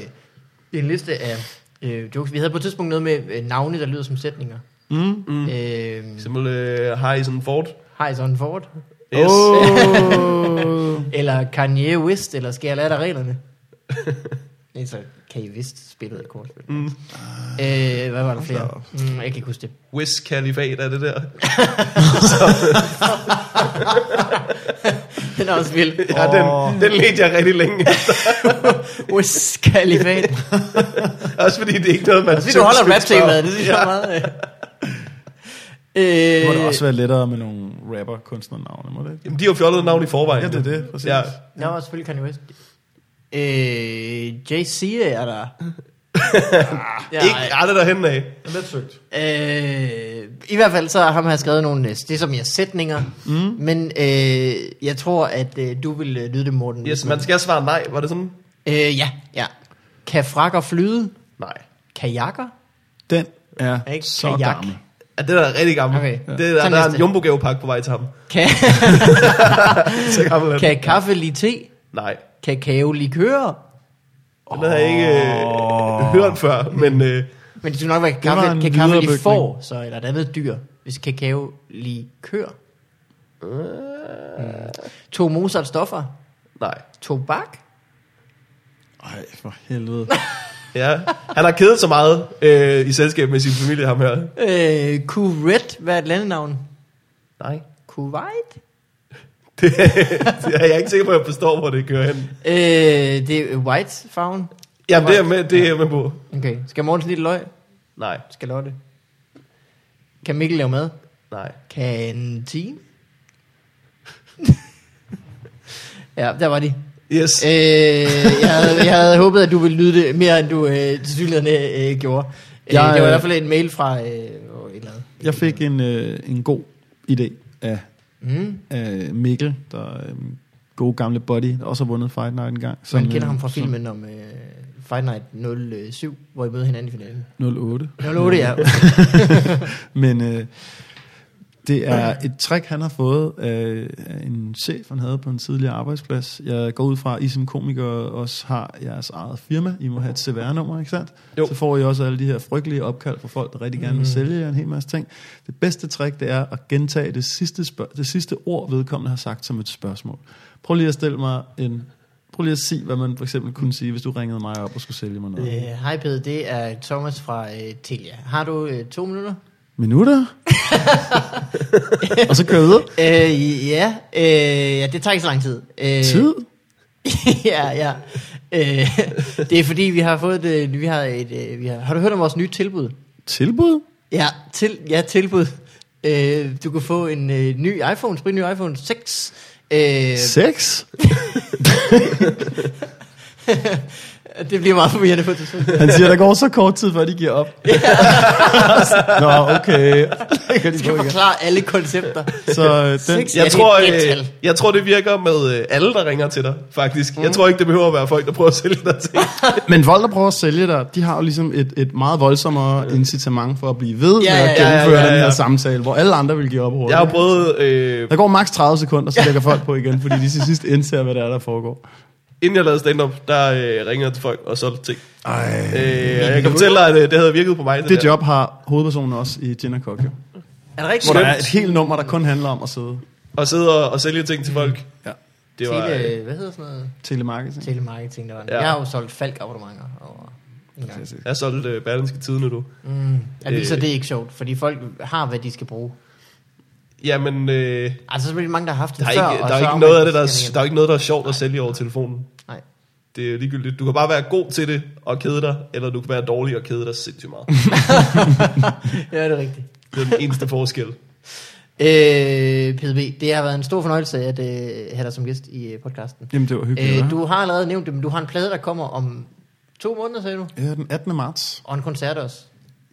Speaker 3: en liste af øh, jokes. Vi havde på et tidspunkt noget med øh, navne, der lyder som sætninger.
Speaker 2: Mm.
Speaker 3: Mm. Øh,
Speaker 1: Simpel øh, Harrison Ford.
Speaker 3: Harrison Ford.
Speaker 1: Yes.
Speaker 2: Oh.
Speaker 3: Eller Kanye West, eller skal jeg lære dig reglerne? Nej, så kan I vist spille et kortspil. Mm. Øh, hvad var der flere? Mm, jeg kan ikke huske det.
Speaker 1: Wiz Kalifat er det der.
Speaker 3: Den er også vild.
Speaker 1: Ja, den, den ledte jeg rigtig længe.
Speaker 3: Wiz Kalifat.
Speaker 1: Også fordi det er ikke noget, man...
Speaker 3: Altså, du holder rap-temaet, det synes jeg meget... Øh,
Speaker 2: Det må da også være lettere med nogle rapper-kunstnernavne, må det ikke?
Speaker 1: Jamen, de har jo fjollet navn i forvejen.
Speaker 2: Ja, det er det, præcis.
Speaker 1: Ja.
Speaker 3: Var selvfølgelig Kanye West. Øh, JC er der. ja,
Speaker 1: Ikke aldrig derhen af.
Speaker 2: Lidt søgt.
Speaker 3: Øh, I hvert fald så har ham her skrevet nogle, øh, det er som jeg sætninger, mm. men øh, jeg tror, at øh, du vil øh, lyde det, Morten.
Speaker 1: Yes, man skal svare nej. Var det sådan?
Speaker 3: Øh, ja, ja. Kan frakker flyde?
Speaker 1: Nej.
Speaker 3: Kajakker?
Speaker 2: Den er
Speaker 3: Ikke?
Speaker 2: så
Speaker 3: Kajak.
Speaker 2: gammel.
Speaker 1: Ja, det er da rigtig gammel.
Speaker 3: Okay.
Speaker 1: Det er,
Speaker 3: Så
Speaker 1: der er en jumbo-gavepakke på vej til ham.
Speaker 3: Kan,
Speaker 1: er
Speaker 3: kan kaffe lige te?
Speaker 1: Nej,
Speaker 3: Kakao likør?
Speaker 1: den har jeg ikke øh, hørt før, men øh,
Speaker 3: Men det skulle nok være
Speaker 2: var
Speaker 3: kaffe,
Speaker 2: en
Speaker 3: kan kaffe lige
Speaker 2: viderebygning.
Speaker 3: får, så eller et andet dyr, hvis kakao lige kører. Mm. To Mozart stoffer.
Speaker 1: nej.
Speaker 3: Tobak.
Speaker 2: Ej, for helvede.
Speaker 1: Ja, han har kedet så meget øh, i selskab med sin familie, ham her.
Speaker 3: Øh, Kuwait, hvad er et landenavn?
Speaker 1: Nej.
Speaker 3: Kuwait?
Speaker 1: Det, det er jeg ikke sikker på, at jeg forstår, hvor det kører hen.
Speaker 3: Øh, det er white farven.
Speaker 1: Jamen, det er, med, det er jeg med på.
Speaker 3: Okay. Skal Morten snit løg?
Speaker 1: Nej,
Speaker 3: Skal Lotte? Kan Mikkel lave mad?
Speaker 1: nej.
Speaker 3: Kantin? ja, der var de.
Speaker 1: Yes.
Speaker 3: Øh, jeg, havde, jeg havde håbet, at du ville lyde det mere, end du øh, til synligheden øh, gjorde. Øh,
Speaker 2: Jeg,
Speaker 3: det var i hvert fald en mail fra øh, et eller andet.
Speaker 2: Jeg fik en, øh, en god idé af,
Speaker 3: Mm.
Speaker 2: af Mikkel, der er en god gamle buddy, der også har vundet Fight Night en gang.
Speaker 3: Så man kender
Speaker 2: øh,
Speaker 3: ham fra
Speaker 2: som
Speaker 3: filmen om øh, Fight Night 07, hvor I møder hinanden i finalen.
Speaker 2: 08.
Speaker 3: 08, ja.
Speaker 2: Men øh, det er et trick, han har fået af, af en chef, han havde på en tidligere arbejdsplads. Jeg går ud fra, at I som komikere også har jeres eget firma. I må have et CVR-nummer, ikke sandt?
Speaker 1: Jo.
Speaker 2: Så får I også alle de her frygtelige opkald fra folk, der rigtig gerne vil sælge jer en hel masse ting. Det bedste trick, det er at gentage det sidste, spørg- det sidste ord, vedkommende har sagt som et spørgsmål. Prøv lige at stille mig en... Prøv lige at sige, hvad man for eksempel kunne sige, hvis du ringede mig op og skulle sælge mig noget.
Speaker 3: Øh, Hej Pede, det er Thomas fra øh, Telia. Har du øh, to minutter?
Speaker 2: Minutter? og så kører jeg videre.
Speaker 3: Øh, ja, øh, ja, det tager ikke så lang tid. Øh,
Speaker 2: Tid?
Speaker 3: ja, ja. Øh, det er fordi, vi har fået et, vi har et, øh, vi har, har du hørt om vores nye tilbud?
Speaker 2: Tilbud?
Speaker 3: Ja, til, ja tilbud. Øh, du kan få en øh, ny iPhone, sprit ny iPhone 6. Øh,
Speaker 2: Sex?
Speaker 3: det bliver meget forvirrende på tidspunkt.
Speaker 2: Han siger, der går så kort tid, før de giver op. Nå, okay. Kan de
Speaker 3: Jeg skal forklare alle koncepter.
Speaker 2: Så øh, den.
Speaker 3: Ja,
Speaker 1: Jeg tror, øh, jeg tror, det virker med øh, alle, der ringer til dig, faktisk.
Speaker 3: Mm.
Speaker 1: Jeg tror ikke, det behøver at være folk, der prøver at sælge dig til.
Speaker 2: men folk, der prøver at sælge dig, de har jo ligesom et, et meget voldsommere incitament for at blive ved
Speaker 3: Ja,
Speaker 2: med at
Speaker 3: ja, ja,
Speaker 2: gennemføre
Speaker 1: ja, ja.
Speaker 2: den her samtale, hvor alle andre vil give op hurtigt.
Speaker 1: Jeg har prøvet, øh,
Speaker 2: Der går maks 30 sekunder, så lægger folk på igen, fordi de til sidst indser, hvad det er, der foregår.
Speaker 1: Inden jeg lavede stand-up, der øh, ringede jeg til folk og solgte ting.
Speaker 2: Ej.
Speaker 1: Øh, og jeg kan fortælle dig, at øh, det havde virket på mig.
Speaker 2: Det
Speaker 1: der.
Speaker 2: job har hovedpersonen også i Gin Cock, jo.
Speaker 3: Er det rigtigt?
Speaker 2: Hvor der er et helt nummer, der kun handler om at sidde.
Speaker 1: Og sidde og, og sælge ting til folk.
Speaker 2: Ja.
Speaker 1: Det var,
Speaker 3: Tele,
Speaker 1: øh,
Speaker 3: hvad hedder sådan noget?
Speaker 2: Telemarketing.
Speaker 3: Telemarketing, der var
Speaker 1: Ja.
Speaker 3: Jeg har jo solgt falk abonnementer over en gang.
Speaker 1: jeg solgte øh, Berlinske Tidene, du.
Speaker 3: Mm. Ja, det, så
Speaker 1: Øh.
Speaker 3: det er ikke sjovt, fordi folk har, hvad de skal bruge.
Speaker 1: Jamen, øh,
Speaker 3: Altså, så er der mange, der har haft det
Speaker 1: der er
Speaker 3: før.
Speaker 1: ikke, der er ikke noget af det, der, er, der er ikke noget, der er sjovt at sælge over telefonen.
Speaker 3: Nej.
Speaker 1: Det er ligegyldigt. Du kan bare være god til det og kede dig, eller du kan være dårlig og kede dig sindssygt meget.
Speaker 3: Ja, det er rigtigt.
Speaker 1: Det er den eneste forskel.
Speaker 3: Øh, PDB, det har været en stor fornøjelse at øh, have dig som gæst i øh, podcasten.
Speaker 2: Jamen, det var hyggeligt.
Speaker 3: Øh, du har allerede nævnt det, men du har en plade, der kommer om to måneder, sagde du?
Speaker 2: Ja, den 18. marts.
Speaker 3: Og en koncert også.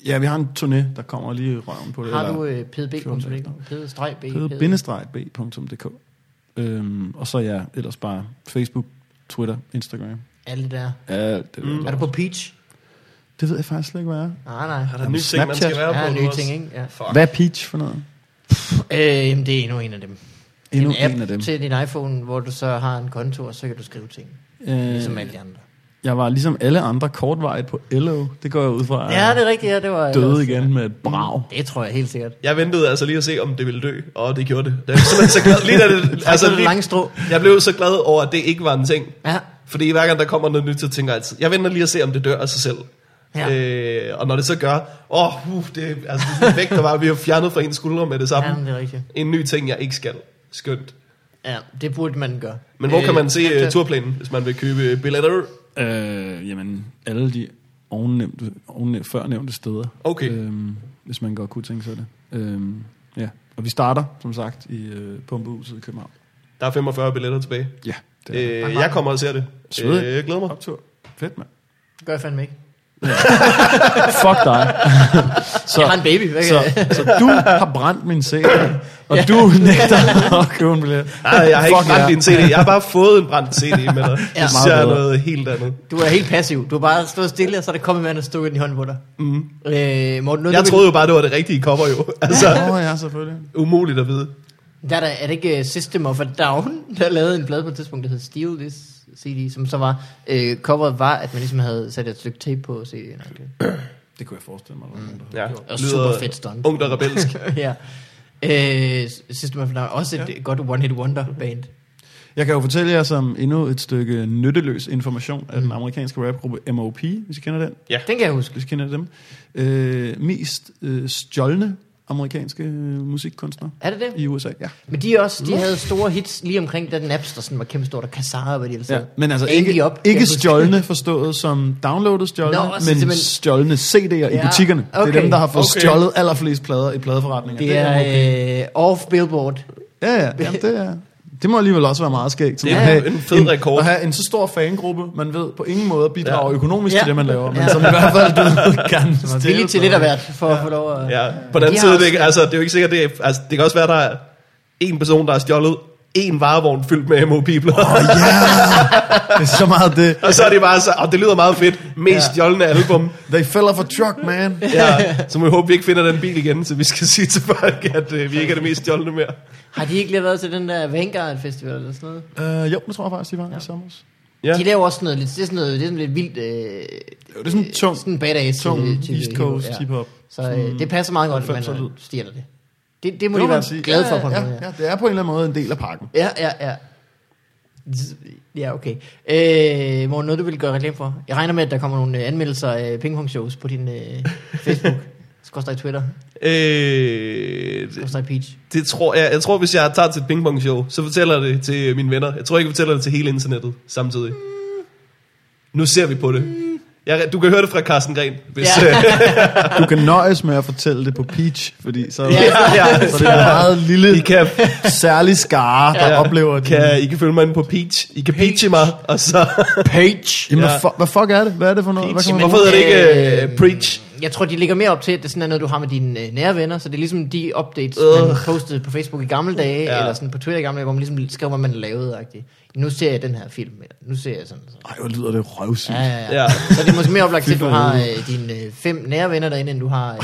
Speaker 2: Ja, vi har en turné, der kommer lige i røven på det.
Speaker 3: Har du øh, pdb.dk?
Speaker 2: 14
Speaker 3: pd-b?
Speaker 2: pede-b.dk øhm, Og så ja, ellers bare Facebook, Twitter, Instagram.
Speaker 3: Alle det der.
Speaker 2: Alt det, mm.
Speaker 3: Er du på Peach?
Speaker 2: det ved jeg faktisk slet ikke, hvad er.
Speaker 3: Nej, nej.
Speaker 1: Er der nye ting, man skal være på?
Speaker 3: Ja,
Speaker 1: nu
Speaker 3: nye ting, ikke? Ja.
Speaker 1: Fuck.
Speaker 2: Hvad er Peach for noget?
Speaker 3: Øh, jamen, det er endnu en af dem.
Speaker 2: Endnu
Speaker 3: en app
Speaker 2: en af dem.
Speaker 3: til din iPhone, hvor du så har en konto, og så kan du skrive ting.
Speaker 2: Øh,
Speaker 3: Ligesom alle de andre.
Speaker 2: Jeg var ligesom alle andre kortvarigt på Elo. Det går jeg ud fra.
Speaker 3: Ja, det er rigtigt. Ja, det var
Speaker 2: Døde igen med et brag.
Speaker 3: Det tror jeg helt sikkert.
Speaker 1: Jeg ventede altså lige at se, om det ville dø, og det gjorde det. Det er simpelthen så glad. Lige da det,
Speaker 3: Altså,
Speaker 1: lige,
Speaker 3: strå.
Speaker 1: jeg blev så glad over, at det ikke var en ting.
Speaker 3: Ja.
Speaker 1: Fordi hver gang der kommer noget nyt, så tænker jeg altid, jeg venter lige at se, om det dør af sig selv.
Speaker 3: Ja.
Speaker 1: Øh, og når det så gør, åh, uh, det, er- altså, det er vægt, der var, vi har fjernet fra ens skuldre med det samme.
Speaker 3: ja, det er rigtigt.
Speaker 1: En ny ting, jeg ikke skal. Skønt.
Speaker 3: Ja, det burde man gøre.
Speaker 1: Men hvor kan man se uh, turplanen, hvis man vil købe billetter?
Speaker 2: Øh, jamen, alle de ovennævnte, ovennævnte, førnævnte steder.
Speaker 1: Okay.
Speaker 2: Øhm, hvis man godt kunne tænke sig det. Øhm, ja. Og vi starter, som sagt, i øh, Pumpehuset i København.
Speaker 1: Der er 45 billetter tilbage.
Speaker 2: Ja, det er
Speaker 1: Øh, jeg kommer og ser det.
Speaker 2: Svedigt.
Speaker 1: Øh, jeg glæder mig.
Speaker 2: optur. Fedt, mand.
Speaker 3: Gør jeg fandme ikke.
Speaker 2: Fuck dig. så,
Speaker 3: Jeg har en baby. Hvad
Speaker 2: så, så du har brændt min CD, og
Speaker 3: Ja.
Speaker 2: du nægter at købe en billet.
Speaker 1: Nej, jeg har ikke brændt
Speaker 2: ja.
Speaker 1: din CD. Jeg har bare fået en brændt CD med dig.
Speaker 3: Ja.
Speaker 1: Det ser noget helt andet.
Speaker 3: Du er helt passiv. Du har bare stået stille, og så er der kommet mand og stukket den i hånden på dig. Mm. Øh, Morten, noget,
Speaker 1: Jeg troede jo bare, det var det rigtige cover jo. Altså,
Speaker 2: Åh oh, ja, selvfølgelig.
Speaker 1: umuligt at vide.
Speaker 3: Der er, der, er det ikke øh, System of a Down, der lavede en plade på et tidspunkt, der hed Steal This CD, som så var, øh, coveret var, at man ligesom havde sat et stykke tape på CD'en. Okay.
Speaker 2: Det kunne jeg forestille mig. Mm.
Speaker 1: Ja,
Speaker 3: Og super fedt stunt.
Speaker 1: Ungt og rebelsk.
Speaker 3: ja. Øh, System of Down, også et ja. godt one-hit wonder band.
Speaker 2: Jeg kan jo fortælle jer som endnu et stykke nytteløs information af den amerikanske rapgruppe MOP, hvis I kender den.
Speaker 1: Ja.
Speaker 3: Den kan jeg huske.
Speaker 2: Hvis I kender dem. Øh, mest øh, stjålne amerikanske øh, musikkunstnere
Speaker 3: Er det det?
Speaker 2: i USA. Ja.
Speaker 3: Men de, er også, de havde store hits lige omkring, da Napster sådan var kæmpe stort, og Kazaa og hvad de ellers
Speaker 2: Ja, men altså ikke,
Speaker 3: kan
Speaker 2: ikke stjålne forstået som downloadet stjålne,
Speaker 3: Nå,
Speaker 2: no,
Speaker 3: altså
Speaker 2: men
Speaker 3: simpelthen-
Speaker 2: stjålne CD'er i
Speaker 3: Ja,
Speaker 2: butikkerne. Det
Speaker 3: okay.
Speaker 2: er dem, der har fået
Speaker 1: Okay.
Speaker 2: stjålet allerflest plader i pladeforretninger.
Speaker 3: Det er øh, off Billboard.
Speaker 2: Ja, ja, jamen, det er... Det må alligevel også være meget skægt.
Speaker 1: Det er
Speaker 2: at have
Speaker 1: en fed rekord.
Speaker 2: At have en så stor fangruppe, man ved på ingen måde bidrager
Speaker 1: Ja.
Speaker 2: ja. økonomisk
Speaker 3: Ja.
Speaker 2: til det, man laver. Men
Speaker 3: Ja.
Speaker 2: som i hvert fald du kan
Speaker 3: Som er villig til lidt af hvert, for at få lov at...
Speaker 1: Ja, på den
Speaker 3: De
Speaker 1: side, det, ikke- altså, det er jo ikke sikkert, det er, altså, det kan også være, der er en person, der har stjålet en varevogn fyldt med MOP-plader.
Speaker 2: Oh, yeah. Det er så meget det.
Speaker 1: og så er det bare så, og det lyder meget fedt, mest
Speaker 3: Ja.
Speaker 1: stjålne album.
Speaker 2: They fell off a truck, man.
Speaker 1: Ja, så må vi håbe, vi ikke finder den bil igen, så vi skal sige til folk, at øh, vi ikke er det mest stjålne mere.
Speaker 3: Har de ikke lige været til den der Vanguard Festival eller sådan noget?
Speaker 2: Uh, jo, det tror jeg faktisk, de var ja. i sommer.
Speaker 1: Ja.
Speaker 3: De laver også sådan noget lidt, det er sådan noget, det er sådan lidt vildt... Øh,
Speaker 2: Jo, det er sådan tung,
Speaker 3: sådan badass
Speaker 2: tung
Speaker 3: til- til
Speaker 2: East
Speaker 3: hiphop,
Speaker 2: Coast
Speaker 3: ja.
Speaker 2: hip-hop.
Speaker 3: Så øh, det passer meget godt, at
Speaker 2: 90'er
Speaker 3: man stjæler det. Det, det må
Speaker 2: Det
Speaker 3: de være
Speaker 2: sige.
Speaker 3: glade for
Speaker 2: ja,
Speaker 3: på en
Speaker 2: ja,
Speaker 3: måde.
Speaker 2: ja, det er på en eller anden måde en del af pakken.
Speaker 3: Ja, ja, ja. Ja, okay. Øh, Morten, noget du vil gøre reklame for? Jeg regner med, at der kommer nogle øh, anmeldelser af pingpong-shows på din øh, Facebook. Skorstræk Twitter.
Speaker 1: Øh,
Speaker 3: Skorstræk Peach.
Speaker 1: det tror jeg, jeg tror, hvis jeg tager til et pingpong-show, så fortæller jeg det til mine venner. Jeg tror ikke, jeg fortæller det til hele internettet samtidig. Nu ser vi på det. Jeg, du kan høre det fra Carsten Gren, hvis...
Speaker 3: Ja.
Speaker 1: Ja.
Speaker 2: Du kan nøjes med at fortælle det på Peach, fordi så,
Speaker 3: Ja,
Speaker 2: ja, så det er en meget lille,
Speaker 1: I kan,
Speaker 2: særlig skare, der
Speaker 1: ja,
Speaker 2: oplever det.
Speaker 1: kan, I kan følge mig inde på Peach. I kan peache mig, og så...
Speaker 3: Page.
Speaker 2: Jamen,
Speaker 1: Ja.
Speaker 2: hvad, fu- hvad fuck er det? Hvad er det for noget? Hvad kan man,
Speaker 1: Hvorfor hedder det ikke uh, Preach?
Speaker 3: Jeg tror, de ligger mere op til, at det er sådan noget, du har med dine øh, nære venner, så det er ligesom de updates,
Speaker 1: Øh.
Speaker 3: man postede på Facebook i gamle dage,
Speaker 1: Ja.
Speaker 3: ja. eller sådan på Twitter i gamle dage, hvor man ligesom skrev, hvad man lavede. -agtigt. Nu ser jeg den her film, eller nu ser jeg sådan. sådan.
Speaker 2: Ej, hvor lyder det røvsygt.
Speaker 3: Ja, ja, ja.
Speaker 1: Ja.
Speaker 3: Så det er måske mere oplagt til, at du har øh, dine øh, fem nære venner derinde, end du har øh,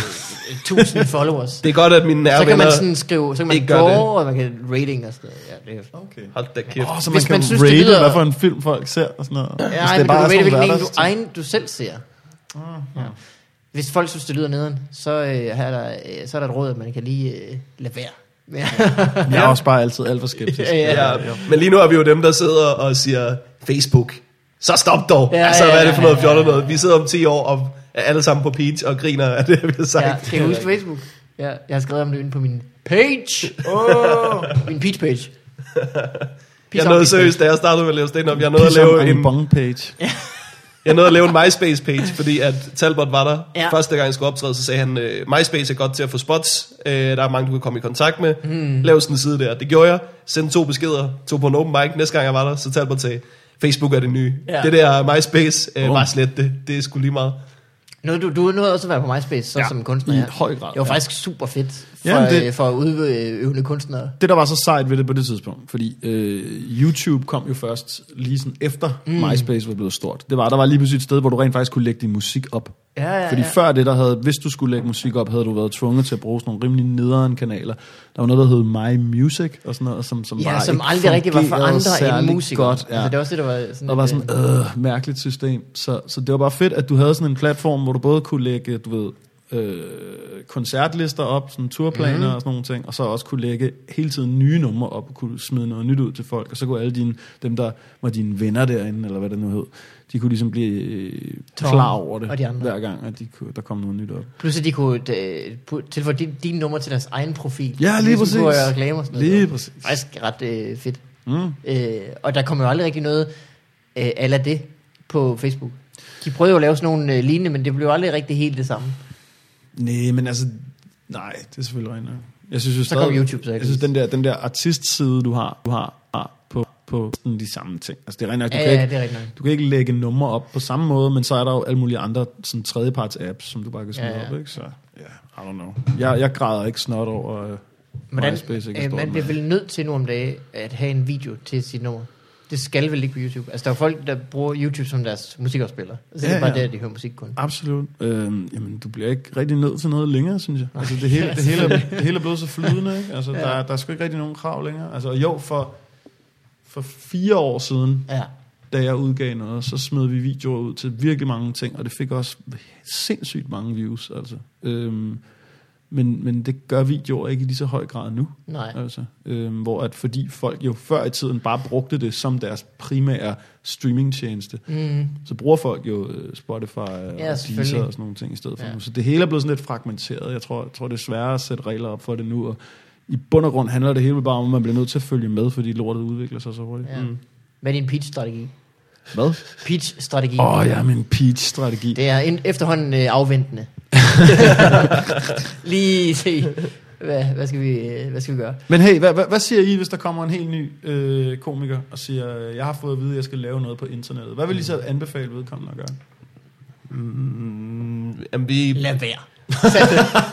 Speaker 3: øh, tusind followers.
Speaker 1: Det er godt, at mine nære
Speaker 3: så kan man
Speaker 1: venner...
Speaker 3: sådan skrive, så kan man
Speaker 1: det.
Speaker 3: og man kan rating og sådan noget. Ja, det er,
Speaker 2: Okay.
Speaker 1: Hold da kæft.
Speaker 2: Oh, så man
Speaker 3: Hvis
Speaker 2: kan
Speaker 3: man synes, det
Speaker 2: rate,
Speaker 3: lyder-
Speaker 2: hvad for en film folk ser og sådan noget. Hvis
Speaker 3: ja,
Speaker 2: det
Speaker 3: men du kan
Speaker 2: er
Speaker 3: rate, hvilken en du, egen, du selv ser. Ja. Hvis folk synes, det lyder nederen, så, øh, er der, øh, så er der et råd, at man kan lige øh, lade være. Ja.
Speaker 2: Jeg er også bare altid alt for skeptisk.
Speaker 3: Ja, ja.
Speaker 1: Ja, men lige nu er vi jo dem, der sidder og siger, Facebook, så stop dog.
Speaker 3: Ja,
Speaker 1: altså,
Speaker 3: ja,
Speaker 1: hvad er det for noget
Speaker 3: ja,
Speaker 1: fjollet
Speaker 3: ja.
Speaker 1: noget? Vi sidder om 10 år og er alle sammen på Peach og griner af det, vi har sagt.
Speaker 3: ja, kan I huske Facebook? Ja, jeg har skrevet om det inde på min page. Oh. min peach page.
Speaker 1: Jeg nåede seriøst, da jeg startede med at lave stand-up, jeg nåede at lave
Speaker 2: en
Speaker 1: en,
Speaker 2: bong page.
Speaker 1: Jeg nåede at lave en MySpace-page, fordi at Talbot var der.
Speaker 3: Ja.
Speaker 1: Første gang jeg skulle optræde, så sagde han, øh, MySpace er godt til at få spots. Øh, der er mange, du kan komme i kontakt med. Mm. Lav sådan en side der. Det gjorde jeg. Sendte to beskeder. Tog på en open mic. Næste gang jeg var der, så Talbot sagde, Facebook er det nye.
Speaker 3: Ja.
Speaker 1: Det der MySpace, øh,
Speaker 2: Bum.
Speaker 1: bare slet det. Det er sgu lige meget.
Speaker 3: Nå, du, du nåede også at være på MySpace, så
Speaker 2: Ja,
Speaker 3: som kunstner.
Speaker 2: i
Speaker 3: Ja.
Speaker 2: høj grad,
Speaker 3: Det var
Speaker 2: ja.
Speaker 3: faktisk super fedt for,
Speaker 2: Jamen, det-
Speaker 3: det... for udøvende kunstnere.
Speaker 2: Det, der var så sejt ved det på det tidspunkt, fordi øh, YouTube kom jo først lige sådan efter mm. MySpace var blevet stort. Det var, der var lige pludselig et sted, hvor du rent faktisk kunne lægge din musik op.
Speaker 3: Ja, ja,
Speaker 2: Fordi
Speaker 3: ja.
Speaker 2: før det, der havde, hvis du skulle lægge musik op, havde du været tvunget til at bruge sådan nogle rimelig nederen kanaler. Der var noget, der hed My Music og sådan noget, som, som
Speaker 3: Ja,
Speaker 2: bare
Speaker 3: som
Speaker 2: ikke
Speaker 3: aldrig rigtig var for andre end musikere.
Speaker 2: Godt, ja.
Speaker 3: Altså, det var også det, der var sådan...
Speaker 2: Og var sådan, øh, mærkeligt system. Så, så det var bare fedt, at du havde sådan en platform, hvor du både kunne lægge, du ved, øh, koncertlister op, sådan turplaner mm. og sådan nogle ting, og så også kunne lægge hele tiden nye numre op, og kunne smide noget nyt ud til folk, og så kunne alle dine, dem der var dine venner derinde, eller hvad det nu hed, de kunne ligesom blive øh, klar over det,
Speaker 3: og de andre.
Speaker 2: hver gang, at de kunne, der kom noget nyt op.
Speaker 3: Plus at de kunne øh, tilføje din, din nummer til deres egen profil.
Speaker 2: Ja, lige
Speaker 3: Ligesom
Speaker 2: præcis.
Speaker 3: På øh, reklamer og sådan noget.
Speaker 2: Lige
Speaker 3: Det var
Speaker 2: præcis.
Speaker 3: Faktisk ret øh, fedt.
Speaker 2: Mm.
Speaker 3: Øh, og der kommer jo aldrig rigtig noget øh, ala det på Facebook. De prøvede jo at lave sådan nogle øh, lignende, men det blev aldrig rigtig helt det samme.
Speaker 2: Nej, men altså, Nej, det er selvfølgelig nok. Jeg synes jo
Speaker 3: Så
Speaker 2: stadig-
Speaker 3: YouTube, så jeg
Speaker 2: synes, den der, den der artistside, du har, du har, har på, på sådan de samme ting. Altså, det er rigtigt nok, du,
Speaker 3: Ja,
Speaker 2: kan
Speaker 3: ja,
Speaker 2: ikke,
Speaker 3: det er nok.
Speaker 2: du kan ikke lægge numre op på samme måde, men så er der jo alle mulige andre sådan tredjeparts apps, som du bare kan smide
Speaker 3: Ja, ja.
Speaker 2: op, ikke? Så, ja, I don't know. Jeg, jeg græder ikke snot over uh,
Speaker 3: Hvordan,
Speaker 2: MySpace, ikke
Speaker 3: øh, man bliver vel nødt til nu om dagen at have en video til sit nummer. Det skal vel ikke på YouTube. Altså, der er folk, der bruger YouTube som deres musikafspiller. Altså, det
Speaker 2: Ja,
Speaker 3: er bare
Speaker 2: ja.
Speaker 3: der, de hører musik kun.
Speaker 2: Absolut. Øhm, jamen, du bliver ikke rigtig nødt til noget længere, synes jeg. Altså, det hele, det hele, det hele er blevet så flydende, ikke? Altså,
Speaker 3: Ja.
Speaker 2: der, der er sgu ikke rigtig nogen krav længere. Altså, jo, for, for fire år siden,
Speaker 3: Ja.
Speaker 2: da jeg udgav noget, så smed vi videoer ud til virkelig mange ting, og det fik også sindssygt mange views, altså. Øhm, men, men det gør videoer ikke i lige så høj grad nu.
Speaker 3: Nej.
Speaker 2: Altså, øhm, hvor at fordi folk jo før i tiden bare brugte det som deres primære streamingtjeneste,
Speaker 3: Mm.
Speaker 2: så bruger folk jo øh, Spotify og
Speaker 3: Ja,
Speaker 2: Deezer
Speaker 3: selvfølgelig.
Speaker 2: og sådan nogle ting i stedet for
Speaker 3: Ja.
Speaker 2: nu. Så det hele er blevet sådan lidt fragmenteret. Jeg tror, jeg tror, det er sværere at sætte regler op for det nu, og i bund og grund handler det hele bare om, at man bliver nødt til at følge med, fordi lortet udvikler sig så hurtigt.
Speaker 3: Ja. Hvad er din pitch-strategi?
Speaker 2: Hvad?
Speaker 3: Pitch-strategi.
Speaker 2: Åh, oh, ja, min peach-strategi.
Speaker 3: Det er en, efterhånden øh, afventende. Lige se, hvad, hvad, skal vi, hvad skal vi gøre?
Speaker 2: Men hey, hvad, hvad, hvad siger I, hvis der kommer en helt ny øh, komiker og siger, jeg har fået at vide, at jeg skal lave noget på internettet? Hvad vil I så anbefale vedkommende at gøre?
Speaker 1: Mm, jamen, vi,
Speaker 3: Lad være.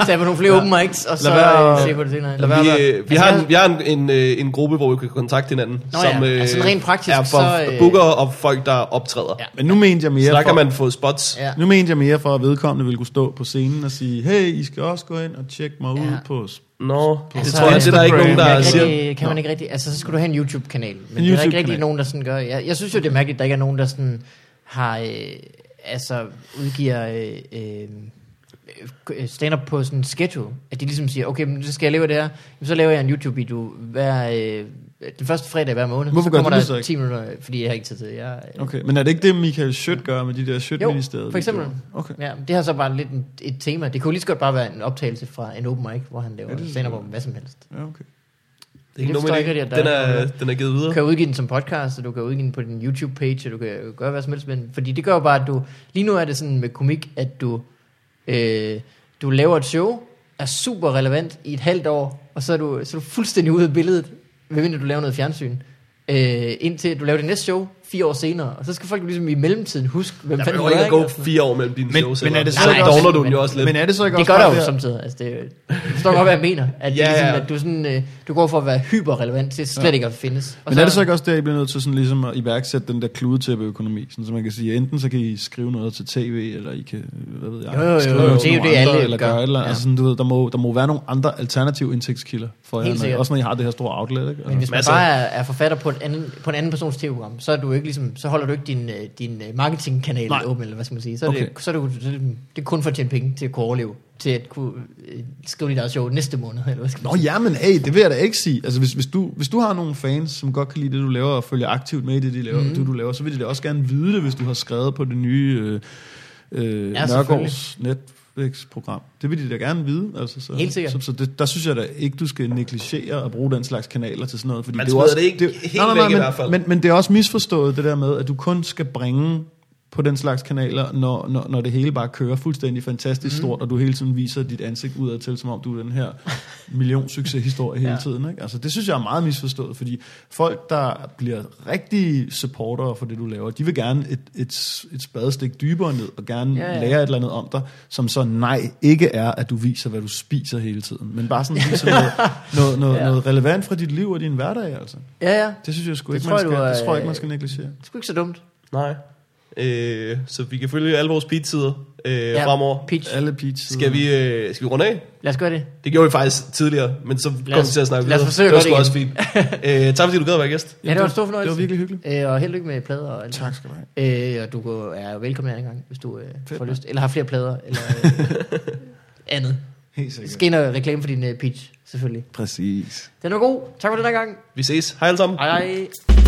Speaker 3: Tag på nogle flere open mics, og så
Speaker 2: være-
Speaker 3: øh, se på det senere.
Speaker 2: lad være-
Speaker 1: vi, øh, vi,
Speaker 3: Altså,
Speaker 1: har, en, vi har en, en, øh, en gruppe, hvor vi kan kontakte hinanden.
Speaker 3: Nå ja, altså rent praktisk,
Speaker 1: er for
Speaker 3: så, øh,
Speaker 1: booker og folk, der optræder.
Speaker 3: Ja.
Speaker 2: Men nu mente jeg mere
Speaker 1: Så der
Speaker 2: for,
Speaker 1: kan man få spots.
Speaker 3: Ja.
Speaker 2: nu mente jeg mere for, at vedkommende ville kunne stå på scenen og sige, hey, I skal også gå ind og tjekke mig ud
Speaker 3: Ja.
Speaker 2: på...
Speaker 1: Nå, det
Speaker 3: Altså,
Speaker 1: tror jeg, det er der ikke nogen, der
Speaker 3: man
Speaker 1: siger.
Speaker 3: ikke rigtig, kan man ikke rigtig, altså så skulle du have en YouTube-kanal, men
Speaker 2: En
Speaker 3: det er der ikke
Speaker 2: YouTube-kanal.
Speaker 3: rigtig nogen, der sådan gør. Jeg, jeg synes jo, det er mærkeligt, at der ikke er nogen, der sådan har, øh, altså udgiver øh, øh, øh, stand-up på sådan en schedule, at de ligesom siger, okay, men så skal jeg lave det her, Jamen, så laver jeg en YouTube-video hver, øh, den første fredag hver måned.
Speaker 2: Hvorfor
Speaker 3: så
Speaker 2: gør
Speaker 3: kommer
Speaker 2: du det
Speaker 3: der
Speaker 2: så ikke?
Speaker 3: 10 minutter, fordi jeg har ikke tid til det. Jeg, øh,
Speaker 2: Okay, men er det ikke det, Michael Schødt gør med de der schødt
Speaker 3: Jo,
Speaker 2: ministeriet
Speaker 3: for eksempel.
Speaker 2: Okay.
Speaker 3: Ja, det har så bare lidt en, et tema. Det kunne lige så godt bare være en optagelse fra en open mic, hvor han laver
Speaker 2: Ja,
Speaker 3: stand-up om hvad som helst.
Speaker 2: Ja, okay.
Speaker 1: Det er ikke nogen
Speaker 3: ikke at
Speaker 1: Den
Speaker 3: der er
Speaker 1: er, den er givet
Speaker 3: Du
Speaker 1: videre.
Speaker 3: kan udgive den som podcast, og du kan udgive den på din YouTube-page, og du kan gøre hvad som helst med den. Fordi det gør jo bare, at du... Lige nu er det sådan med komik, at du, øh, du laver et show, er super relevant i et halvt år, og så er du, så er du fuldstændig ude af billedet, medmindre du laver noget fjernsyn. Øh, indtil du laver det næste show fire år senere, og så skal folk jo ligesom i mellemtiden huske, hvem
Speaker 1: Der
Speaker 3: fanden du
Speaker 1: ikke
Speaker 3: er.
Speaker 1: at gå fire år mellem dine
Speaker 2: Men-
Speaker 1: shows.
Speaker 2: men er det så
Speaker 1: så
Speaker 3: ikke
Speaker 1: dogner
Speaker 3: også-
Speaker 1: du
Speaker 3: men-
Speaker 1: jo også lidt.
Speaker 2: Men er det så ikke
Speaker 3: Det
Speaker 2: også
Speaker 3: gør der jo
Speaker 2: det-
Speaker 3: samtidig. Altså det, jeg forstår godt, hvad jeg mener. At,
Speaker 1: Ja,
Speaker 3: ja, ligesom,
Speaker 1: ja.
Speaker 3: at du, sådan, øh, du går for at være hyperrelevant til slet ikke at findes. Og
Speaker 2: Men er det så ikke også der, I bliver nødt til sådan ligesom at iværksætte den der kludetæppeøkonomi, sådan så man kan sige, enten så kan I skrive noget til tv, eller I kan, hvad ved jeg,
Speaker 3: Jo, jo, jo,
Speaker 2: skrive
Speaker 3: jo.
Speaker 2: noget
Speaker 3: Det er
Speaker 2: til
Speaker 3: jo det,
Speaker 2: andre,
Speaker 3: alle
Speaker 2: eller
Speaker 3: gør.
Speaker 2: gøre et eller andet.
Speaker 3: Ja.
Speaker 2: Altså sådan, du ved, der må, der må være nogle andre alternative indtægtskilder for jer, også når I har det her store outlet, ikke?
Speaker 3: Men hvis man
Speaker 1: Masser.
Speaker 3: bare er, er forfatter på, et andet, på en anden persons tv-program, så, er du ikke ligesom, så holder du ikke din, øh, din øh, marketingkanal
Speaker 2: Nej.
Speaker 3: åben, eller hvad skal man sige. Så er,
Speaker 2: Okay.
Speaker 3: det, så er det, så er det, det er kun for at tjene penge til at kunne overleve, til at kunne øh, skrive dit eget show næste måned, eller hvad skal man
Speaker 2: Nå
Speaker 3: sige.
Speaker 2: ja, men hey, det vil jeg da ikke sige. Altså hvis, hvis, du, hvis du har nogle fans, som godt kan lide det, du laver, og følger aktivt med i det, de laver, mm. det, du laver, så vil de da også gerne vide det, hvis du har skrevet på det nye øh, øh,
Speaker 3: Ja,
Speaker 2: Nørgaards Netflix-program. Det vil de da gerne vide. Altså, så,
Speaker 3: Helt sikkert.
Speaker 2: Så, så det, der synes jeg da ikke, du skal negligere at bruge den slags kanaler til sådan noget. Fordi
Speaker 1: Man
Speaker 2: det er også,
Speaker 1: det ikke helt væk i
Speaker 2: men,
Speaker 1: hvert fald.
Speaker 2: Men, men det er også misforstået, det der med, at du kun skal bringe på den slags kanaler, når, når, når det hele bare kører fuldstændig fantastisk
Speaker 3: Mhm.
Speaker 2: stort, og du hele tiden viser dit ansigt udad til, som om du er den her million succeshistorie hele
Speaker 3: Ja.
Speaker 2: tiden. Ikke? Altså, det synes jeg er meget misforstået, fordi folk, der bliver rigtige supportere for det, du laver, de vil gerne et, et, et spadestik dybere ned, og gerne
Speaker 3: Ja,
Speaker 2: ja, lære et eller andet om dig, som så nej, ikke er, at du viser, hvad du spiser hele tiden, men bare sådan viser noget, noget, noget,
Speaker 3: Ja.
Speaker 2: noget relevant fra dit liv og din hverdag, altså.
Speaker 3: Ja, ja.
Speaker 2: Det synes jeg sgu
Speaker 3: Det
Speaker 2: ikke, man
Speaker 3: jeg,
Speaker 2: skal,
Speaker 3: du
Speaker 2: det tror jeg ikke, man skal negligere.
Speaker 3: Det er sgu ikke så dumt.
Speaker 1: Nej. Øh, så vi kan følge alle vores beatsider øh,
Speaker 3: Ja,
Speaker 1: fremover.
Speaker 3: Pitch.
Speaker 2: Alle peach.
Speaker 1: Skal vi, øh, skal vi runde af?
Speaker 3: Lad os gøre det.
Speaker 1: Det gjorde vi faktisk tidligere, men så kom
Speaker 3: os-
Speaker 1: vi til at snakke
Speaker 3: lad os
Speaker 1: videre.
Speaker 3: forsøge
Speaker 1: det var sgu også fint. øh, tak fordi du gad at være gæst.
Speaker 3: Ja, det var en stor fornøjelse.
Speaker 2: Det var virkelig hyggeligt.
Speaker 3: Øh, og held lykke med plader og alt.
Speaker 2: Tak skal du have.
Speaker 3: Øh, og du går- er velkommen en gang, hvis du øh,
Speaker 2: Fedt,
Speaker 3: får lyst. Eller har flere plader, eller øh, andet.
Speaker 2: Helt sikkert.
Speaker 3: Skal ind og reklame for din øh, pitch, selvfølgelig.
Speaker 2: Præcis.
Speaker 3: Den var god. Tak for den her gang.
Speaker 1: Vi ses. Hej alle sammen.
Speaker 3: Hej hej.